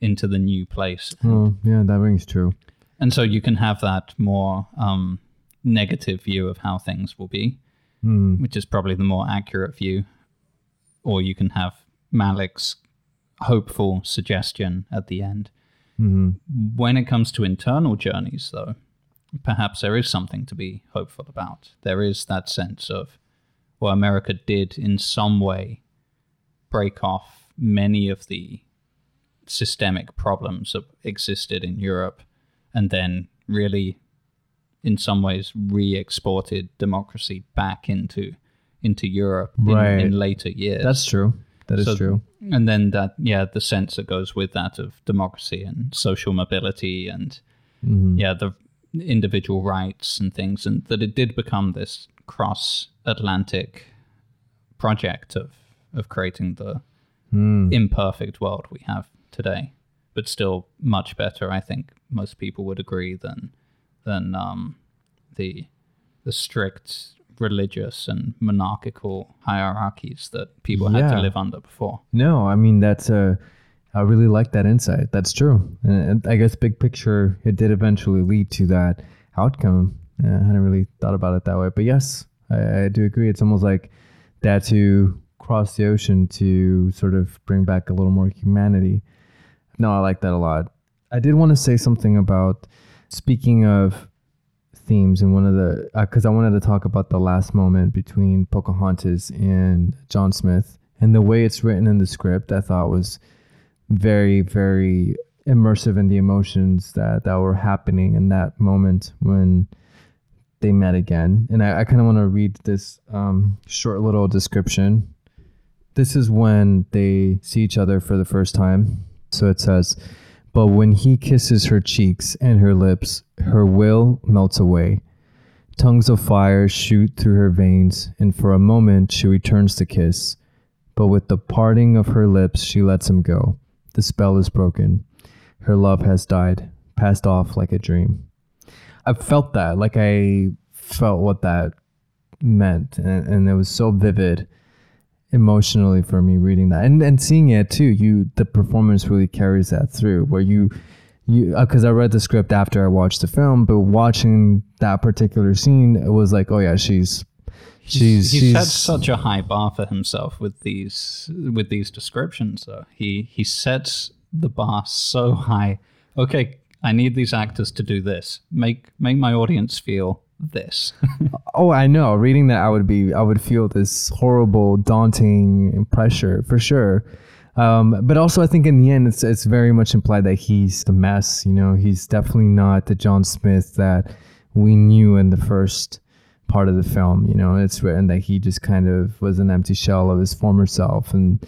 [SPEAKER 1] into the new place,
[SPEAKER 2] Oh, yeah, that rings true.
[SPEAKER 1] and so you can have that more um, negative view of how things will be,
[SPEAKER 2] Mm.
[SPEAKER 1] which is probably the more accurate view, or you can have Malick's hopeful suggestion at the end.
[SPEAKER 2] hmm
[SPEAKER 1] When it comes to internal journeys, though, perhaps there is something to be hopeful about. There is that sense of, well, America did in some way break off many of the systemic problems that existed in Europe and then really, in some ways, re exported democracy back into into Europe in,
[SPEAKER 2] Right.
[SPEAKER 1] in later years.
[SPEAKER 2] That's true. That is
[SPEAKER 1] So-
[SPEAKER 2] true.
[SPEAKER 1] And then that, yeah, the sense that goes with that of democracy and social mobility and,
[SPEAKER 2] Mhm.
[SPEAKER 1] yeah, the individual rights and things, and that it did become this cross Atlantic project of, of creating the
[SPEAKER 2] Mm.
[SPEAKER 1] imperfect world we have today, but still much better, I think most people would agree, than, than um, the, the strict religious and monarchical hierarchies that people had to live under before.
[SPEAKER 2] No, I mean that's uh I really like that insight. That's true. And I guess big picture, it did eventually lead to that outcome. I hadn't really thought about it that way, but yes, I, I do agree. It's almost like that to cross the ocean to sort of bring back a little more humanity. No, I like that a lot. I did want to say something about Speaking of themes, and one of the because I wanted to talk about the last moment between Pocahontas and John Smith, and the way it's written in the script, I thought was very, very immersive in the emotions that that were happening in that moment when they met again. And I, I kind of want to read this um, short little description. This is when they see each other for the first time. So it says, But when he kisses her cheeks and her lips, her will melts away. Tongues of fire shoot through her veins, and for a moment she returns to kiss. But with the parting of her lips, she lets him go. The spell is broken. Her love has died, passed off like a dream. I felt that, like I felt what that meant, and, and it was so vivid emotionally for me reading that. And and seeing it too. You the performance really carries that through, where you you uh, because I read the script after I watched the film, but watching that particular scene, it was like, oh yeah, she's she's
[SPEAKER 1] he's
[SPEAKER 2] she's
[SPEAKER 1] set such a high bar for himself with these with these descriptions though. He he sets the bar so high. Okay i need these actors to do this. Make make my audience feel this
[SPEAKER 2] Oh, I know. Reading that, I would be, I would feel this horrible, daunting pressure for sure. Um, but also, I think in the end, it's it's very much implied that he's the mess. You know, he's definitely not the John Smith that we knew in the first part of the film. You know, it's written that he just kind of was an empty shell of his former self, and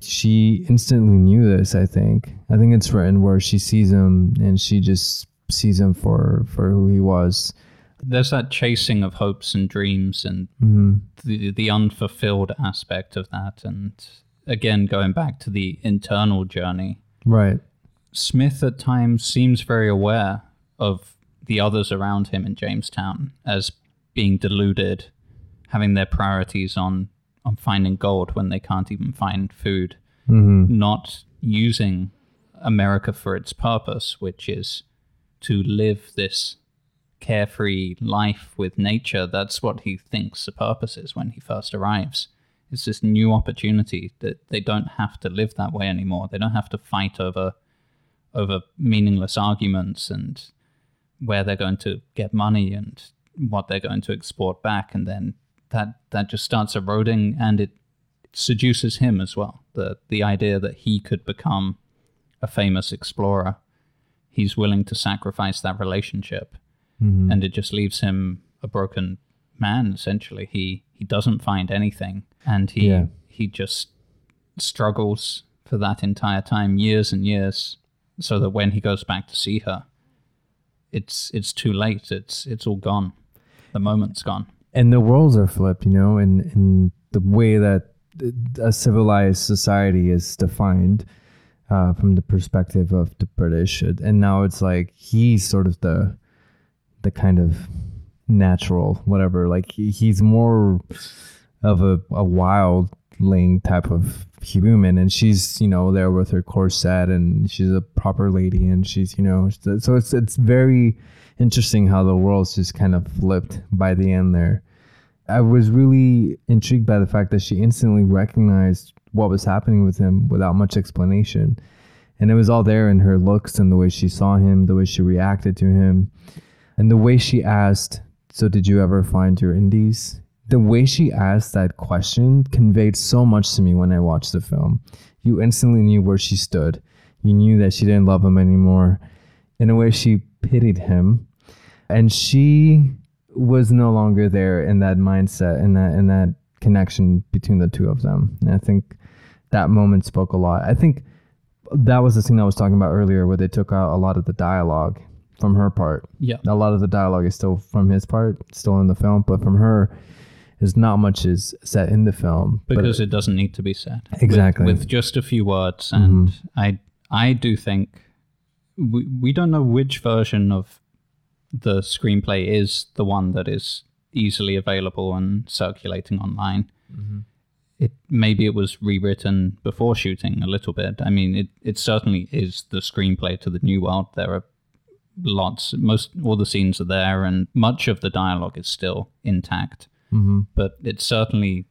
[SPEAKER 2] she instantly knew this. I think. I think it's written where she sees him and she just sees him for for who he was.
[SPEAKER 1] There's that chasing of hopes and dreams and
[SPEAKER 2] hmm
[SPEAKER 1] the the unfulfilled aspect of that. And again going back to the internal journey
[SPEAKER 2] Right.
[SPEAKER 1] Smith at times seems very aware of the others around him in Jamestown as being deluded, having their priorities on on finding gold when they can't even find food,
[SPEAKER 2] hmm
[SPEAKER 1] not using America for its purpose, which is to live this carefree life with nature. That's what he thinks the purpose is when he first arrives. It's this new opportunity that they don't have to live that way anymore. They don't have to fight over over meaningless arguments and where they're going to get money and what they're going to export back and then that that just starts eroding and it seduces him as well the the idea that he could become a famous explorer he's willing to sacrifice that relationship
[SPEAKER 2] hmm
[SPEAKER 1] and it just leaves him a broken man essentially. He he doesn't find anything. And he
[SPEAKER 2] Yeah.
[SPEAKER 1] he just struggles for that entire time years and years so that when he goes back to see her it's it's too late. It's it's all gone. The moment's gone.
[SPEAKER 2] And the worlds are flipped, you know, and in the way that a civilized society is defined uh, from the perspective of the British, and now it's like he's sort of the the kind of natural whatever. Like he, he's more of a, a wildling type of human, and she's you know there with her corset, and she's a proper lady, and she's you know so it's it's very interesting how the world's just kind of flipped by the end there. I was really intrigued by the fact that she instantly recognized what was happening with him without much explanation. And it was all there in her looks and the way she saw him, the way she reacted to him, and the way she asked, So, did you ever find your Indies? The way she asked that question conveyed so much to me when I watched the film. You instantly knew where she stood. You knew that she didn't love him anymore. In a way, she pitied him. And she was no longer there in that mindset in that in that connection between the two of them. And I think that moment spoke a lot. I think that was the thing I was talking about earlier where they took out a lot of the dialogue from her part.
[SPEAKER 1] yeah
[SPEAKER 2] A lot of the dialogue is still from his part, still in the film, but from her is not much is set in the film.
[SPEAKER 1] Because it doesn't need to be said
[SPEAKER 2] Exactly.
[SPEAKER 1] with, just a few words and mm-hmm. i i do think we, we don't know which version of the screenplay is the one that is easily available and circulating online mm-hmm. it maybe it was rewritten before shooting a little bit i mean it, it certainly is the screenplay to the new world there are lots most all the scenes are there and much of the dialogue is still intact
[SPEAKER 2] Mhm.
[SPEAKER 1] but it's certainly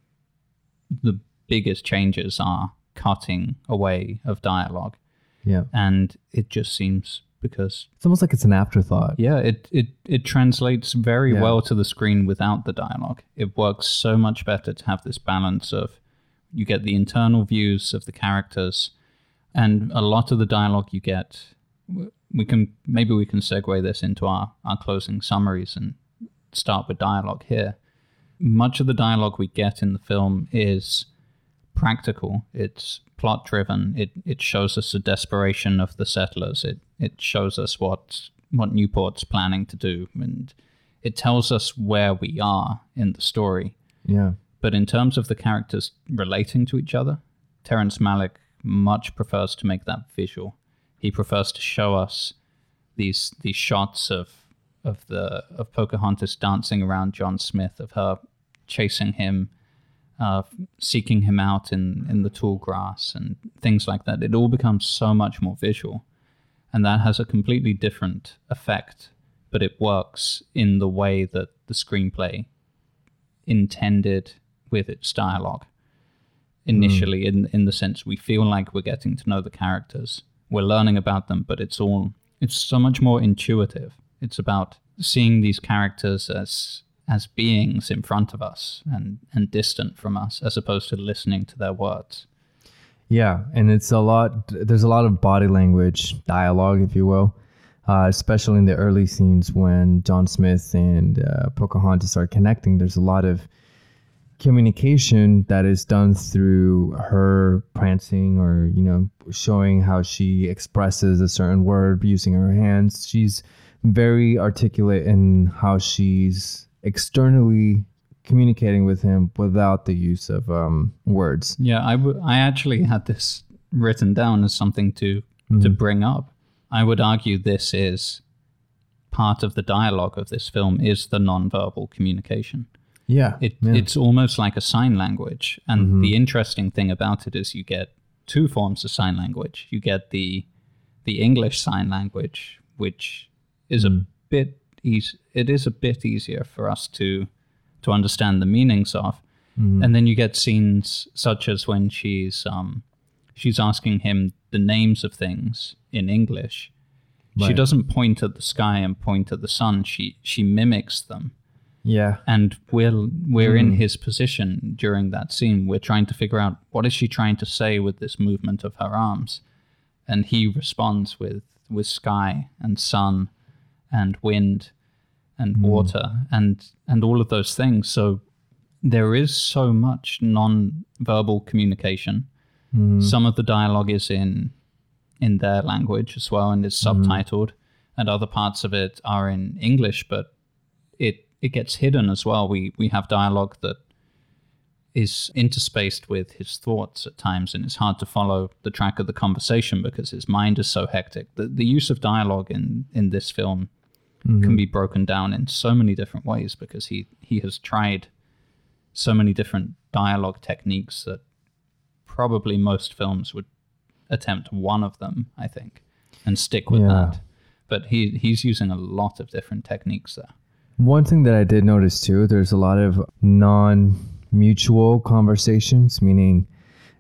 [SPEAKER 1] the biggest changes are cutting away of dialogue
[SPEAKER 2] yeah.
[SPEAKER 1] and it just seems because
[SPEAKER 2] It's almost like it's an afterthought.
[SPEAKER 1] yeah, it it it translates very
[SPEAKER 2] Yeah.
[SPEAKER 1] well to the screen without the dialogue. It works so much better to have this balance of you get the internal views of the characters, and a lot of the dialogue you get. We can maybe we can segue this into our our closing summaries and start with dialogue here. Much of the dialogue we get in the film is practical. It's plot driven. It it shows us the desperation of the settlers. It it shows us what what Newport's planning to do, and it tells us where we are in the story.
[SPEAKER 2] Yeah.
[SPEAKER 1] But in terms of the characters relating to each other, Terrence Malick much prefers to make that visual. He prefers to show us these these shots of of the of Pocahontas dancing around John Smith, of her chasing him, uh, seeking him out in in the tall grass and things like that. It all becomes so much more visual, and that has a completely different effect. But it works in the way that the screenplay intended with its dialogue initially in in the sense we feel like we're getting to know the characters we're learning about them but it's all it's so much more intuitive it's about seeing these characters as as beings in front of us and and distant from us as opposed to listening to their words
[SPEAKER 2] Yeah, and it's a lot. There's a lot of body language, dialogue, if you will, uh, especially in the early scenes when John Smith and uh, Pocahontas are connecting. There's a lot of communication that is done through her prancing or you know showing how she expresses a certain word using her hands. She's very articulate in how she's externally communicating with him without the use of um, words.
[SPEAKER 1] yeah i would i actually had this written down as something to to bring up i would argue this is part of the dialogue of this film is the nonverbal communication
[SPEAKER 2] Yeah,
[SPEAKER 1] It,
[SPEAKER 2] yeah.
[SPEAKER 1] It's almost like a sign language. And mm-hmm. the interesting thing about it is you get two forms of sign language. You get the the English sign language, which is a mm. bit easy. It is a bit easier for us to to understand the meanings of. Mm-hmm. And then you get scenes such as when she's um, she's asking him the names of things in English. She doesn't point at the sky and point at the sun. She she mimics them
[SPEAKER 2] yeah.
[SPEAKER 1] and we're we're in hmm. his position during that scene. We're trying to figure out what is she trying to say with this movement of her arms. And he responds with with sky and sun and wind and hmm. water and and all of those things. So there is so much non-verbal communication. Hmm. Some of the dialogue is in in their language as well and is subtitled and other parts of it are in english but it it gets hidden as well. We we have dialogue that is interspaced with his thoughts at times, and it's hard to follow the track of the conversation because his mind is so hectic. The the use of dialogue in in this film can mm-hmm. be broken down in so many different ways because he he has tried so many different dialogue techniques that probably most films would attempt one of them, I think, and stick with
[SPEAKER 2] Yeah.
[SPEAKER 1] that. But he he's using a lot of different techniques there.
[SPEAKER 2] One thing that I did notice too, there's a lot of non-mutual conversations, meaning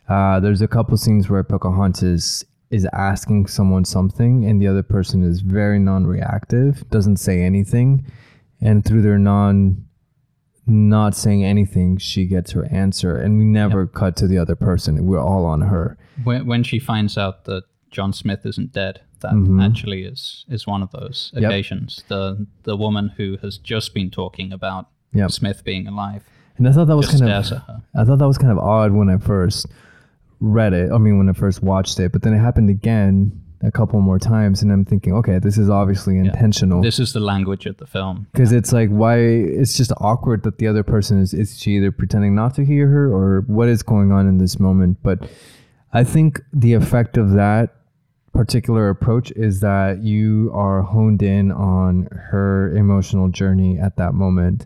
[SPEAKER 2] uh, there's a couple scenes where Pocahontas is asking someone something and the other person is very non-reactive, doesn't say anything, and through their non not saying anything, she gets her answer, and we never cut to the other person. We're all on her.
[SPEAKER 1] when, when she finds out that John Smith isn't dead, that actually is is one of those
[SPEAKER 2] Mm-hmm. Yep.
[SPEAKER 1] occasions. The the woman who has just been talking about
[SPEAKER 2] Yep.
[SPEAKER 1] Smith being alive
[SPEAKER 2] And I thought that was kind of. I thought that was kind of odd when I first read it. I mean, when I first watched it, but then it happened again a couple more times, and I'm thinking, okay, this is obviously intentional
[SPEAKER 1] This is the language of the film.
[SPEAKER 2] because it's like why it's just awkward that the other person is is she either pretending not to hear her or what is going on in this moment. But I think the effect of that particular approach is that you are honed in on her emotional journey at that moment.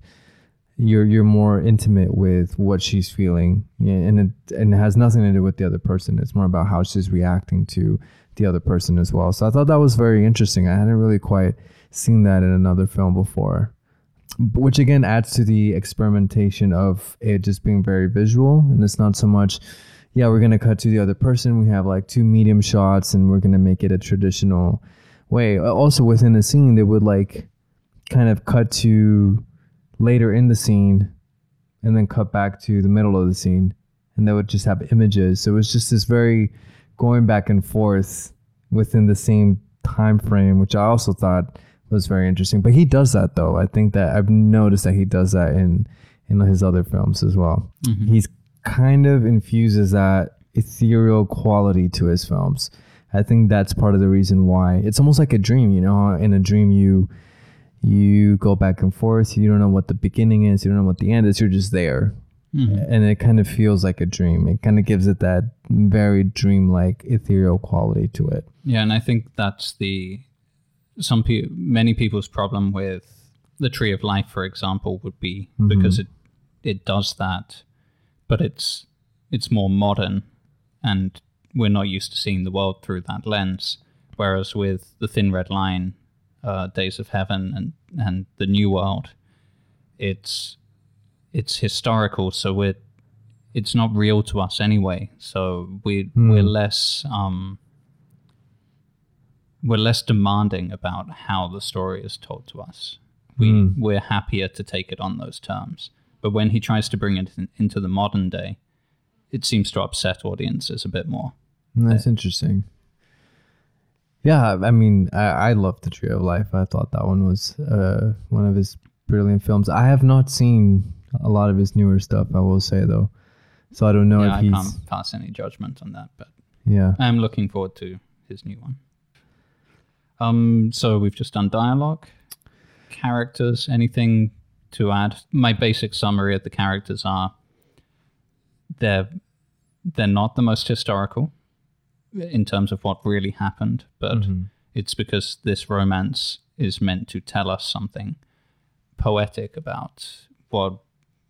[SPEAKER 2] You're you're more intimate with what she's feeling and it and it has nothing to do with the other person. It's more about how she's reacting to the other person as well. So i thought that was very interesting. I hadn't really quite seen that in another film before which again adds to the experimentation of it just being very visual and it's not so much yeah we're going to cut to the other person we have like two medium shots and we're going to make it a traditional way. Also within the scene, they would like kind of cut to later in the scene, and then cut back to the middle of the scene, and they would just have images. So it was just this very going back and forth within the same time frame, which I also thought was very interesting. But he does that though. I think that I've noticed that he does that in in his other films as well.
[SPEAKER 1] Mhm.
[SPEAKER 2] He's kind of infuses that ethereal quality to his films. I think that's part of the reason why it's almost like a dream. You know, in a dream you you go back and forth. You don't know what the beginning is. You don't know what the end is. You're just there,
[SPEAKER 1] Mhm.
[SPEAKER 2] and it kind of feels like a dream. It kind of gives it that very dreamlike ethereal quality to it.
[SPEAKER 1] Yeah, and I think that's the some pe- many people's problem with the Tree of Life, for example, would be because it it does that, but it's it's more modern, and we're not used to seeing the world through that lens. Whereas with the Thin Red Line, uh, Days of Heaven, and and the New World, it's it's historical, so we're it's not real to us anyway. So we we're less um, we're less demanding about how the story is told to us. We we're happier to take it on those terms. But when he tries to bring it in, into the modern day, it seems to upset audiences a bit more.
[SPEAKER 2] That's interesting. Yeah, I mean, I, I love The Tree of Life. I thought that one was uh, one of his brilliant films. I have not seen a lot of his newer stuff, I will say, though. So I don't know
[SPEAKER 1] yeah,
[SPEAKER 2] if
[SPEAKER 1] I
[SPEAKER 2] he's.
[SPEAKER 1] can't pass any judgment on that, but
[SPEAKER 2] Yeah.
[SPEAKER 1] I am looking forward to his new one. Um, so we've just done dialogue, characters. Anything to add? My basic summary of the characters are they're they're not the most historical in terms of what really happened, but mm-hmm. it's because this romance is meant to tell us something poetic about what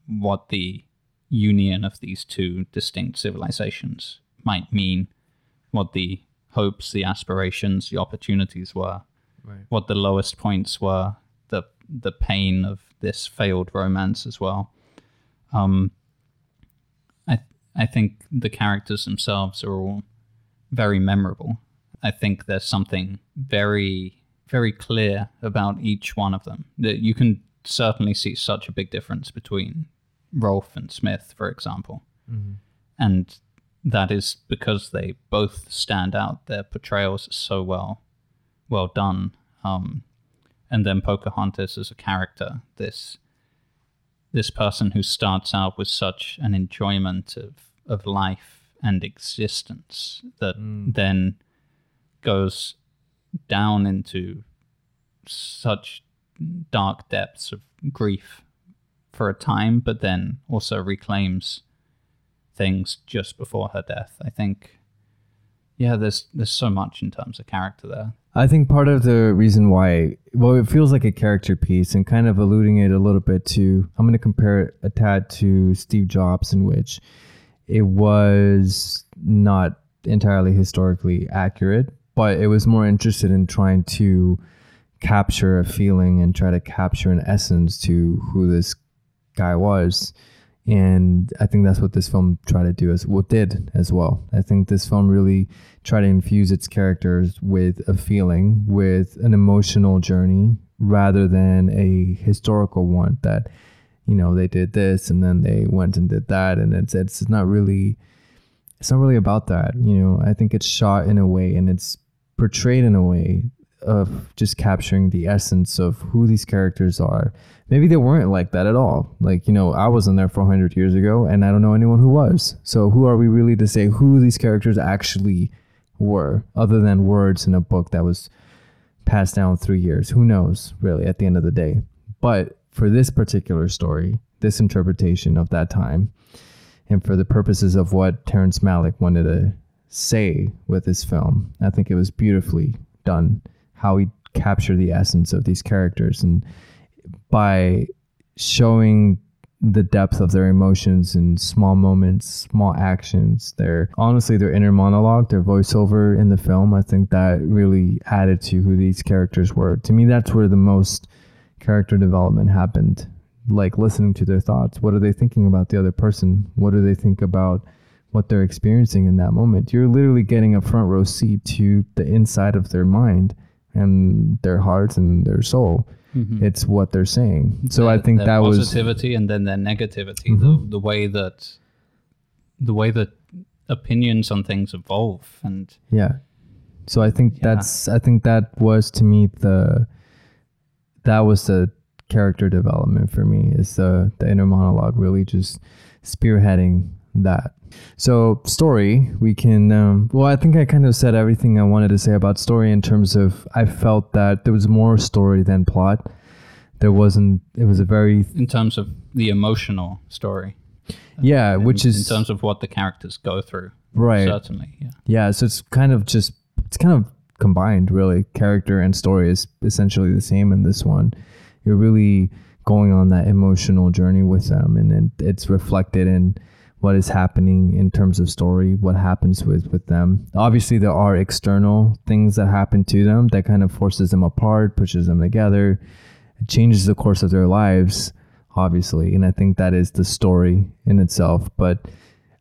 [SPEAKER 1] what the union of these two distinct civilizations might mean, what the hopes, the aspirations, the opportunities were,
[SPEAKER 2] Right.
[SPEAKER 1] what the lowest points were, the the pain of this failed romance as well. Um, I I think the characters themselves are all very memorable. I think there's something very very clear about each one of them. That you can certainly see such a big difference between Rolfe and Smith, for example, and that is because they both stand out. Their portrayals are so well well done. Um, and then Pocahontas as a character, this this person who starts out with such an enjoyment of, of life and existence that mm. then goes down into such dark depths of grief for a time, but then also reclaims things just before her death. I think, yeah, there's there's so much in terms of character there.
[SPEAKER 2] I think part of the reason why, well, it feels like a character piece and kind of alluding it a little bit to, I'm going to compare it a tad to Steve Jobs, in which it was not entirely historically accurate, but it was more interested in trying to capture a feeling and try to capture an essence to who this guy was. And I think that's what this film tried to do as well did as well. I think this film really tried to infuse its characters with a feeling, with an emotional journey, rather than a historical one that, you know, they did this and then they went and did that, and it's it's not really, it's not really about that. You know, I think it's shot in a way and it's portrayed in a way of just capturing the essence of who these characters are. Maybe they weren't like that at all. Like, you know, I wasn't there 400 years ago and I don't know anyone who was. So who are we really to say who these characters actually were other than words in a book that was passed down through years? Who knows, really, at the end of the day. But for this particular story, this interpretation of that time, and for the purposes of what Terrence Malick wanted to say with this film, I think it was beautifully done how he captured the essence of these characters and by showing the depth of their emotions in small moments, small actions, their honestly their inner monologue, their voiceover in the film, I think that really added to who these characters were. To me that's where the most character development happened. Like listening to their thoughts. What are they thinking about the other person? What do they think about what they're experiencing in that moment? You're literally getting a front row seat to the inside of their mind and their hearts and their soul.
[SPEAKER 1] Mhm.
[SPEAKER 2] It's what they're saying. So I think that was
[SPEAKER 1] positivity and then their negativity
[SPEAKER 2] Mhm.
[SPEAKER 1] the, the way that the way that opinions on things evolve and
[SPEAKER 2] Yeah. So I think
[SPEAKER 1] Yeah.
[SPEAKER 2] that's I think that was to me the that was the character development for me is the the inner monologue really just spearheading that. So story, we can um, well I think I kind of said everything I wanted to say about story in terms of I felt that there was more story than plot. There wasn't it was a very
[SPEAKER 1] in terms of the emotional story
[SPEAKER 2] yeah,
[SPEAKER 1] in-
[SPEAKER 2] which is
[SPEAKER 1] in terms of what the characters go through
[SPEAKER 2] right.
[SPEAKER 1] certainly yeah
[SPEAKER 2] Yeah, so it's kind of just it's kind of combined really. Character and story is essentially the same in this one. You're really going on that emotional journey with them and then it's reflected in what is happening in terms of story, what happens with with them. Obviously there are external things that happen to them that kind of forces them apart, pushes them together, it changes the course of their lives, obviously. And I think that is the story in itself, but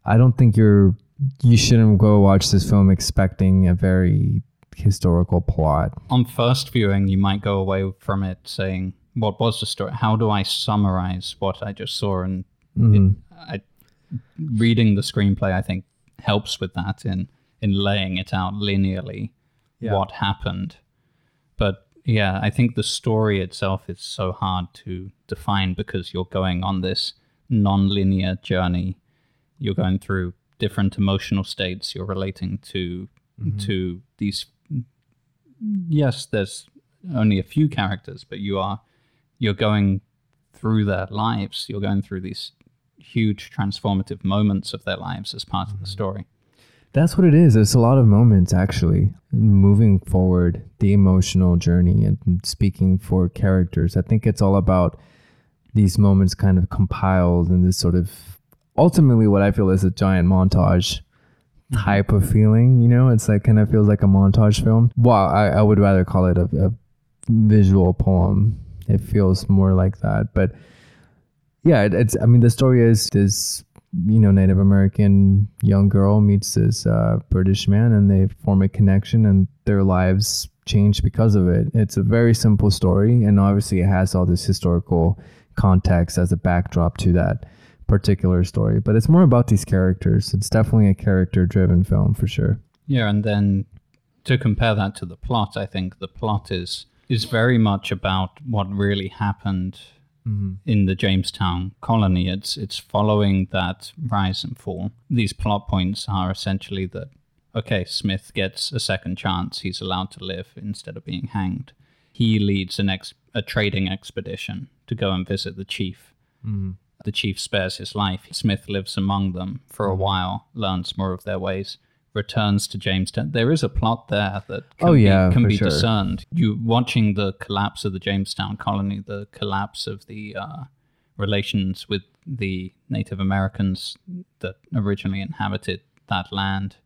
[SPEAKER 2] I don't think you're you shouldn't go watch this film expecting a very historical plot.
[SPEAKER 1] on first viewing you might go away from it saying what was the story how do i summarize what i just saw and
[SPEAKER 2] Mhm.
[SPEAKER 1] I, reading the screenplay i think helps with that in in laying it out linearly
[SPEAKER 2] Yeah.
[SPEAKER 1] what happened. But yeah i think the story itself is so hard to define because you're going on this non-linear journey. You're going through different emotional states. You're relating to mm-hmm. to these yes there's only a few characters but you are you're going through their lives. You're going through these huge transformative moments of their lives as part of the mm-hmm. story
[SPEAKER 2] That's what it is. It's a lot of moments actually moving forward the emotional journey and speaking for characters. I think it's all about these moments kind of compiled in this sort of ultimately what I feel is a giant montage mm-hmm. type of feeling. You know, it's like kind of feels like a montage film. Well, I, I would rather call it a, a visual poem. It feels more like that. But yeah, it, it's. I mean, the story is this you know Native American young girl meets this uh, British man, and they form a connection, and their lives change because of it. It's a very simple story, and obviously it has all this historical context as a backdrop to that particular story. But it's more about these characters. It's definitely a character-driven film for sure.
[SPEAKER 1] Yeah, and then to compare that to the plot, I think the plot is is very much about what really happened Mm-hmm. in the Jamestown colony. It's it's following that rise and fall. These plot points are essentially that okay, Smith gets a second chance. He's allowed to live instead of being hanged. He leads an ex- a trading expedition to go and visit the chief. Mm-hmm. The chief spares his life. Smith lives among them for a mm-hmm. while, learns more of their ways, returns to Jamestown. There is a plot there that can
[SPEAKER 2] Oh, yeah,
[SPEAKER 1] be, can be
[SPEAKER 2] sure.
[SPEAKER 1] discerned. You watching the collapse of the Jamestown colony, the collapse of the uh, relations with the Native Americans that originally inhabited that land.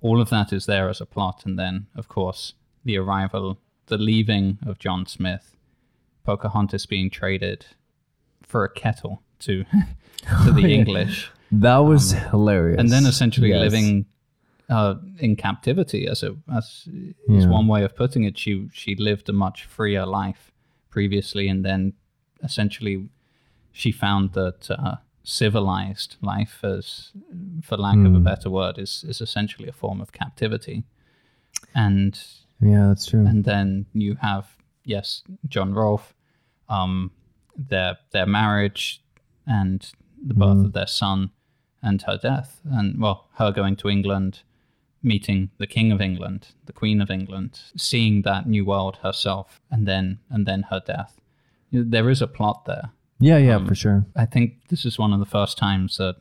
[SPEAKER 1] All of that is there as a plot, and then, of course, the arrival, the leaving of John Smith, Pocahontas being traded for a kettle to to the English,
[SPEAKER 2] That was hilarious.
[SPEAKER 1] Um, and then essentially
[SPEAKER 2] Yes.
[SPEAKER 1] living uh, in captivity, as a as is one way of putting it. She she lived a much freer life previously, and then essentially she found that uh, civilized life, as for lack of a
[SPEAKER 2] Hmm.
[SPEAKER 1] better word, is is essentially a form of captivity, and
[SPEAKER 2] Yeah, that's true.
[SPEAKER 1] and then you have yes, John Rolfe, um, their their marriage and the birth
[SPEAKER 2] Mm.
[SPEAKER 1] of their son and her death, and well, her going to England, meeting the King of England, the Queen of England, seeing that new world herself, and then and then her death. There is a plot there.
[SPEAKER 2] yeah, yeah,
[SPEAKER 1] um,
[SPEAKER 2] for sure.
[SPEAKER 1] I think this is one of the first times that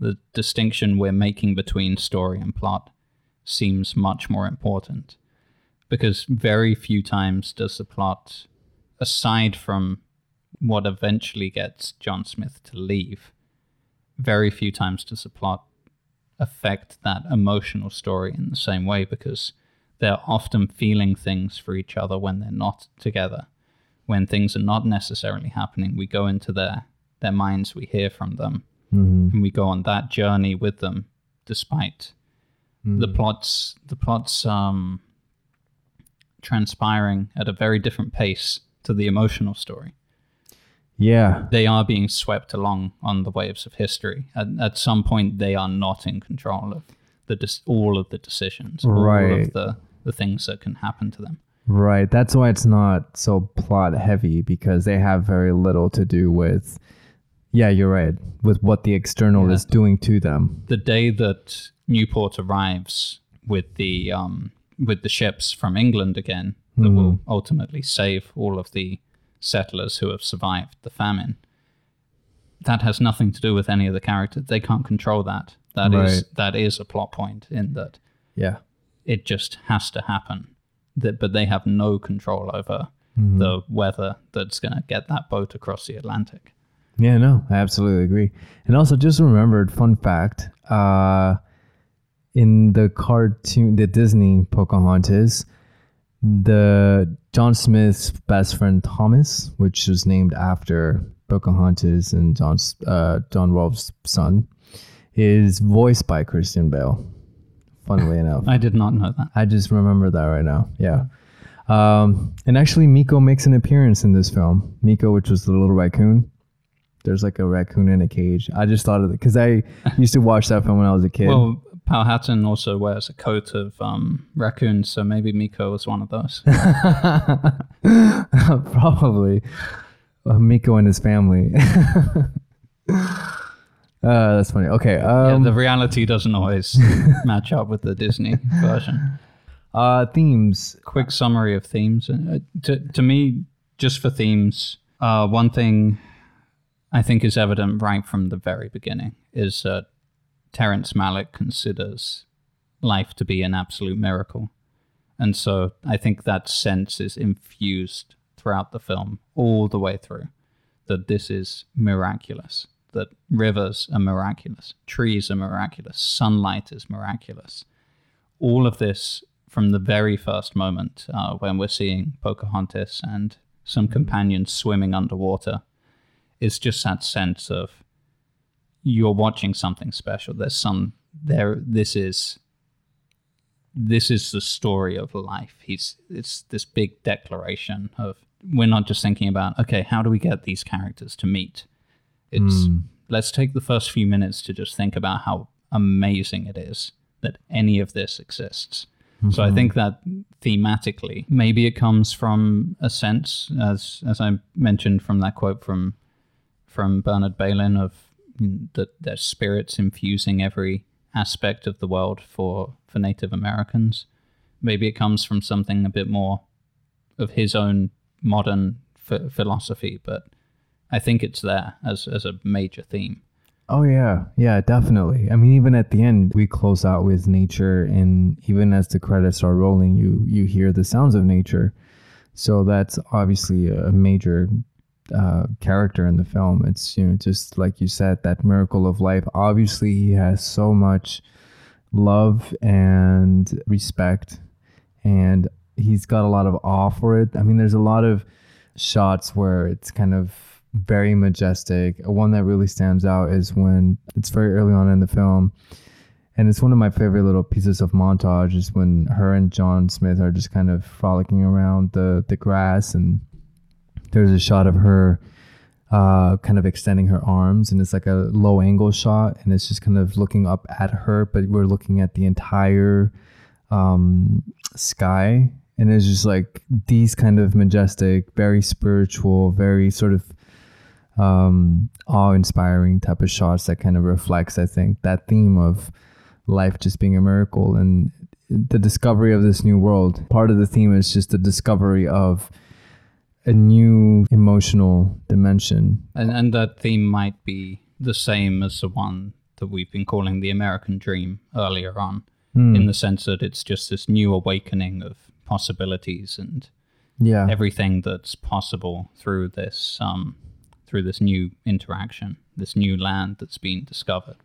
[SPEAKER 1] the distinction we're making between story and plot seems much more important. Because very few times does the plot, aside from what eventually gets John Smith to leave, very few times does the plot affect that emotional story in the same way because they're often feeling things for each other when they're not together. When things are not necessarily happening, we go into their their minds, we hear from them,
[SPEAKER 2] hmm
[SPEAKER 1] and we go on that journey with them, despite the plots the plots um transpiring at a very different pace to the emotional story.
[SPEAKER 2] Yeah.
[SPEAKER 1] They are being swept along on the waves of history. At, at some point, they are not in control of the dis- all of the decisions, all
[SPEAKER 2] Right.
[SPEAKER 1] of the, the things that can happen to them.
[SPEAKER 2] Right. That's why it's not so plot heavy because they have very little to do with, yeah, you're right, with what the external
[SPEAKER 1] Yeah.
[SPEAKER 2] is doing to them.
[SPEAKER 1] the day that Newport arrives with the um, with the ships from England again that will ultimately save all of the settlers who have survived the famine. That has nothing to do with any of the characters. They can't control that. That is
[SPEAKER 2] Right.
[SPEAKER 1] that is a plot point in that
[SPEAKER 2] Yeah.
[SPEAKER 1] it just has to happen. That, but they have no control over
[SPEAKER 2] Mm-hmm.
[SPEAKER 1] the weather that's going to get that boat across the Atlantic.
[SPEAKER 2] Yeah, no, I absolutely agree. And also, just remembered, fun fact, uh, in the cartoon, the Disney Pocahontas, the John Smith's best friend Thomas, which was named after Pocahontas and John's, uh, John Rolfe's son, is voiced by Christian Bale. Funnily enough.
[SPEAKER 1] I did not know that.
[SPEAKER 2] I just remember that right now. Yeah. Um, and actually, Meeko makes an appearance in this film. Meeko, which was the little raccoon. There's like a raccoon in a cage. I just thought of it because I used to watch that film when I was a kid.
[SPEAKER 1] Well, Powhatan also wears a coat of um, raccoons, so maybe Meeko was one of those.
[SPEAKER 2] Probably. Uh, Meeko and his family. uh, that's funny. Okay.
[SPEAKER 1] yeah,
[SPEAKER 2] Um,
[SPEAKER 1] the reality doesn't always match up with the Disney version.
[SPEAKER 2] uh, themes.
[SPEAKER 1] Quick summary of themes. Uh, to, to me, just for themes, uh, one thing I think is evident right from the very beginning is that Terrence Malick considers life to be an absolute miracle. And so I think that sense is infused throughout the film, all the way through, that this is miraculous, that rivers are miraculous, trees are miraculous, sunlight is miraculous. All of this from the very first moment uh, when we're seeing Pocahontas and some companions swimming underwater is just that sense of you're watching something special. There's some there. This is this is the story of life. He's it's this big declaration of we're not just thinking about okay, how do we get these characters to meet? It's let's take the first few minutes to just think about how amazing it is that any of this exists. So I think that thematically, maybe it comes from a sense, as as I mentioned from that quote from from Bernard Bailyn of mm, that there's spirits infusing every aspect of the world for for Native Americans. Maybe it comes from something a bit more of his own modern ph- philosophy, but I think it's there as as a major theme.
[SPEAKER 2] Oh yeah, yeah, definitely. I mean, even at the end, we close out with nature, and even as the credits are rolling, you you hear the sounds of nature. So that's obviously a major uh, character in the film. It's you know just like you said, that miracle of life. Obviously, he has so much love and respect, and he's got a lot of awe for it. I mean, there's a lot of shots where it's kind of very majestic. One that really stands out is when it's very early on in the film, and it's one of my favorite little pieces of montage. Is when her and John Smith are just kind of frolicking around the the grass, and there's a shot of her. Uh, kind of extending her arms, and it's like a low angle shot, and it's just kind of looking up at her, but we're looking at the entire um, sky, and it's just like these kind of majestic, very spiritual, very sort of um, awe-inspiring type of shots that kind of reflects, I think, that theme of life just being a miracle and the discovery of this new world. Part of the theme is just the discovery of a new emotional dimension.
[SPEAKER 1] And and that theme might be the same as the one that we've been calling the American dream earlier on, in the sense that it's just this new awakening of possibilities and
[SPEAKER 2] Yeah.
[SPEAKER 1] everything that's possible through this um through this new interaction, this new land that's been discovered.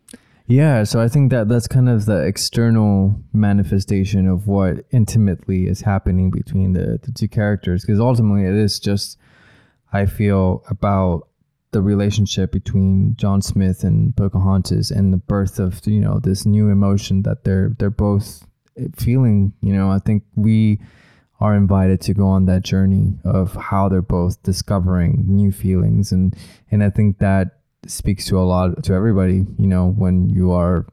[SPEAKER 2] Yeah, so I think that that's kind of the external manifestation of what intimately is happening between the, the two characters. Because ultimately, it is just, I feel, about the relationship between John Smith and Pocahontas and the birth of you know this new emotion that they're they're both eh, feeling. You know, I think we are invited to go on that journey of how they're both discovering new feelings and and I think that speaks to a lot to everybody you know when you are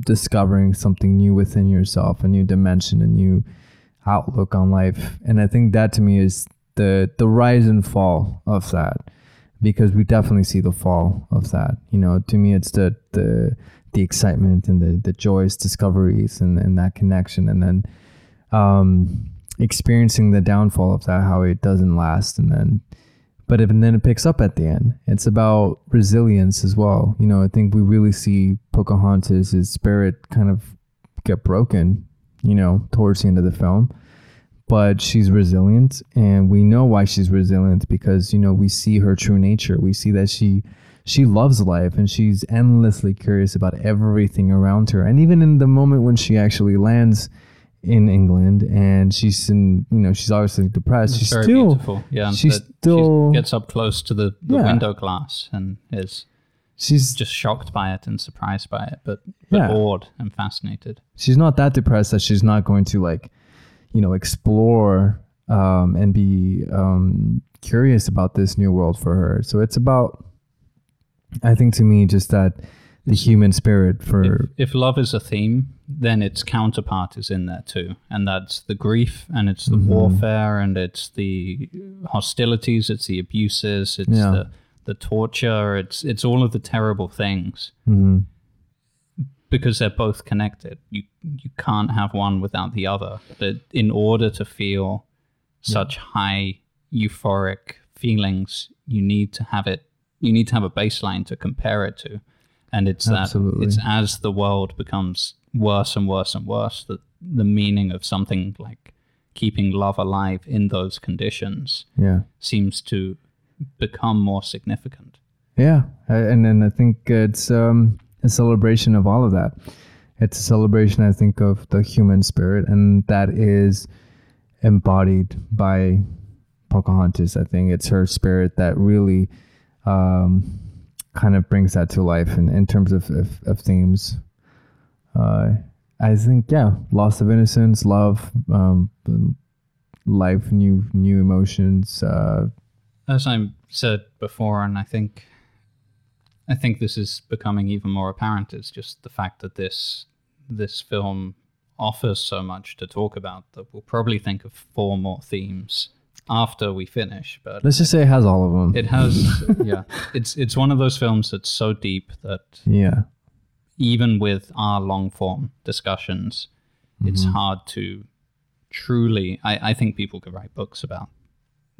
[SPEAKER 2] discovering something new within yourself a new dimension a new outlook on life. And I think that to me is the the rise and fall of that because we definitely see the fall of that. You know to me it's the the the excitement and the the joyous discoveries and and that connection and then um experiencing the downfall of that, how it doesn't last, and then, but if, and then it picks up at the end. It's about resilience as well. You know, I think we really see Pocahontas' his spirit kind of get broken. You know, towards the end of the film, but she's resilient, and we know why she's resilient because you know we see her true nature. We see that she she loves life and she's endlessly curious about everything around her. And even in the moment when she actually lands in England, and she's in, you know, she's obviously depressed.
[SPEAKER 1] It's
[SPEAKER 2] she's
[SPEAKER 1] very
[SPEAKER 2] still,
[SPEAKER 1] beautiful. Yeah,
[SPEAKER 2] she's still-
[SPEAKER 1] she gets up close to the, the
[SPEAKER 2] Yeah.
[SPEAKER 1] window glass and is
[SPEAKER 2] she's
[SPEAKER 1] just shocked by it and surprised by it, but, but
[SPEAKER 2] Yeah.
[SPEAKER 1] awed and fascinated.
[SPEAKER 2] she's not that depressed that she's not going to like, you know, explore um, and be um, curious about this new world for her. So it's about, I think, to me, just that the human spirit for
[SPEAKER 1] If, if love is a theme, then its counterpart is in there too, and that's the grief and it's the
[SPEAKER 2] Mm-hmm.
[SPEAKER 1] warfare and it's the hostilities, it's the abuses, it's
[SPEAKER 2] Yeah.
[SPEAKER 1] the the torture, it's it's all of the terrible things
[SPEAKER 2] Mhm.
[SPEAKER 1] because they're both connected. You you can't have one without the other. But in order to feel such high euphoric feelings, you need to have it. You need to have a baseline to compare it to, and it's
[SPEAKER 2] Absolutely.
[SPEAKER 1] that it's as the world becomes worse and worse and worse that the meaning of something like keeping love alive in those conditions
[SPEAKER 2] yeah.
[SPEAKER 1] seems to become more significant.
[SPEAKER 2] Yeah, and then I think it's um, a celebration of all of that. It's a celebration, I think, of the human spirit, and that is embodied by Pocahontas. I think it's her spirit that really um, kind of brings that to life in, in terms of, of, of themes. Uh, I think, yeah, loss of innocence, love, um, life, new new emotions. Uh,
[SPEAKER 1] as I said before, and I think I think this is becoming even more apparent, is just the fact that this this film offers so much to talk about that we'll probably think of four more themes after we finish. But
[SPEAKER 2] let's just say it has all of them.
[SPEAKER 1] it has yeah. It's it's one of those films that's so deep that
[SPEAKER 2] yeah.
[SPEAKER 1] even with our long form discussions, it's hard to truly. I, I think people could write books about,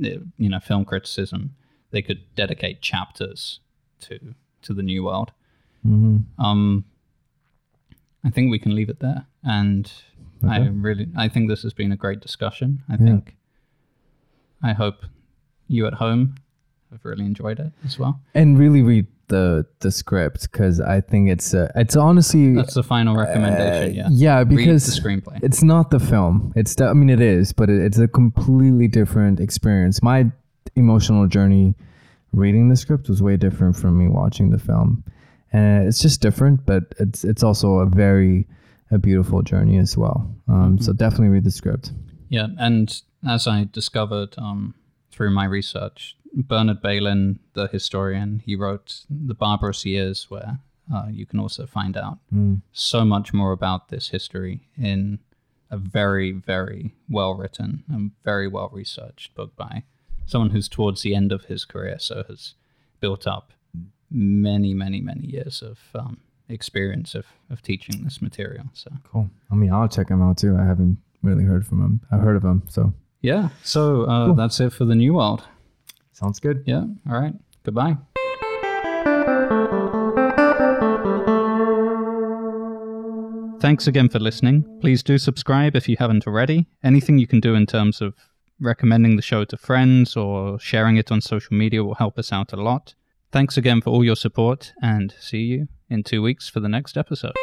[SPEAKER 1] uh, you know, film criticism. They could dedicate chapters to to the new world.
[SPEAKER 2] hmm
[SPEAKER 1] Um, I think we can leave it there, and I really, I think this has been a great discussion. I
[SPEAKER 2] Yeah.
[SPEAKER 1] think, I hope you at home have really enjoyed it as well.
[SPEAKER 2] And really read the the script because I think it's uh, it's honestly
[SPEAKER 1] That's the final recommendation. yeah,
[SPEAKER 2] Uh, yeah
[SPEAKER 1] Read
[SPEAKER 2] because
[SPEAKER 1] the screenplay.
[SPEAKER 2] it's not the film. It's the, I mean it is, but it, it's a completely different experience. My emotional journey reading the script was way different from me watching the film, and it's just different. But it's it's also a very a beautiful journey as well. Um, So definitely read the script.
[SPEAKER 1] Yeah, and as I discovered um, through my research, Bernard Bailyn, the historian, he wrote The Barbarous Years, where uh, you can also find out
[SPEAKER 2] Mm.
[SPEAKER 1] so much more about this history in a very, very well written and very well researched book by someone who's towards the end of his career, so has built up many, many, many years of um, experience of, of teaching this material. So,
[SPEAKER 2] Cool. I mean, I'll check him out too. I haven't really heard from him. I've heard of him, so
[SPEAKER 1] yeah, so uh, that's it for the New World.
[SPEAKER 2] sounds good.
[SPEAKER 1] Yeah. All right. Goodbye. Thanks again for listening. Please do subscribe if you haven't already. Anything you can do in terms of recommending the show to friends or sharing it on social media will help us out a lot. Thanks again for all your support and see you in two weeks for the next episode.